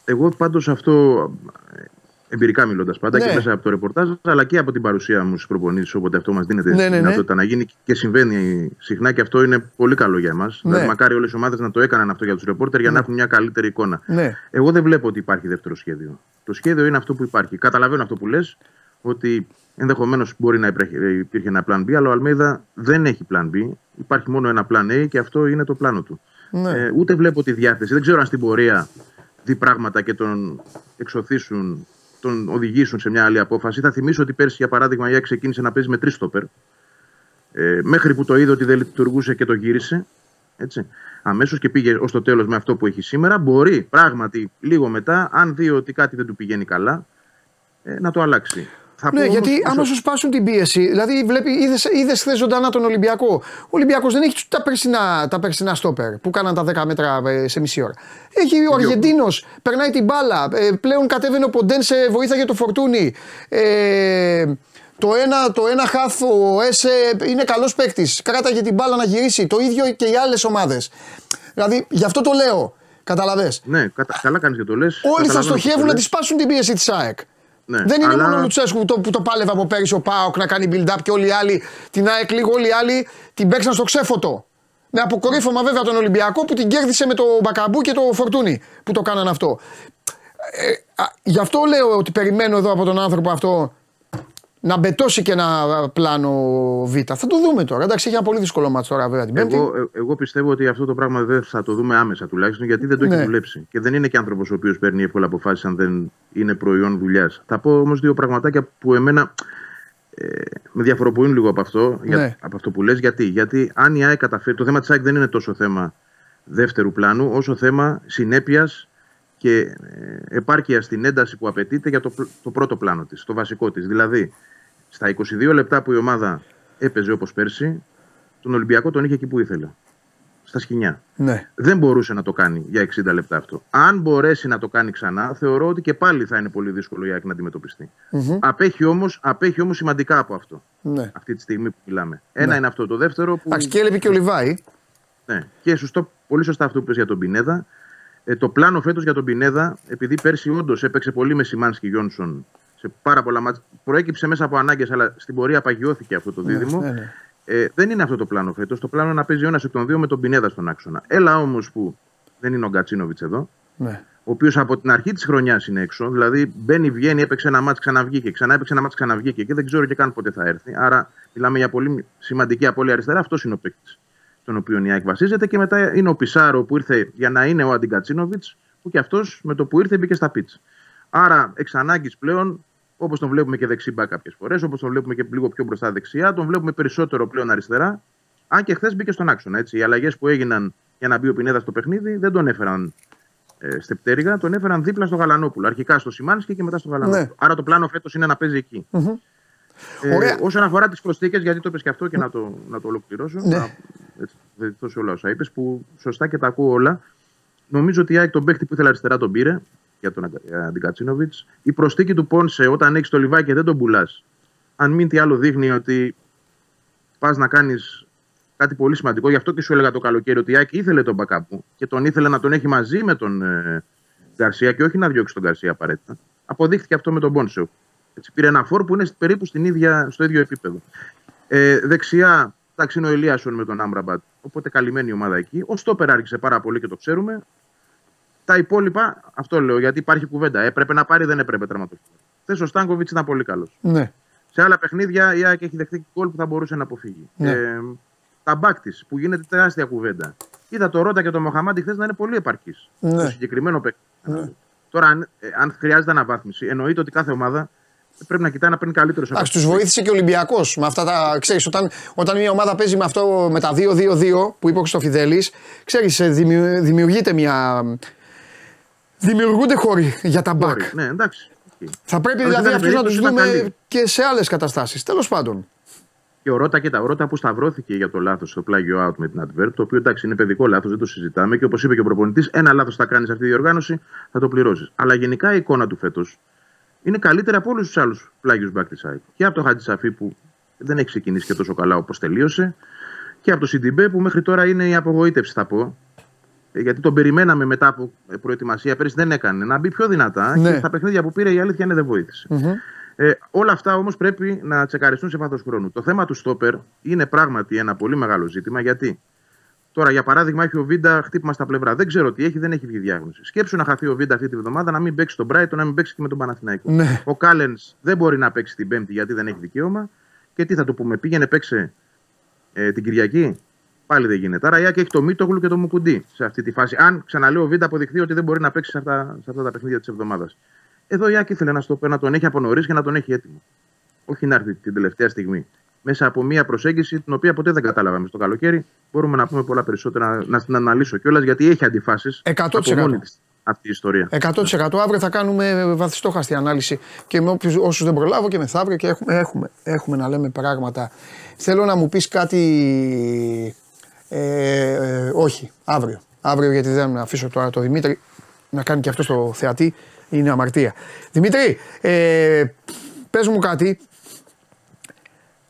Εγώ πάντως αυτό, ε, εμπειρικά μιλώντας πάντα Ναι. και μέσα από το ρεπορτάζ, αλλά και από την παρουσία μου στις προπονήσεις, όποτε αυτό μας δίνεται Ναι, τη ναι, ναι. δυνατότητα να γίνει και συμβαίνει συχνά και αυτό είναι πολύ καλό για εμάς. Ναι. Δηλαδή, μακάρι όλες οι ομάδες να το έκαναν αυτό για τους ρεπόρτερ για να έχουν μια καλύτερη εικόνα. Ναι. Εγώ δεν βλέπω ότι υπάρχει δεύτερο σχέδιο. Το σχέδιο είναι αυτό που υπάρχει. Καταλαβαίνω αυτό που λες, ότι ενδεχομένως μπορεί να υπήρχε, υπήρχε ένα plan B, αλλά ο Αλμέιδα δεν έχει plan B. Υπάρχει μόνο ένα plan A και αυτό είναι το πλάνο του. Ναι. Ε, ούτε βλέπω τη διάθεση. Δεν ξέρω αν στην πορεία δει πράγματα και τον εξωθήσουν, τον οδηγήσουν σε μια άλλη απόφαση. Θα θυμίσω ότι πέρσι, για παράδειγμα, η ΑΕΚ ξεκίνησε να παίζει με τρεις στόπερ. Ε, μέχρι που το είδε ότι δεν λειτουργούσε και το γύρισε. Έτσι. Αμέσως και πήγε ως το τέλος με αυτό που έχει σήμερα. Μπορεί πράγματι λίγο μετά, αν δει ότι κάτι δεν του πηγαίνει καλά, ε, να το αλλάξει. Θα Ναι, πω γιατί όμως- άμα σου σπάσουν την πίεση, δηλαδή βλέπει, είδες, είδες χθες ζωντανά τον Ολυμπιακό. Ο Ολυμπιακός δεν έχει τα περσινά, τα περσινά στόπερ που κάναν τα 10 μέτρα ε, σε μισή ώρα. Έχει ο Αργεντίνος, περνάει την μπάλα, ε, πλέον κατέβαινε ο Ποντέν σε βοήθεια για το φορτούνι. Ε, το ένα, το ένα χάφ, ο Έσε είναι καλός παίκτης. Κράταγε την μπάλα να γυρίσει. Το ίδιο και οι άλλες ομάδες. Δηλαδή, γι' αυτό το λέω. Καταλαβες. Ναι, κατα- καλά κάνεις και το λες. Όλοι θα Καταλαβαίνω στοχεύουν πώς το να λες. τη σπάσουν την πίεση της ΑΕΚ. Ναι, Δεν είναι αλλά- μόνο ο Λουτσέσκου που το, που το πάλευε από πέρυσι ο Πάοκ να κάνει build-up και όλοι οι άλλοι. Την ΑΕΚ λίγο, όλοι οι άλλοι την παίξαν στο ξέφωτο. Με αποκορύφωμα βέβαια τον Ολυμπιακό που την κέρδισε με το Μπακαμπού και το Φορτούνι που το κάναν αυτό. Ε, α, γι' αυτό λέω ότι περιμένω εδώ από τον άνθρωπο αυτό να μπετώσει και ένα πλάνο Β. Θα το δούμε τώρα. Εντάξει, έχει ένα πολύ δύσκολο μάτσο τώρα βέβαια την Πέμπτη. Εγώ, ε- εγώ πιστεύω ότι αυτό το πράγμα δεν θα το δούμε άμεσα τουλάχιστον γιατί δεν το Ναι. έχει δουλέψει. Και δεν είναι και άνθρωπος ο οποίος παίρνει εύκολα αποφάσεις αν δεν είναι προϊόν δουλειάς. Θα πω όμως δύο πραγματάκια που εμένα ε, με διαφοροποιούν λίγο από αυτό, για- Ναι. από αυτό που λες. Γιατί, γιατί αν η ΑΕΚ καταφέρει. Το θέμα της ΑΕΚ δεν είναι τόσο θέμα δεύτερου πλάνου, όσο θέμα συνέπειας και ε, επάρκειας στην ένταση που απαιτείται για το, πλ- το πρώτο πλάνο της, το βασικό της. Δηλαδή, στα 22 λεπτά που η ομάδα έπαιζε όπως πέρσι, τον Ολυμπιακό τον είχε εκεί που ήθελε. Στα σκηνιά. Ναι. Δεν μπορούσε να το κάνει για 60 λεπτά αυτό. Αν μπορέσει να το κάνει ξανά, θεωρώ ότι και πάλι θα είναι πολύ δύσκολο η ΑΕΚ να αντιμετωπιστεί. Μμμ. Απέχει όμως απέχει όμως σημαντικά από αυτό. Ναι. Αυτή τη στιγμή που μιλάμε. Ένα είναι αυτό. Το δεύτερο που. Εντάξει, και έλειπε και ο Λιβάη. Ναι. Και σωστό, πολύ σωστά αυτό που πες για τον Πινέδα. Ε, το πλάνο φέτος για τον Πινέδα, επειδή πέρσι όντως έπαιξε πολύ με Σιμάνσκι Γιόνσον σε πάρα πολλά μάτια, προέκυψε μέσα από ανάγκες, αλλά στην πορεία παγιώθηκε αυτό το δίδυμο. Ναι, ναι. Ε, δεν είναι αυτό το πλάνο φέτος. Το πλάνο είναι να παίζει ο ένας εκ των δύο με τον Πινέδα στον άξονα. Έλα όμως που δεν είναι ο Γκατσίνοβιτς εδώ, Ναι. ο οποίος από την αρχή της χρονιάς είναι έξω. Δηλαδή μπαίνει, βγαίνει, έπαιξε ένα μάτς, ξαναβγήκε, ξανά έπαιξε ένα μάτς, ξαναβγήκε και δεν ξέρω και καν πότε θα έρθει. Άρα μιλάμε για πολύ σημαντική απώλεια αριστερά. Αυτός είναι ο παίκτης στον οποίο η ΑΕΚ βασίζεται. Και μετά είναι ο Πισάρο που ήρθε για να είναι ο Αντιγκατσίνοβιτς, που και αυτός με το που ήρθε μπήκε στα πίτ. Άρα εξ ανάγκης πλέον, όπως τον βλέπουμε και δεξί μπακ κάποιες φορές, όπως τον βλέπουμε και λίγο πιο μπροστά δεξιά, τον βλέπουμε περισσότερο πλέον αριστερά. Αν και χθες μπήκε στον άξονα. Έτσι. Οι αλλαγές που έγιναν για να μπει ο Πινέδας στο παιχνίδι δεν τον έφεραν ε, στεπτέρυγα, τον έφεραν δίπλα στο Γαλανόπουλο. Αρχικά στο Σιμάνσκι και μετά στο Γαλανόπουλο. Ναι. Άρα το πλάνο φέτος είναι να παίζει εκεί. Μμμ. Ε, Ωραία. όσον αφορά τις προσθήκες, γιατί το είπες και αυτό και να το, να το ολοκληρώσω. Ναι. Να έτσι, δεθώ σε όλα όσα είπες, που σωστά και τα ακούω όλα. Νομίζω ότι η ΑΕΚ τον παίχτη που ήθελε αριστερά τον πήρε για τον Αντικατσίνοβιτς. Η προσθήκη του Πόνσε όταν έχεις το λιβάκι και δεν τον πουλάς. Αν μην τι άλλο δείχνει ότι πας να κάνεις κάτι πολύ σημαντικό. Γι' αυτό και σου έλεγα το καλοκαίρι ότι η ΑΕΚ ήθελε τον backup μου και τον ήθελε να τον έχει μαζί με τον ε, Γκαρσία και όχι να διώξει τον Γκαρσία απαραίτητα. Αποδείχθηκε αυτό με τον Πόνσε. Έτσι, πήρε ένα φόρ που είναι περίπου στην ίδια, στο ίδιο επίπεδο. Ε, δεξιά, εντάξει, είναι ο Ελίασον με τον Άμραμπατ. Οπότε καλυμμένη η ομάδα εκεί. Ο Στόπερ άρχισε πάρα πολύ και το ξέρουμε. Τα υπόλοιπα, αυτό λέω γιατί υπάρχει κουβέντα. Έπρεπε να πάρει, δεν έπρεπε τραυματοφύλακα. Θε ο Στάνκοβιτς ήταν πολύ καλός. Ναι. Σε άλλα παιχνίδια η ΑΕΚ έχει δεχτεί γκολ που θα μπορούσε να αποφύγει. Ναι. Ε, τα μπακ της που γίνεται τεράστια κουβέντα. Είδα το Ρότα και το Μοχαμάντι χθες να είναι πολύ επαρκή. Ναι. Το συγκεκριμένο παίκτη. Τώρα, αν, ε, αν χρειάζεται αναβάθμιση, εννοείται ότι κάθε ομάδα πρέπει να κοιτάει να παίρνει καλύτερος Εντάξει, τους βοήθησε και ο Ολυμπιακός με αυτά τα. Ξέρεις, όταν, όταν μια ομάδα παίζει με αυτό με τα 2-2-2 που είπε ο Χριστοφιδέλη, ξέρεις, δημιουργείται μια. Δημιουργούνται χώροι για τα μπακ. Ναι, εντάξει. Θα πρέπει Αλλά δηλαδή σε κάθε αυτούς να τους περίπτωση ήταν δούμε καλή. και σε άλλες καταστάσεις. Τέλος πάντων. Και ο Ρότα, κοίτα, ο Ρότα που σταυρώθηκε για το λάθος στο πλάγιο out με την Adverb, το οποίο εντάξει είναι παιδικό λάθος, δεν το συζητάμε. Και όπως είπε και ο προπονητής, ένα λάθος θα κάνεις σε αυτή τη διοργάνωση, θα το πληρώσεις. Αλλά γενικά η εικόνα του φέτος είναι καλύτερη από όλους τους άλλους πλάγιους back της ΑΕΚ. Και από το Χατζησαφή που δεν έχει ξεκινήσει και τόσο καλά όπως τελείωσε. Και από το Σιντιμπέ που μέχρι τώρα είναι η απογοήτευση, θα πω. Ε, Γιατί τον περιμέναμε μετά από ε, προετοιμασία πέρυσι, δεν έκανε. Να μπει πιο δυνατά. Ναι. Και στα παιχνίδια που πήρε η αλήθεια είναι δεν βοήθησε. Ε, όλα αυτά όμως πρέπει να τσεκαριστούν σε βάθος χρόνου. Το θέμα του στόπερ είναι πράγματι ένα πολύ μεγάλο ζήτημα γιατί τώρα, για παράδειγμα, έχει ο Βίντα χτύπημα στα πλευρά. Δεν ξέρω τι έχει, δεν έχει βγει διάγνωση. Σκέψου να χαθεί ο Βίντα αυτή τη βδομάδα, να μην παίξει τον Brighton, να μην παίξει και με τον Παναθηναϊκό. Ναι. Ο Κάλενς δεν μπορεί να παίξει την Πέμπτη γιατί δεν έχει δικαίωμα. Και τι θα του πούμε, πήγαινε παίξε ε, την Κυριακή; Πάλι δεν γίνεται. Άρα η Άκη έχει το Μίτογλου και το Μουκουντή σε αυτή τη φάση. Αν ξαναλέω ο Βίντα αποδειχθεί ότι δεν μπορεί να παίξει σε αυτά, σε αυτά τα παιχνίδια της εβδομάδας. Εδώ η Άκη ήθελε να, στο, να τον έχει από νωρίς και να τον έχει έτοιμο. Όχι να έρθει την τελευταία στιγμή. Μέσα από μια προσέγγιση την οποία ποτέ δεν κατάλαβαμε στο καλοκαίρι. Μπορούμε να πούμε πολλά περισσότερα, να την αναλύσω κιόλας γιατί έχει αντιφάσεις. 100%. Από μόνη της αυτή η ιστορία. 100% αύριο θα κάνουμε βαθιστόχαστη ανάλυση και με όποιους, όσους δεν προλάβω και μεθαύριο και έχουμε, έχουμε, έχουμε να λέμε πράγματα. Θέλω να μου πεις κάτι, ε, ε, όχι, αύριο. Αύριο γιατί δεν αφήσω τώρα το Δημήτρη να κάνει και αυτό στο θεατή, είναι αμαρτία. Δημήτρη, ε, πες μου κάτι,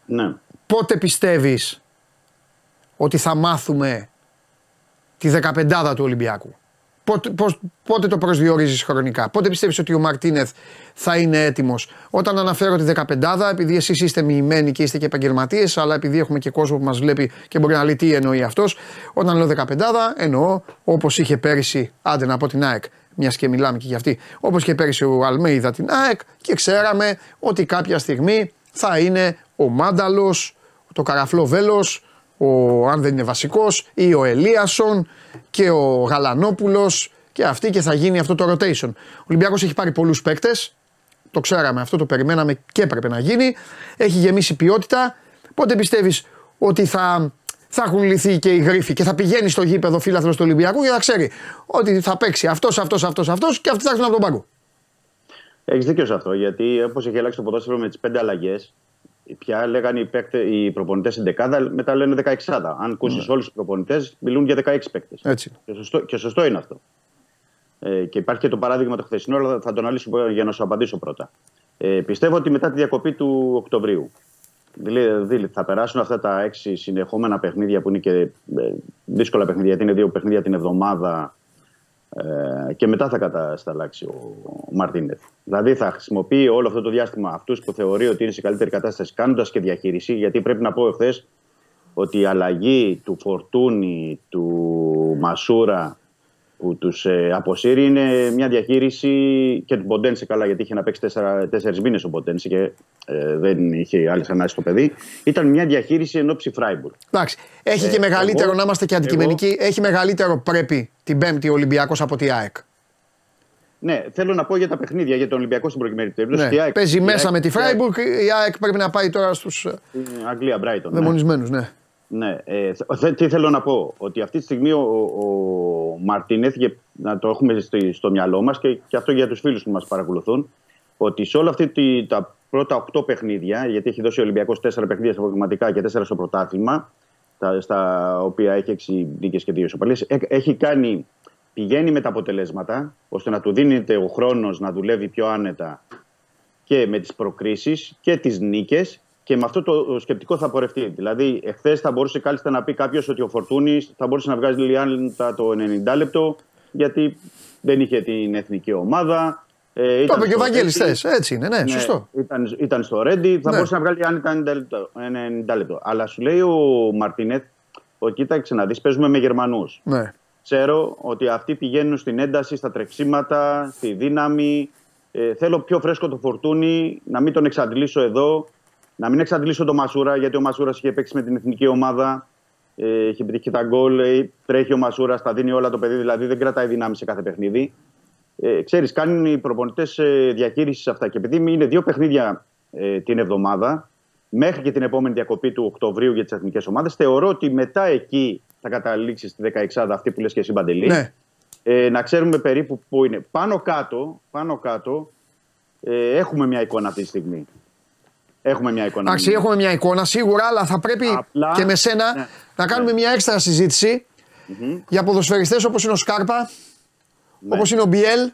Ναι. πότε πιστεύεις ότι θα μάθουμε τη 15 του Ολυμπιακού; Πότε, πώς, πότε το προσδιορίζεις χρονικά; Πότε πιστεύεις ότι ο Μαρτίνεθ θα είναι έτοιμος; Όταν αναφέρω τη 15 επειδή εσείς είστε μοιημένοι και είστε και επαγγελματίες, αλλά επειδή έχουμε και κόσμο που μας βλέπει και μπορεί να λέει τι εννοεί αυτός. Όταν λέω 15 εννοώ όπως είχε πέρυσι, άντε να πω την ΑΕΚ, μιας και μιλάμε και για αυτή, όπως είχε πέρυσι ο Αλμέιδα την ΑΕΚ και ξέραμε ότι κάποια στιγμή θα είναι ο Μάνταλος, το Καραφλό Βέλος, ο, αν δεν είναι βασικός, ή ο Ελίασον και ο Γαλανόπουλος και αυτοί και θα γίνει αυτό το rotation. Ο Ολυμπιακός έχει πάρει πολλούς παίκτες, το ξέραμε αυτό, το περιμέναμε και έπρεπε να γίνει. Έχει γεμίσει ποιότητα. Πότε πιστεύεις ότι θα, θα έχουν λυθεί και οι γρίφοι και θα πηγαίνει στο γήπεδο φίλαθλος του Ολυμπιακού για να ξέρει ότι θα παίξει αυτός, αυτός, αυτός, αυτός και αυτοί θα έρθουν από τον πάγκο. Έχεις δίκιο σε αυτό, γιατί όπως έχει αλλάξει το ποδόσφαιρο με τις πέντε αλλαγές, πια λέγανε οι, παίκτες, οι προπονητές στην δεκάδα, μετά λένε 16. Αν ακούσεις Ναι. όλους τους προπονητές, μιλούν για 16 παίκτες. Έτσι. Και σωστό, και σωστό είναι αυτό. Ε, και υπάρχει και το παράδειγμα το χθεσινό, αλλά θα το αναλύσω για να σου απαντήσω πρώτα. Ε, πιστεύω ότι μετά τη διακοπή του Οκτωβρίου, δηλαδή θα περάσουν αυτά τα έξι συνεχόμενα παιχνίδια που είναι και ε, δύσκολα παιχνίδια, γιατί είναι δύο παιχνίδια την εβδομάδα ε, και μετά θα κατασταλάξει ο, ο Μαρτίνεθ. Δηλαδή θα χρησιμοποιεί όλο αυτό το διάστημα αυτούς που θεωρεί ότι είναι σε καλύτερη κατάσταση, κάνοντας και διαχείριση. Γιατί πρέπει να πω εχθές ότι η αλλαγή του Φορτούνη, του Μασούρα που τους ε, αποσύρει είναι μια διαχείριση και του Μποντένσε καλά, γιατί είχε να παίξει τέσσερις μήνες ο Μποντένσε και ε, δεν είχε άλλε ανάγκε στο παιδί. Ήταν μια διαχείριση εν ώψη Φράιμπουργκ. Εντάξει. Έχει Ε, και μεγαλύτερο, εγώ- να είμαστε και αντικειμενικοί, έχει μεγαλύτερο πρέπει την Πέμπτη ο Ολυμπιακός από τη ΑΕΚ. Ναι, θέλω να πω για τα παιχνίδια, για τον Ολυμπιακό στην προκειμένη περίπτωση. Ναι. Η ΑΕΚ- Παίζει η μέσα ΑΕΚ- με τη η ΑΕΚ- Φράιμπουργκ, η ΑΕΚ πρέπει να πάει τώρα στους ε, η Αγγλία, Brighton. ναι. δαιμονισμένους, ναι. Ναι, ε, θε- τι θέλω να πω, ότι αυτή τη στιγμή ο, ο Μαρτίνεθ, για να το έχουμε στο, στο μυαλό μας και, και αυτό για τους φίλους που μας παρακολουθούν, ότι σε όλα αυτή τη, τα πρώτα 8 παιχνίδια, γιατί έχει δώσει ο Ολυμπιακός 4 παιχνίδια στα προγραμματικά και 4 στο πρωτάθλημα, τα, στα οποία έχει 6 νίκες και 2 ισοπαλίες, ε, έχει κάνει, πηγαίνει με τα αποτελέσματα, ώστε να του δίνεται ο χρόνος να δουλεύει πιο άνετα και με τις προκρίσεις και τις νίκες και με αυτό το σκεπτικό θα πορευτεί. Δηλαδή, εχθές θα μπορούσε κάλλιστα να πει κάποιος ότι ο Φορτούνης θα μπορούσε να βγάζει Λιάντα το 90 λεπτό, γιατί δεν είχε την εθνική ομάδα. Ε, Το ήταν είπε και ο στο Βαγγέλης Ρέντι. θες, έτσι είναι, ναι, σωστό. Ήταν, ήταν στο Ρέντι, θα Ναι. μπορούσε να βγάλει αν ήταν 90 λεπτό, 90 λεπτό. Αλλά σου λέει ο Μαρτίνεθ, ότι κοίταξε να δεις, παίζουμε με Γερμανούς. Ναι. Ξέρω ότι αυτοί πηγαίνουν στην ένταση, στα τρεξίματα, στη δύναμη. Ε, θέλω πιο φρέσκο το φορτούνι, να μην τον εξαντλήσω εδώ, να μην εξαντλήσω τον Μασούρα, γιατί ο Μασούρας είχε παίξει με την εθνική ομάδα. Ε, έχει επιτύχει τα γκολ, ε, τρέχει ο Μασούρας, τα δίνει όλα το παιδί, δηλαδή δεν κρατάει δυνάμεις σε κάθε παιχνίδι. Ε, ξέρεις, κάνουν οι προπονητές ε, διαχείρισης σε αυτά. Και επειδή είναι δύο παιχνίδια ε, την εβδομάδα, μέχρι και την επόμενη διακοπή του Οκτωβρίου για τις εθνικές ομάδες, θεωρώ ότι μετά εκεί θα καταλήξεις στη 16 αυτή που λες και εσύ Μπαντελή. Ναι. Ε, να ξέρουμε περίπου πού είναι. Πάνω κάτω, πάνω κάτω ε, έχουμε μια εικόνα αυτή τη στιγμή. Έχουμε μια εικόνα. Εντάξει, έχουμε μια εικόνα σίγουρα, αλλά θα πρέπει Απλά- και με σένα Ναι. να κάνουμε μια έξτρα συζήτηση για ποδοσφαιριστές όπως είναι ο Σκάρπα, όπως είναι ο Μπιέλ.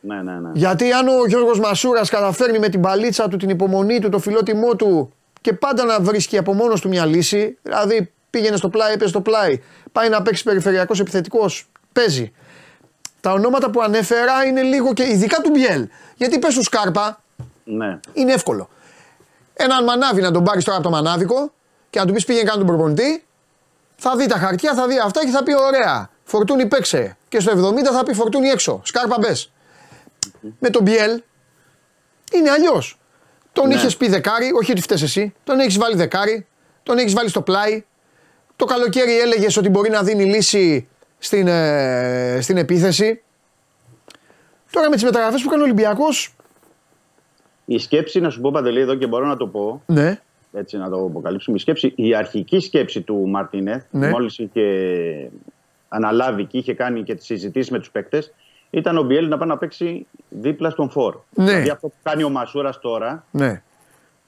Ναι, ναι, ναι. Γιατί αν ο Γιώργος Μασούρας καταφέρνει με την παλίτσα του, την υπομονή του, το φιλότιμό του και πάντα να βρίσκει από μόνος του μια λύση, δηλαδή πήγαινε στο πλάι, έπαιζε στο πλάι, πάει να παίξει περιφερειακός επιθετικός, παίζει. Τα ονόματα που ανέφερα είναι λίγο και ειδικά του Μπιέλ. Γιατί πες του Σκάρπα, ναι. είναι εύκολο. Έναν μανάβι να τον πάρεις τώρα από το μανάβικο και να του πεις πήγαινε κάνει τον προπονητή, θα δει τα χαρτιά, θα δει αυτά και θα πει: Ωραία, φορτούνι παίξε. Και στο 70 θα πει φορτούνι έξω. Σκάρπα μπες. Με τον Μπιέλ είναι αλλιώς. Τον Ναι. είχες πει δεκάρι, όχι ότι φταίει εσύ, τον έχεις βάλει δεκάρι, τον έχεις βάλει στο πλάι. Το καλοκαίρι έλεγες ότι μπορεί να δίνει λύση στην, ε, στην επίθεση. Τώρα με τις μεταγραφές που κάνει ο Ολυμπιακός, Η σκέψη, να σου πω Παντελή εδώ και μπορώ να το πω, ναι, έτσι να το αποκαλύψουμε. Η, σκέψη, η αρχική σκέψη του Μαρτίνεθ, Ναι. μόλις είχε αναλάβει και είχε κάνει και τις συζητήσεις με τους παίκτες, ήταν ο Μπιέλ να πάει να παίξει δίπλα στον Φορ. Ναι. Δηλαδή αυτό που κάνει ο Μασούρας τώρα, Ναι.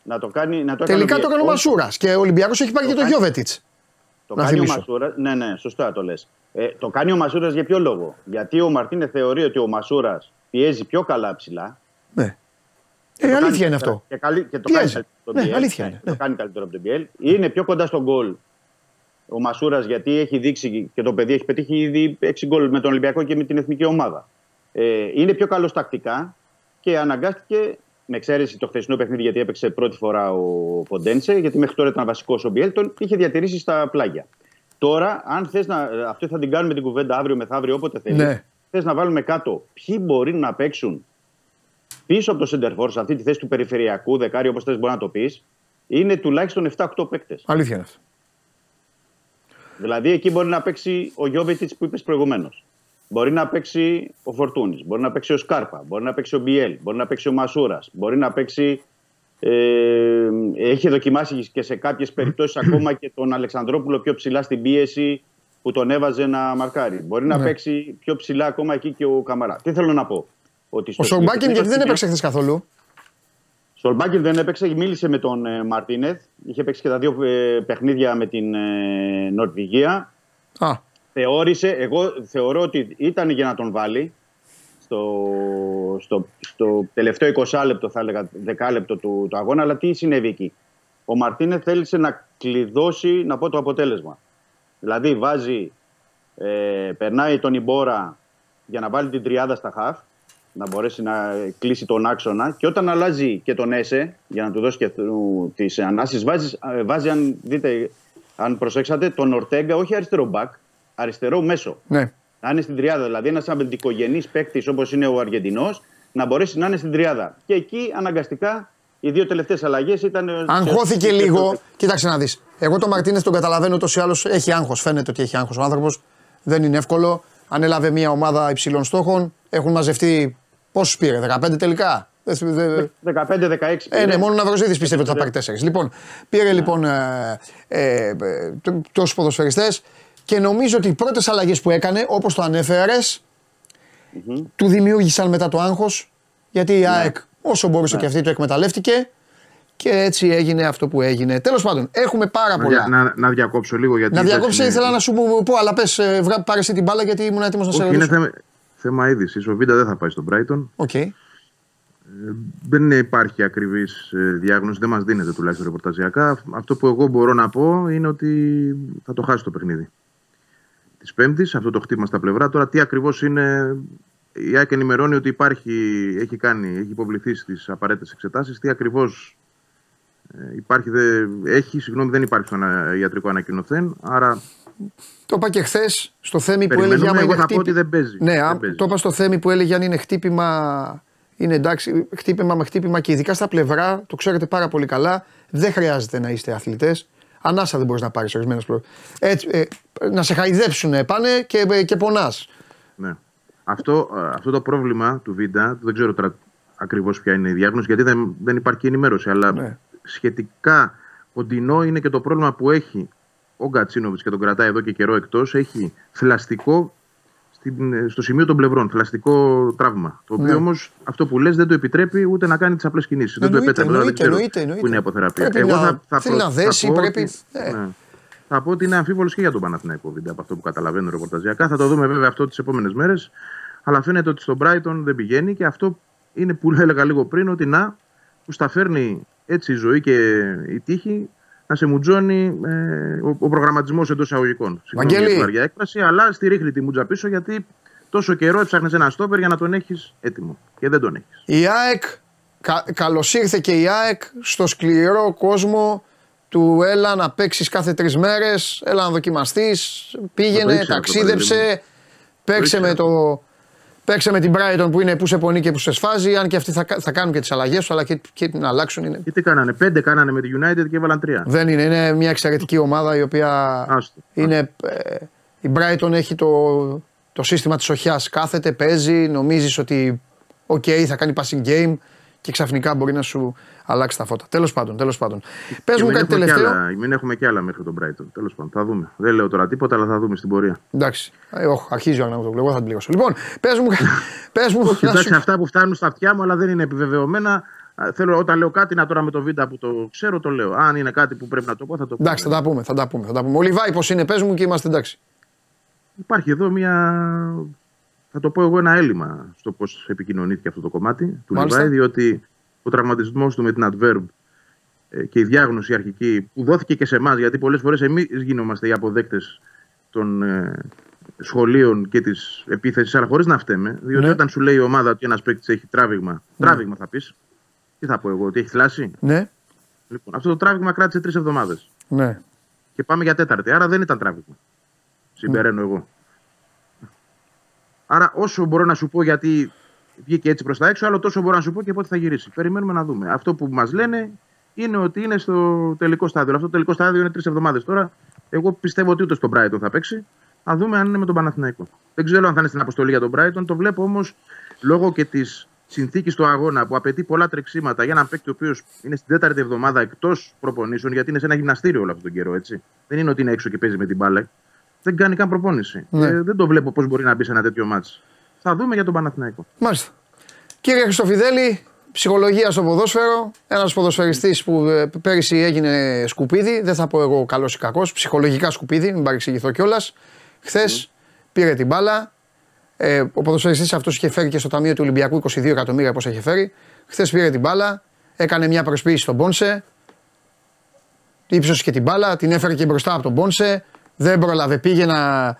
να το κάνει. Να το έκανε Τελικά ο το έκανε ο Μπιέλ. Μασούρας και ο Ολυμπιακός έχει πάρει και το κάνει- Γιώβετιτς. Το Να κάνει θυμίσω. ο Μασούρα. Ναι, ναι, σωστά το λες. Ε, το κάνει ο Μασούρας για ποιο λόγο; Γιατί ο Μαρτίνε θεωρεί ότι ο Μασούρας πιέζει πιο καλά ψηλά. Ναι. Και Ε, το αλήθεια κάνει είναι αυτό. Και, καλύ- και το Πιέζει. κάνει καλύτερο από τον Ναι, Biel. αλήθεια Ναι, είναι, Το ναι. κάνει καλύτερο από τον Biel. Είναι πιο κοντά στον γκολ ο Μασούρας γιατί έχει δείξει και το παιδί έχει πετύχει ήδη 6 γκολ με τον Ολυμπιακό και με την εθνική ομάδα. Ε, είναι πιο καλός τακτικά και αναγκάστηκε, με εξαίρεση το χθεσινό παιχνίδι γιατί έπαιξε πρώτη φορά ο Ποντένσε, γιατί μέχρι τώρα ήταν βασικός ο Μπιέλ, τον είχε διατηρήσει στα πλάγια. Τώρα, αν θες να. Αυτό θα την κάνουμε την κουβέντα αύριο μεθαύριο, όποτε θέλεις. Ναι. Θες να βάλουμε κάτω ποιοι μπορεί να παίξουν πίσω από το Σεντερφόρ, σε αυτή τη θέση του περιφερειακού δεκάρι, όπως θες μπορεί να το πεις, είναι τουλάχιστον 7-8 παίκτες. Αλήθεια είναι αυτό. Δηλαδή εκεί μπορεί να παίξει ο Γιώβετιτ που είπες προηγουμένως. Μπορεί να παίξει ο Φορτούνης, μπορεί να παίξει ο Σκάρπα, μπορεί να παίξει ο Μπιέλ, μπορεί να παίξει ο Μασούρας, μπορεί να παίξει. Ε, έχει δοκιμάσει και σε κάποιες περιπτώσεις [CLEARS THROAT] ακόμα και τον Αλεξανδρόπουλο πιο ψηλά στην πίεση που τον έβαζε να μαρκάρει. Μπορεί να Ναι. παίξει πιο ψηλά ακόμα εκεί και ο Καμαρά. Τι θέλω να πω; Ότι στο Ο Σορμπάκιν συγκεκριμένο γιατί δεν σημείο- έπαιξε χθες καθόλου. Σολμπάκιν δεν έπαιξε, μίλησε με τον ε, Μαρτίνεθ. Είχε παίξει και τα δύο ε, παιχνίδια με την ε, Νορβηγία. Α, Θεώρησε, εγώ θεωρώ ότι ήταν για να τον βάλει στο, στο, στο τελευταίο 20 λεπτό, θα έλεγα, 10 λεπτό του, του αγώνα. Αλλά τι συνέβη εκεί. Ο Μαρτίνεθ θέλησε να κλειδώσει, να πω το αποτέλεσμα. Δηλαδή βάζει, ε, περνάει τον Ιμπόρα για να βάλει την τριάδα στα χαφ, να μπορέσει να κλείσει τον άξονα και όταν αλλάζει και τον Έσε για να του δώσει και τις ανάσεις, βάζει, ε, βάζει, αν δείτε, αν προσέξατε, τον Ορτέγκα όχι αριστερό μπακ, αριστερό μέσο. ναι. Να είναι στην τριάδα. Δηλαδή, ένας αμυντικογενής παίκτης όπως είναι ο Αργεντινός να μπορέσει να είναι στην τριάδα. Και εκεί αναγκαστικά οι δύο τελευταίες αλλαγές ήταν. ε, Αγχώθηκε λίγο. Κοίταξε να δεις. Εγώ τον Μαρτίνες τον καταλαβαίνω ούτω ή άλλω. Έχει άγχος. Φαίνεται ότι έχει άγχος ο άνθρωπος. Δεν είναι εύκολο. Ανέλαβε μια ομάδα υψηλών στόχων. Έχουν μαζευτεί. Πόσους πήρε, 15 τελικά; Δεν- δεν- 15-16. Ε, ναι, μόνο ο Ναυροζίδης πιστεύει ότι θα πάρει 4. Λοιπόν, πήρε λοιπόν ε, ε, ε, τ- τόσους ποδοσφαιριστές και νομίζω ότι οι πρώτες αλλαγές που έκανε, όπως το ανέφερες, του δημιούργησαν μετά το άγχος. Γιατί η ΑΕΚ, όσο μπορούσε και αυτή, το εκμεταλλεύτηκε και έτσι έγινε αυτό που έγινε. Τέλος πάντων, έχουμε πάρα Να, πολλά. δια- να, να διακόψω λίγο γιατί. Να δεν διακόψω, είναι- ήθελα να σου πω, πω, αλλά πες, πάρε εσύ την μπάλα γιατί ήμουν έτοιμος να σε Όχι, είναι ρωτήσω. Θέμα, θέμα είδησης. Ο Βίντα δεν θα πάει στον Brighton. Οκ. Δεν υπάρχει ακριβής διάγνωση, δεν μας δίνεται τουλάχιστον ρεπορταζιακά. Αυτό που εγώ μπορώ να πω είναι ότι θα το χάσει το παιχνίδι. Της Πέμπτης, αυτό το χτύπημα στα πλευρά. Τώρα, τι ακριβώς είναι. Η ΑΕΚ ενημερώνει ότι υπάρχει, έχει, κάνει, έχει υποβληθεί στις απαραίτητες εξετάσεις. Τι ακριβώς υπάρχει, δε, έχει, συγγνώμη, δεν υπάρχει στο ανα- ιατρικό ανακοινωθέν. Άρα Το είπα και χθες στο θέμη που Περιμένουμε, έλεγε άμα εγώ είναι θα πω χτύπη- ότι δεν παίζει. Ναι, Δεν α, παίζει. το είπα στο θέμη που έλεγε αν είναι χτύπημα. Είναι εντάξει, χτύπημα με χτύπημα και ειδικά στα πλευρά, το ξέρετε πάρα πολύ καλά, δεν χρειάζεται να είστε αθλητές. Ανάσα δεν μπορείς να πάρεις ορισμένες προ... Έτσι, ε, να σε χαϊδέψουν πάνε και, ε, και πονάς. Ναι. Αυτό, ε, αυτό το πρόβλημα του Βίντα, δεν ξέρω τώρα ακριβώς ποια είναι η διάγνωση, γιατί δεν, δεν υπάρχει ενημέρωση. Αλλά Ναι. σχετικά κοντινό είναι και το πρόβλημα που έχει ο Γκατσίνοβιτς και τον κρατάει εδώ και καιρό εκτός. Έχει θηλαστικό στην, ε, στο σημείο των πλευρών, θηλαστικό τραύμα. Το οποίο Ναι. όμως αυτό που λες δεν το επιτρέπει ούτε να κάνει τις απλές κινήσεις. Δεν το Εννοείται, επέτρεπε, αλλά δεν εννοείται, ξέρω εννοείται, που είναι η αποθεραπεία. Πρέπει να- θέλει προ- να δέσει, πω πρέπει- ότι- ε. ναι. Θα πω ότι είναι αμφίβολος και για τον Παναθηναϊκό Βίντα από αυτό που καταλαβαίνω ρεπορταζιακά. Θα το δούμε βέβαια αυτό τις επόμενες μέρες. Αλλά φαίνεται ότι στον Brighton δεν πηγαίνει και αυτό είναι που έλεγα λίγο πριν ότι να, που στα φέρνει έτσι η ζωή και η τύχη να σε μουτζώνει ε, ο, ο προγραμματισμός εντός εισαγωγικών. Συγγνώμη Βαγγέλη. για τη βαριά έκφραση, αλλά στη ρίχνει τη μουτζα πίσω γιατί τόσο καιρό έψαχνες ένα στόπερ για να τον έχεις έτοιμο. Και δεν τον έχεις. Η ΑΕΚ, κα, καλώς ήρθε και η ΑΕΚ στο σκληρό κόσμο του έλα να παίξεις κάθε τρεις μέρες, έλα να δοκιμαστείς. Πήγαινε, ήξερα αυτό, παιδί ταξίδεψε, παίξε ήξερα. με, το, παίξε με την Brighton που είναι που σε πονεί και που σε σφάζει. Αν και αυτοί θα, κα- θα κάνουν και τις αλλαγές του, αλλά και, και να αλλάξουν. Είναι, Και τι κάνανε, πέντε κάνανε με τη United και έβαλαν τρία. δεν είναι, είναι μια εξαιρετική ομάδα η οποία Άστο. είναι. ε, η Brighton έχει το, το σύστημα της οχιάς. Κάθεται, παίζει, νομίζεις ότι οκ, θα κάνει passing game και ξαφνικά μπορεί να σου αλλάξει τα φώτα. Τέλος πάντων, τέλος πάντων. Πες Και μου μην κάτι έχουμε κι τελευταίο. άλλα- Μην έχουμε και άλλα μέχρι τον Brighton. Τέλος πάντων, θα δούμε. Δεν λέω τώρα τίποτα, αλλά θα δούμε στην πορεία. Εντάξει. Ε, όχι, αρχίζει ο Αρναούτογλου. Εγώ θα την πληρώσω. Λοιπόν, πες μου. [LAUGHS] πες μου Όχι, να εντάξει, σου- αυτά που φτάνουν στα αυτιά μου, αλλά δεν είναι επιβεβαιωμένα. Α, Θέλω όταν λέω κάτι να τώρα με το βίντεο που το ξέρω, το λέω. Αν είναι κάτι που πρέπει να το πω, θα το πω. Εντάξει, θα τα πούμε. Θα τα πούμε, θα τα πούμε. Ο Λιβάη πώ είναι, πες μου και είμαστε εντάξει. Υπάρχει εδώ μια. Θα το πω εγώ ένα έλλειμμα στο πώς επικοινωνήθηκε αυτό το κομμάτι του Μάλιστα. Λιβάη, διότι ο τραυματισμός του με την Adverb ε, και η διάγνωση αρχική που δόθηκε και σε εμάς, γιατί πολλές φορές εμείς γινόμαστε οι αποδέκτες των ε, σχολείων και της επίθεσης, αλλά χωρίς να φταίμε. Διότι Ναι. όταν σου λέει η ομάδα ότι ένας παίκτης έχει τράβηγμα, τράβηγμα θα πεις, τι θα πω εγώ, ότι έχει θλάσει; Ναι, Λοιπόν, αυτό το τράβηγμα κράτησε τρεις εβδομάδες. ναι. Και πάμε για τέταρτη. Άρα δεν ήταν τράβηγμα. Συμπεραίνω εγώ. Άρα όσο μπορώ να σου πω γιατί βγήκε έτσι προς τα έξω, άλλο τόσο μπορώ να σου πω και πότε θα γυρίσει. Περιμένουμε να δούμε. Αυτό που μας λένε είναι ότι είναι στο τελικό στάδιο. Αυτό το τελικό στάδιο είναι τρεις εβδομάδες τώρα. Εγώ πιστεύω ότι ούτε στον Brighton θα παίξει. Θα δούμε αν είναι με τον Παναθηναϊκό. Δεν ξέρω αν θα είναι στην αποστολή για τον Brighton. Το βλέπω όμως λόγω και της συνθήκης του αγώνα που απαιτεί πολλά τρεξίματα για έναν παίκτη ο οποίος είναι στην τέταρτη εβδομάδα εκτός προπονήσεων, γιατί είναι σε ένα γυμναστήριο όλο αυτόν τον καιρό, έτσι. Δεν είναι ότι είναι έξω και παίζει με την μπάλα. Δεν κάνει καν προπόνηση. Ναι. Ε, δεν το βλέπω πώς μπορεί να μπει σε ένα τέτοιο μάτσο. Θα δούμε για τον Παναθηναϊκό. Μάλιστα. Κύριε Χριστοφιδέλη, ψυχολογία στο ποδόσφαιρο. Ένας ποδοσφαιριστής που ε, πέρυσι έγινε σκουπίδι. Δεν θα πω εγώ καλός ή κακός. Ψυχολογικά σκουπίδι, μην παρεξηγηθώ κιόλας. Χθες πήρε την μπάλα. Ε, ο ποδοσφαιριστής αυτός είχε φέρει και στο ταμείο του Ολυμπιακού 22 εκατομμύρια πώ είχε φέρει. Χθες πήρε την μπάλα. Έκανε μια προσποίηση στον Πόνσε. Ήψωσε και την μπάλα. Την έφερε και μπροστά από τον Πόνσε. Δεν πρόλαβε. Πήγε να,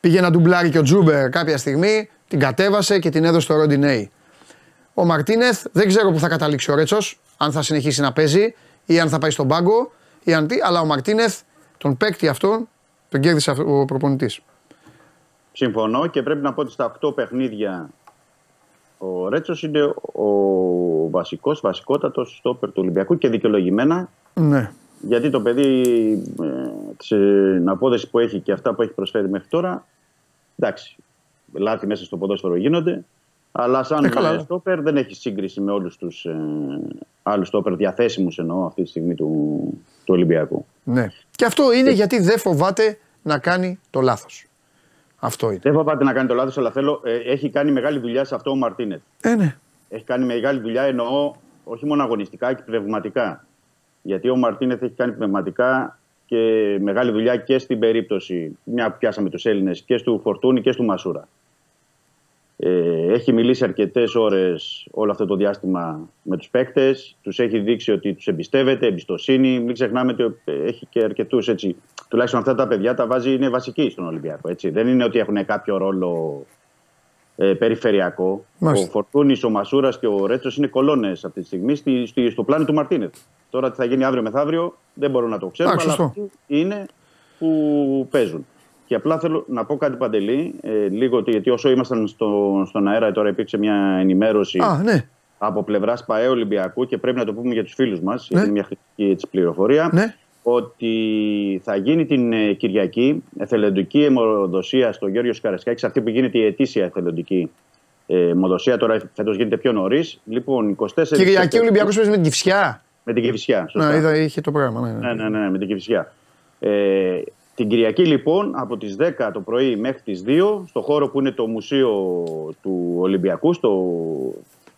πήγε να ντουμπλάρει και ο Τζούμπερ κάποια στιγμή. Την κατέβασε και την έδωσε στο Ροντινέι. Ο Μαρτίνεθ δεν ξέρω που θα καταλήξει ο Ρέτσος, αν θα συνεχίσει να παίζει ή αν θα πάει στον πάγκο ή αν τι, αλλά ο Μαρτίνεθ τον παίκτη αυτόν τον κέρδισε αυτό- ο προπονητής. Συμφωνώ και πρέπει να πω ότι στα 8 παιχνίδια ο Ρέτσος είναι ο βασικός, βασικότατος στόπερ του Ολυμπιακού και δικαιολογημένα Ναι. Γιατί το παιδί ε, την απόδοση που έχει και αυτά που έχει προσφέρει μέχρι τώρα εντάξει, λάθη μέσα στο ποδόσφαιρο γίνονται αλλά σαν Ε, καλά. ε, στόπερ δεν έχει σύγκριση με όλους τους ε, άλλους στόπερ διαθέσιμους εννοώ αυτή τη στιγμή του, του Ολυμπιακού. ναι. Και αυτό είναι γιατί δεν φοβάται να κάνει το λάθος. Αυτό είναι. Δεν φοβάται να κάνει το λάθος αλλά θέλω, ε, έχει κάνει μεγάλη δουλειά σε αυτό ο Μαρτίνετ. Ε, ναι. έχει κάνει μεγάλη δουλειά, εννοώ όχι μόνο αγωνιστικά και πνευματικά. Γιατί ο Μαρτίνεθ έχει κάνει πνευματικά και μεγάλη δουλειά και στην περίπτωση, μια που πιάσαμε τους Έλληνες, και του Φορτούνη και του Μασούρα. Ε, έχει μιλήσει αρκετές ώρες όλο αυτό το διάστημα με τους παίκτες, τους έχει δείξει ότι τους εμπιστεύεται, εμπιστοσύνη. Μην ξεχνάμε ότι ε, έχει και αρκετούς έτσι. Τουλάχιστον αυτά τα παιδιά τα βάζει, είναι βασικοί στον Ολυμπιακό. Έτσι. Δεν είναι ότι έχουν κάποιο ρόλο ε, περιφερειακό. Μάλιστα. Ο Φορτούνης, ο Μασούρας και ο Ρέτσος είναι κολόνες αυτή τη στιγμή στη, στη- στο πλάνο του Μαρτίνεθ. Τώρα τι θα γίνει αύριο μεθαύριο δεν μπορώ να το ξέρουμε, Εντάξει, αλλά σωστό. αυτοί είναι που παίζουν. Και απλά θέλω να πω κάτι παντελή, ε, λίγο ότι γιατί όσο ήμασταν στο, στον αέρα τώρα υπήρξε μια ενημέρωση Α, ναι. από πλευράς ΠαΕ Ολυμπιακού και πρέπει να το πούμε για τους φίλους μας, Ναι. γιατί είναι μια χρηστική έτσι, πληροφορία. Ναι. Ότι θα γίνει την ε, Κυριακή εθελοντική αιμοδοσία στο Γιώργο Καρασκάκη, αυτή που γίνεται η ετήσια εθελοντική ε, αιμοδοσία. Τώρα φέτος γίνεται πιο νωρίς. Λοιπόν, 24 Κυριακή Σεπτεμβρίου- Ολυμπιακός παίζεις με την Κυφσιά; Με την Κυφυσιά. σωστά. Να, είδα, είχε το πρόγραμμα. Ναι, ναι. Ναι, ναι, ναι, με την Κυφυσιά. Ε, την Κυριακή λοιπόν από τις 10 το πρωί μέχρι τις 2 στο χώρο που είναι το μουσείο του Ολυμπιακού στο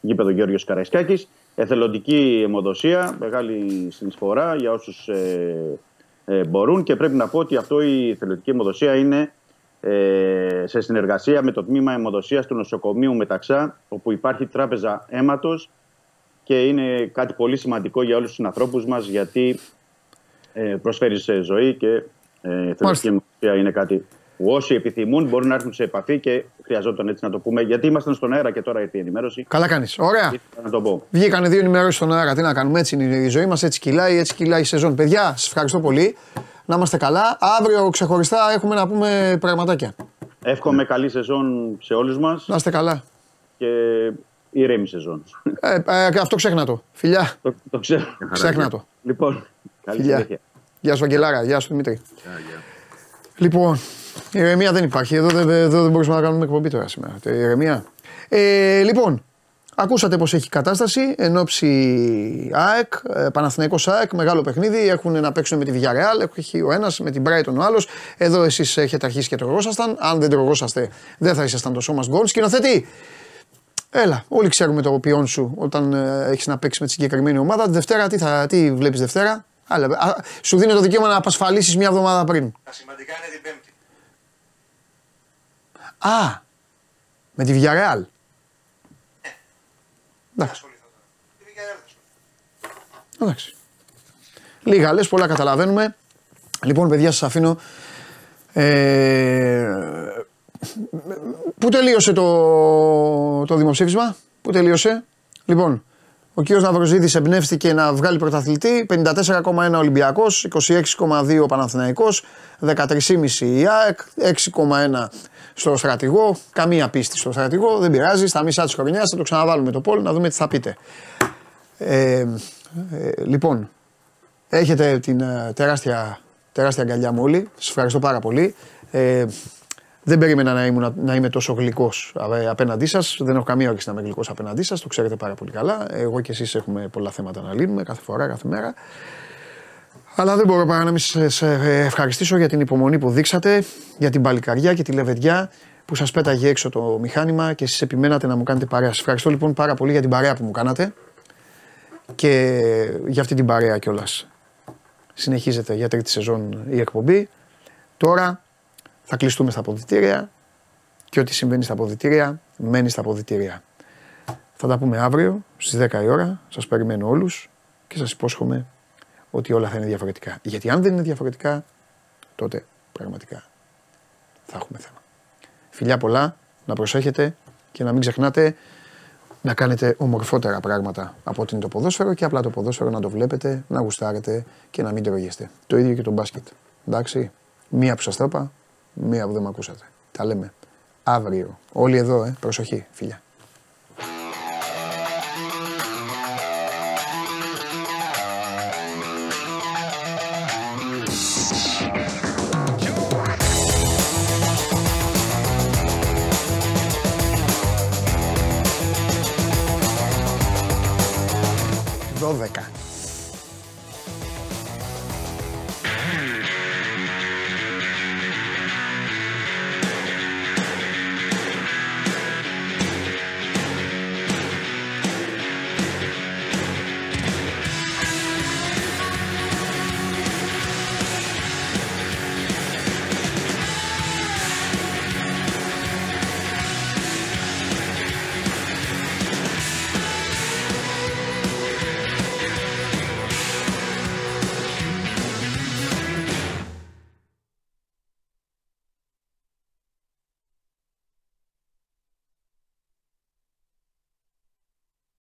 γήπεδο Γιώργος Καραϊσκάκης εθελοντική αιμοδοσία, μεγάλη συνεισφορά για όσους ε, ε, μπορούν και πρέπει να πω ότι αυτό η εθελοντική αιμοδοσία είναι ε, σε συνεργασία με το τμήμα αιμοδοσίας του νοσοκομείου Μεταξά όπου υπάρχει τράπεζα αίματος και είναι κάτι πολύ σημαντικό για όλους τους ανθρώπους μας γιατί ε, προσφέρει σε ζωή και ε, η εθελοντική αιμοδοσία είναι κάτι που όσοι επιθυμούν μπορούν να έρθουν σε επαφή και χρειαζόταν έτσι να το πούμε γιατί ήμασταν στον αέρα και τώρα ήρθε η ενημέρωση. Καλά κάνεις. Ωραία. Ήθελα να το πω. Βγήκανε δύο ενημερώσεις στον αέρα. Τι να κάνουμε, έτσι είναι η ζωή μας, έτσι κυλάει, έτσι κυλάει η σεζόν. Παιδιά, σας ευχαριστώ πολύ. Να είμαστε καλά. Αύριο ξεχωριστά έχουμε να πούμε πραγματάκια. Εύχομαι καλή σεζόν σε όλους μας Να είστε καλά. και ηρέμη σεζόν. Ε, ε, αυτό ξέχνα το. Φιλιά. το, το ξέρω. Ξέχνα το. Λοιπόν, καλή Φιλιά. συνέχεια. Γεια σου, Αγγελάρα. Γεια σου, Δημήτρη. Λοιπόν, ηρεμία δεν υπάρχει. Εδώ δεν, εδώ δεν μπορούμε να κάνουμε εκπομπή τώρα σήμερα. Ε, Ηρεμία. Ε, λοιπόν, Ακούσατε πως έχει κατάσταση εν ώψη ΑΕΚ, ε, Παναθηναϊκός ΑΕΚ, μεγάλο παιχνίδι. Έχουν να παίξουν με τη Villarreal, έχει ο ένας με την Brighton ο άλλος. Εδώ εσείς έχετε αρχίσει και τρογόσασταν. Αν δεν τρογόσαστε δεν θα ήσασταν το σώμα γκολ. Σκηνοθετή, έλα, όλοι ξέρουμε το ποιόν σου όταν ε, έχεις να παίξεις με τη συγκεκριμένη ομάδα. Τη Δευτέρα τι, θα, τι βλέπεις Δευτέρα; Άλλα, α, σου δίνει το δικαίωμα να απασφαλίσεις μια εβδομάδα πριν. Τα σημαντικά είναι την Πέμπτη. Α, με τη Villarreal. Εντάξει. Εντάξει. Λίγα λες, πολλά καταλαβαίνουμε. Λοιπόν, παιδιά, σας αφήνω. Ε, πού τελείωσε το, το δημοψήφισμα, πού τελείωσε; Λοιπόν, ο κύριος Ναυροζίδης εμπνεύστηκε να βγάλει πρωταθλητή, 54,1 Ολυμπιακός, 26,2 Παναθηναϊκός, 13,5 η ΑΕΚ, 6,1 στο στρατηγό, καμία πίστη στο στρατηγό, δεν πειράζει, στα μισά της χρονιάς θα το ξαναβάλουμε το πόλ να δούμε τι θα πείτε. Ε, ε, λοιπόν, έχετε την ε, τεράστια, τεράστια αγκαλιά μου όλοι, σας ευχαριστώ πάρα πολύ. Ε, δεν περίμενα να, ήμουν, να είμαι τόσο γλυκός απέναντί σας. Δεν έχω καμία όρεξη να είμαι γλυκός απέναντί σας. Το ξέρετε πάρα πολύ καλά. Εγώ και εσείς έχουμε πολλά θέματα να λύνουμε κάθε φορά, κάθε μέρα. Αλλά δεν μπορώ παρά να μην σα ευχαριστήσω για την υπομονή που δείξατε, για την παλικαριά και τη λεβεδιά που σας πέταγε έξω το μηχάνημα και εσείς επιμένατε να μου κάνετε παρέα. Σας ευχαριστώ λοιπόν πάρα πολύ για την παρέα που μου κάνατε και για αυτή την παρέα κιόλας. Συνεχίζεται για τρίτη σεζόν η εκπομπή. Τώρα θα κλειστούμε στα αποδητήρια και ό,τι συμβαίνει στα αποδητήρια μένει στα αποδητήρια. Θα τα πούμε αύριο στις 10 η ώρα. Σας περιμένω όλους και σας υπόσχομαι ότι όλα θα είναι διαφορετικά. Γιατί αν δεν είναι διαφορετικά, τότε πραγματικά θα έχουμε θέμα. Φιλιά πολλά, να προσέχετε και να μην ξεχνάτε να κάνετε ομορφότερα πράγματα από ότι είναι το ποδόσφαιρο και απλά το ποδόσφαιρο να το βλέπετε, να γουστάρετε και να μην τρώγεστε. Το ίδιο και το μπάσκετ. Εντάξει, μία που σας το είπα, μία που δεν με ακούσατε. Τα λέμε αύριο. Όλοι εδώ, ε. προσοχή, φιλιά. Vem cá.